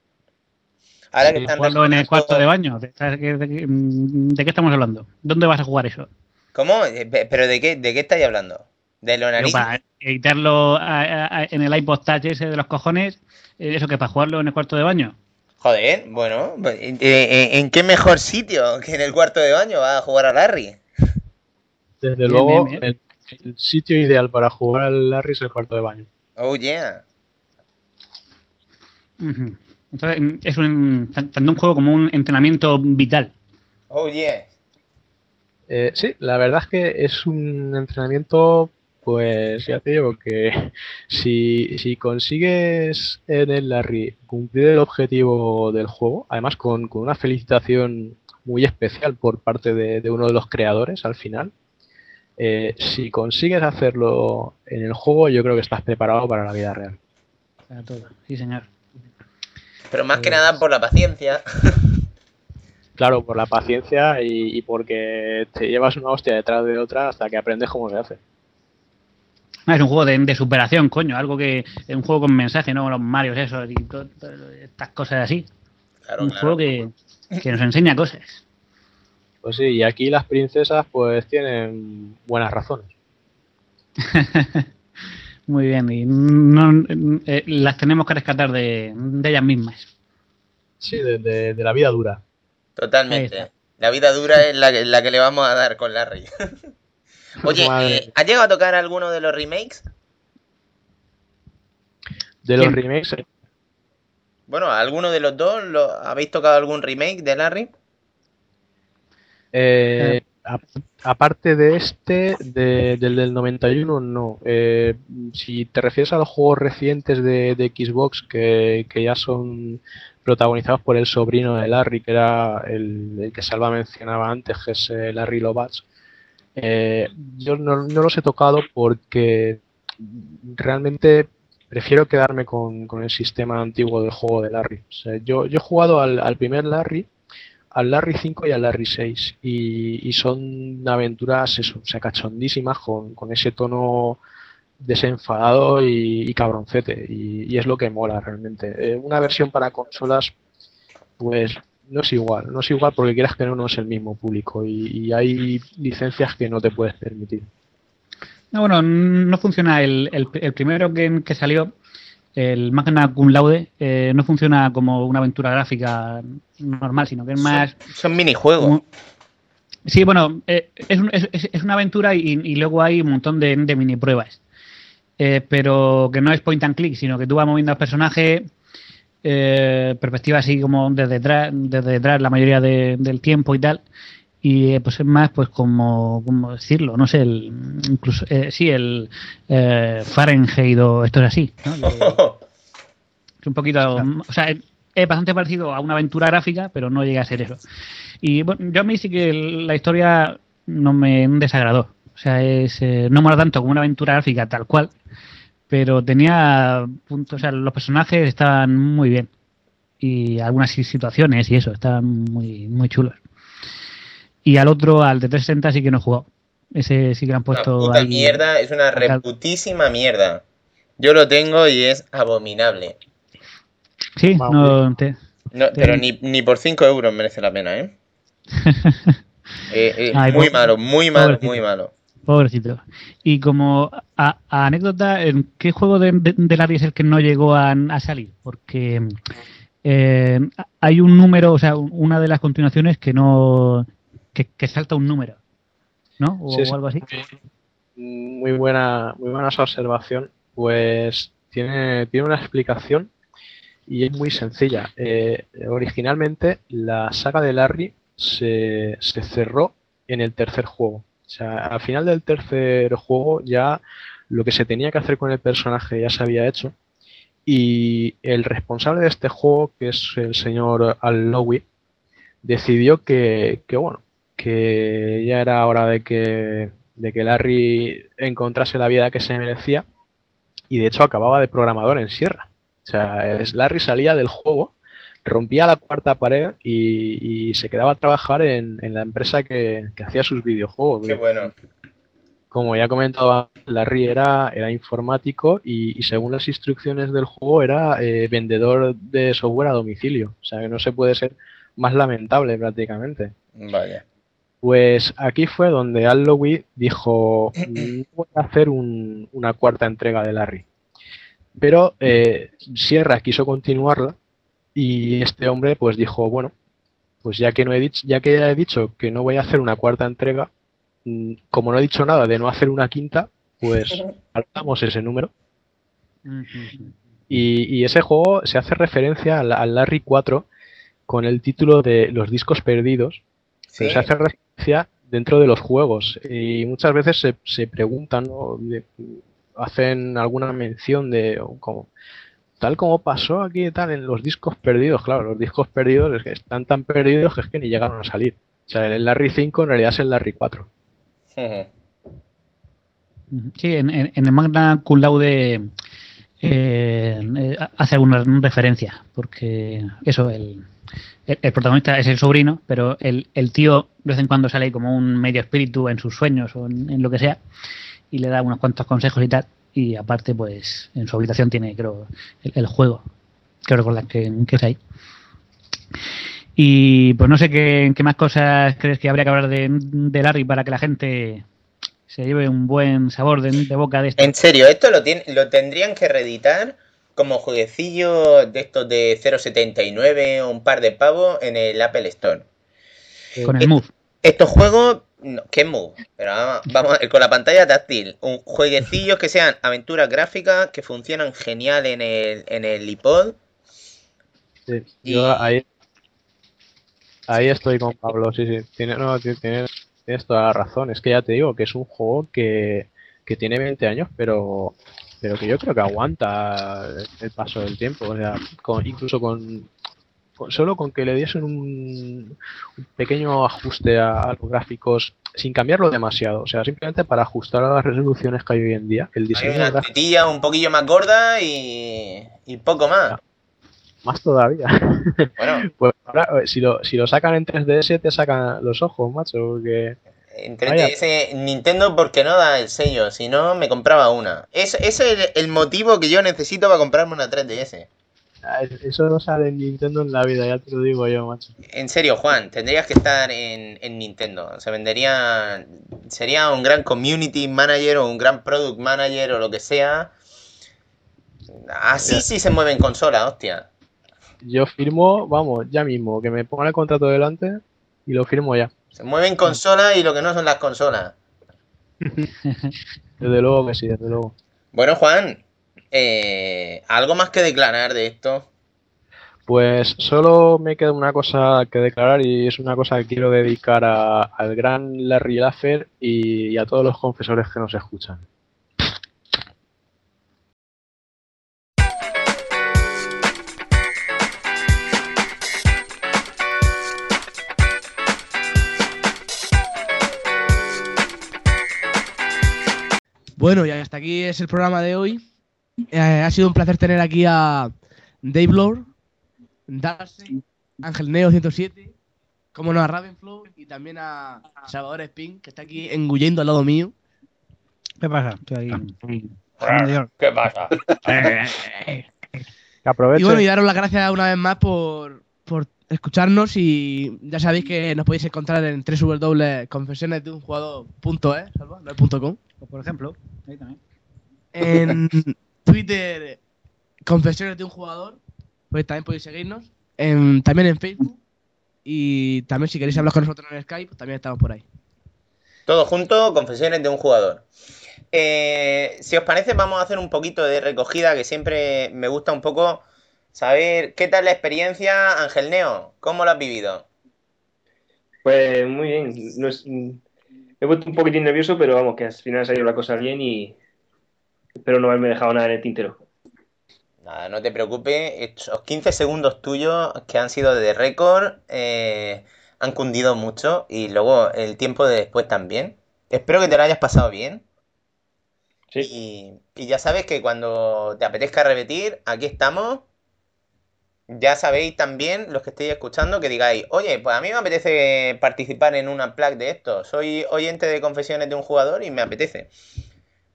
D: Ahora que están
I: jugarlo en el cuarto de baño. ¿De, de- de- de qué estamos hablando? ¿Dónde vas a jugar eso?
D: ¿Cómo? Pe- ¿Pero de qué, de qué estáis hablando? ¿Del
I: Digo,
D: onanismo?
I: para editarlo a- a- a- en el iPod Touch ese de los cojones, eh, ¿eso que para jugarlo en el cuarto de baño?
D: Joder, bueno, eh, ¿en qué mejor sitio que en el cuarto de baño va a jugar a Larry?
G: Desde
I: Bien,
G: luego,
I: bien, bien.
G: El, el sitio ideal para jugar al Larry es el cuarto de baño.
D: Oh, yeah.
I: Entonces, es un, tan- tanto un juego como un entrenamiento vital.
D: Oh, yeah.
G: Eh, sí, la verdad es que es un entrenamiento, pues ya te digo que (laughs) si, si consigues en el Larry cumplir el objetivo del juego, además con, con una felicitación muy especial por parte de, de uno de los creadores al final, eh, si consigues hacerlo en el juego, yo creo que estás preparado para la vida real.
I: Para todo. Sí, señor.
D: Pero más que nada por la paciencia. (laughs)
G: Claro, por la paciencia y, y porque te llevas una hostia detrás de otra hasta que aprendes cómo se hace.
I: Ah, es un juego de, de superación, coño. Algo que es un juego con mensaje, no los Marios esos y to- to- estas cosas así.
D: Claro,
I: un
D: claro.
I: juego que, que nos enseña cosas.
G: Pues sí, y aquí las princesas pues tienen buenas razones. (laughs)
I: Muy bien. Y no, eh, las tenemos que rescatar de, de ellas mismas.
G: Sí, de, de- de la vida dura.
D: Totalmente. La vida dura es la que, la que le vamos a dar con Larry. (laughs) Oye, eh, ¿has llegado a tocar alguno de los remakes?
G: De los
I: ¿Quién?
G: remakes, eh,
D: Bueno, ¿alguno de los dos? ¿Lo, ¿Habéis tocado algún remake de Larry?
G: eh, a- aparte de este, de- del del 91, no. Eh, si te refieres a los juegos recientes de, de Xbox que, que ya son protagonizados por el sobrino de Larry, que era el, el que Salva mencionaba antes, que es eh, Larry Lovats, eh, yo no, los he tocado porque realmente prefiero quedarme con, con el sistema antiguo del juego de Larry. Yo, he jugado al, primer Larry, al Larry 5 y al Larry 6 y, son aventuras eso, o cachondísimas con, con ese tono desenfadado y, cabroncete y, y es lo que mola realmente. Eh, una versión para consolas pues no es igual, no es igual porque quieras que no, no es el mismo público y, y hay licencias que no te puedes permitir.
I: No, bueno, no funciona. El, el- el primero que, que salió, el Magna Cum Laude, eh, no funciona como una aventura gráfica normal, sino que es más.
D: Son minijuegos.
I: como- Sí, bueno, eh, es, un- es- es- es una aventura y, y luego hay un montón de, de mini pruebas. Eh, pero que no es point and click, sino que tú vas moviendo al personaje, eh, perspectiva así como desde detrás, desde detrás la mayoría de- del tiempo y tal. Y eh, pues es más, pues como, ¿cómo decirlo? No sé, el, incluso, eh, sí, el eh, Fahrenheit o esto es así. (laughs) es un poquito, o sea, es, es bastante parecido a una aventura gráfica, pero no llega a ser eso. Y bueno, yo a mí sí que la historia no me desagradó. O sea, es, eh, no mola tanto como una aventura gráfica tal cual, pero tenía puntos, o sea, los personajes estaban muy bien. Y algunas situaciones y eso, estaban muy, muy chulos. Y al otro, al de 360, sí que no he jugado. Ese sí que lo han
D: Una
I: puesto
D: puta
I: ahí.
D: mierda, es una reputísima mierda. Yo lo tengo y es abominable.
I: Sí, no, te-
D: No,
I: Te-
D: pero ni, ni por 5 euros merece la pena, ¿eh? (laughs) Eh, eh,
I: Ay,
D: muy
I: pobre-
D: malo, muy malo,
I: pobrecito.
D: muy malo.
I: Pobrecito. Y como a- a anécdota, ¿en qué juego de, de, de Larry es el que no llegó a, a salir? Porque eh, hay un número, o sea, un- una de las continuaciones que no. que, que salta un número. ¿No? O,
G: Sí, sí.
I: o algo así.
G: Muy buena, muy buena esa observación. Pues tiene, tiene una explicación y es muy sencilla. Eh, originalmente la saga de Larry se, se cerró en el tercer juego. O sea, al final del tercer juego ya lo que se tenía que hacer con el personaje ya se había hecho. Y el responsable de este juego, que es el señor Al Lowy, decidió que, que, bueno, que ya era hora de que de que Larry encontrase la vida que se merecía y de hecho acababa de programador en Sierra. O sea, Larry salía del juego, rompía la cuarta pared y, y se quedaba a trabajar en, en la empresa que, que hacía sus videojuegos.
D: Qué bueno.
G: Como ya comentaba, Larry era, era informático y, y según las instrucciones del juego era eh, vendedor de software a domicilio. O sea que no se puede ser más lamentable prácticamente.
D: Vaya.
G: Pues aquí fue donde Al Lowe dijo, "No (clears throat) voy a hacer un- una cuarta entrega de Larry. Pero eh, Sierra quiso continuarla y este hombre pues dijo, bueno, pues ya que no he dicho, ya que ya he dicho que no voy a hacer una cuarta entrega, mm, como no he dicho nada de no hacer una quinta, pues saltamos ese número. Y, y ese juego se hace referencia al, al Larry 4 con el título de Los discos perdidos, pero se hace referencia dentro de los juegos. Y muchas veces se, se preguntan, ¿no? de- hacen alguna mención de como, tal como pasó aquí tal en los discos perdidos. Claro, los discos perdidos es que están tan perdidos que es que ni llegaron a salir. O sea, el Larry 5 en realidad es el Larry 4.
I: Sí, en, el Magna Cum Laude eh, eh, hace alguna referencia, porque eso, el, el, protagonista es el sobrino, pero el, el tío de vez en cuando sale como un medio espíritu en sus sueños o en lo que sea, y le da unos cuantos consejos y tal, y aparte, pues en su habitación tiene, creo, el, el juego, creo recordar que, que es ahí. Y pues no sé qué, qué más cosas crees que habría que hablar de, de Larry para que la gente se lleve un buen sabor de, de boca de esto.
D: En serio, esto lo, tien- lo tendrían que reeditar como jueguecillo de estos de 0.79 o un par de pavos en el Apple Store.
I: Con el Move.
D: Estos juegos, no, ¿qué move? Pero vamos, vamos a ver, con la pantalla táctil, un jueguecillos que sean aventuras gráficas, que funcionan genial en el, en el iPod.
G: Sí, yo ahí, ahí estoy con Pablo, sí, sí. Tiene, no, tienes, toda la razón. Es que ya te digo que es un juego que, que tiene 20 años, pero, pero que yo creo que aguanta el paso del tiempo. O sea, con- incluso con- solo con que le diesen un, un pequeño ajuste a, a los gráficos sin cambiarlo demasiado. O sea, simplemente para ajustar a las resoluciones que hay hoy en día. El
D: Hay
G: diseño
D: una
G: gráfico
D: tetilla un poquillo más gorda y, y poco más.
G: más todavía. (laughs)
D: Bueno,
G: Pues ahora, eh, si lo, si lo sacan en 3DS, te sacan los ojos, macho, porque...
D: en
G: Vaya.
D: 3DS Nintendo porque no da el sello, si no me compraba una. Es- Ese es el, el motivo que yo necesito para comprarme una 3DS.
G: Eso no sale en Nintendo en la vida, ya te lo digo yo, macho.
D: En serio, Juan, tendrías que estar en, en Nintendo. Se vendería. Sería un gran community manager o un gran product manager o lo que sea. Así
G: Ya.
D: sí se mueve en consola, hostia.
G: Yo firmo, vamos, ya mismo, que me pongan el contrato delante y lo firmo ya.
D: Se mueve en consola y lo que no son las consolas. (laughs)
G: Desde luego que sí, desde luego.
D: Bueno, Juan, eh, ¿algo más que declarar de esto?
G: Pues solo me queda una cosa que declarar y es una cosa que quiero dedicar a- al gran Larry Laffer y, y a todos los confesores que nos escuchan.
C: Bueno, y hasta aquí es el programa de hoy. Eh, ha sido un placer tener aquí a Dave Lord, Darcy, Ángel Neo 107, como no a Ravenflow y también a Salvador Spin, que está aquí engullendo al lado mío.
I: ¿Qué pasa? Estoy ahí.
D: ¿Qué pasa?
G: Que
C: Y
G: aprovechen.
C: bueno, y daros las gracias una vez más por, por escucharnos y ya sabéis que nos podéis encontrar en www.confesiones de un jugador.es, Salva, no es punto .com.
I: O por ejemplo, ahí también.
C: En Twitter, Confesiones de un jugador, pues también podéis seguirnos. En- también en Facebook. Y también si queréis hablar con nosotros en Skype, pues también estamos por ahí.
D: Todo junto, confesiones de un jugador. Eh, si os parece, vamos a hacer un poquito de recogida, que siempre me gusta un poco saber qué tal la experiencia, Ángel Neo, ¿cómo lo has vivido?
F: Pues muy bien. No es- me he puesto un poquitín nervioso, pero vamos, que al final ha salido la cosa bien y espero no haberme dejado nada en el tintero.
D: Nada, no te preocupes, esos 15 segundos tuyos que han sido de récord eh, han cundido mucho y luego el tiempo de después también. Espero que te lo hayas pasado bien.
F: Sí.
D: Y, y ya sabes que cuando te apetezca repetir, aquí estamos. Ya sabéis también, los que estéis escuchando, que digáis, oye, pues a mí me apetece participar en una plaque de esto. Soy oyente de confesiones de un jugador y me apetece.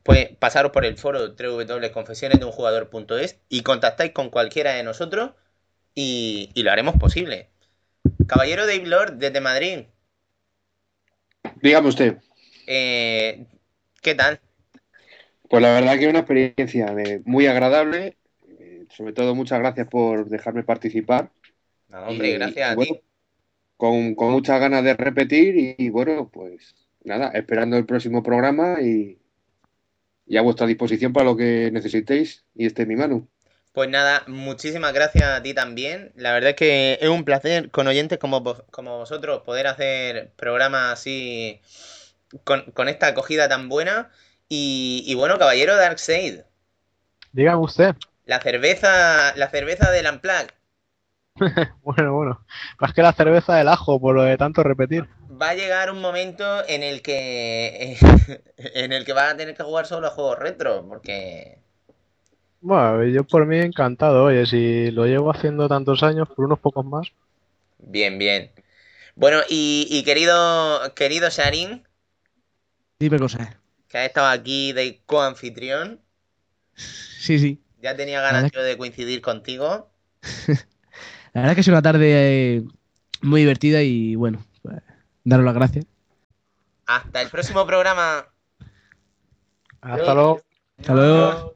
D: Pues pasaros por el foro www.confesionesdeunjugador.es y contactáis con cualquiera de nosotros y, y lo haremos posible. Caballero Dave Lord, desde Madrid,
E: Dígame usted.
D: eh, ¿qué tal?
E: Pues la verdad que una experiencia eh, muy agradable. eh, sobre todo, muchas gracias por dejarme participar.
D: No, hombre,
E: Y,
D: gracias a
E: bueno,
D: ti.
E: Con, con muchas ganas de repetir y, y, bueno, pues nada, esperando el próximo programa y, y a vuestra disposición para lo que necesitéis y esté en mi mano.
D: Pues nada, muchísimas gracias a ti también. La verdad es que es un placer con oyentes como, vos- como vosotros poder hacer programas así con, con esta acogida tan buena. Y, y bueno, caballero Darkseid,
G: Dígame usted.
D: la cerveza, la cerveza del Unplugged (laughs)
G: Bueno, bueno. Más que la cerveza del ajo, por lo de tanto repetir.
D: Va a llegar un momento en el que (laughs) en el que vas a tener que jugar solo a juegos retro, porque
G: Bueno, yo por mí encantado. Oye, si lo llevo haciendo tantos años, por unos pocos más.
D: bien, bien. Bueno, y, y querido, querido Sharin,
C: Dime cosas.
D: que ha estado aquí de coanfitrión,
C: Sí, sí.
D: ya tenía ganas yo de coincidir contigo. (laughs)
C: La verdad es que es una tarde eh, muy divertida y bueno, daros las gracias.
D: Hasta el próximo programa.
G: Hasta luego.
C: Hasta luego.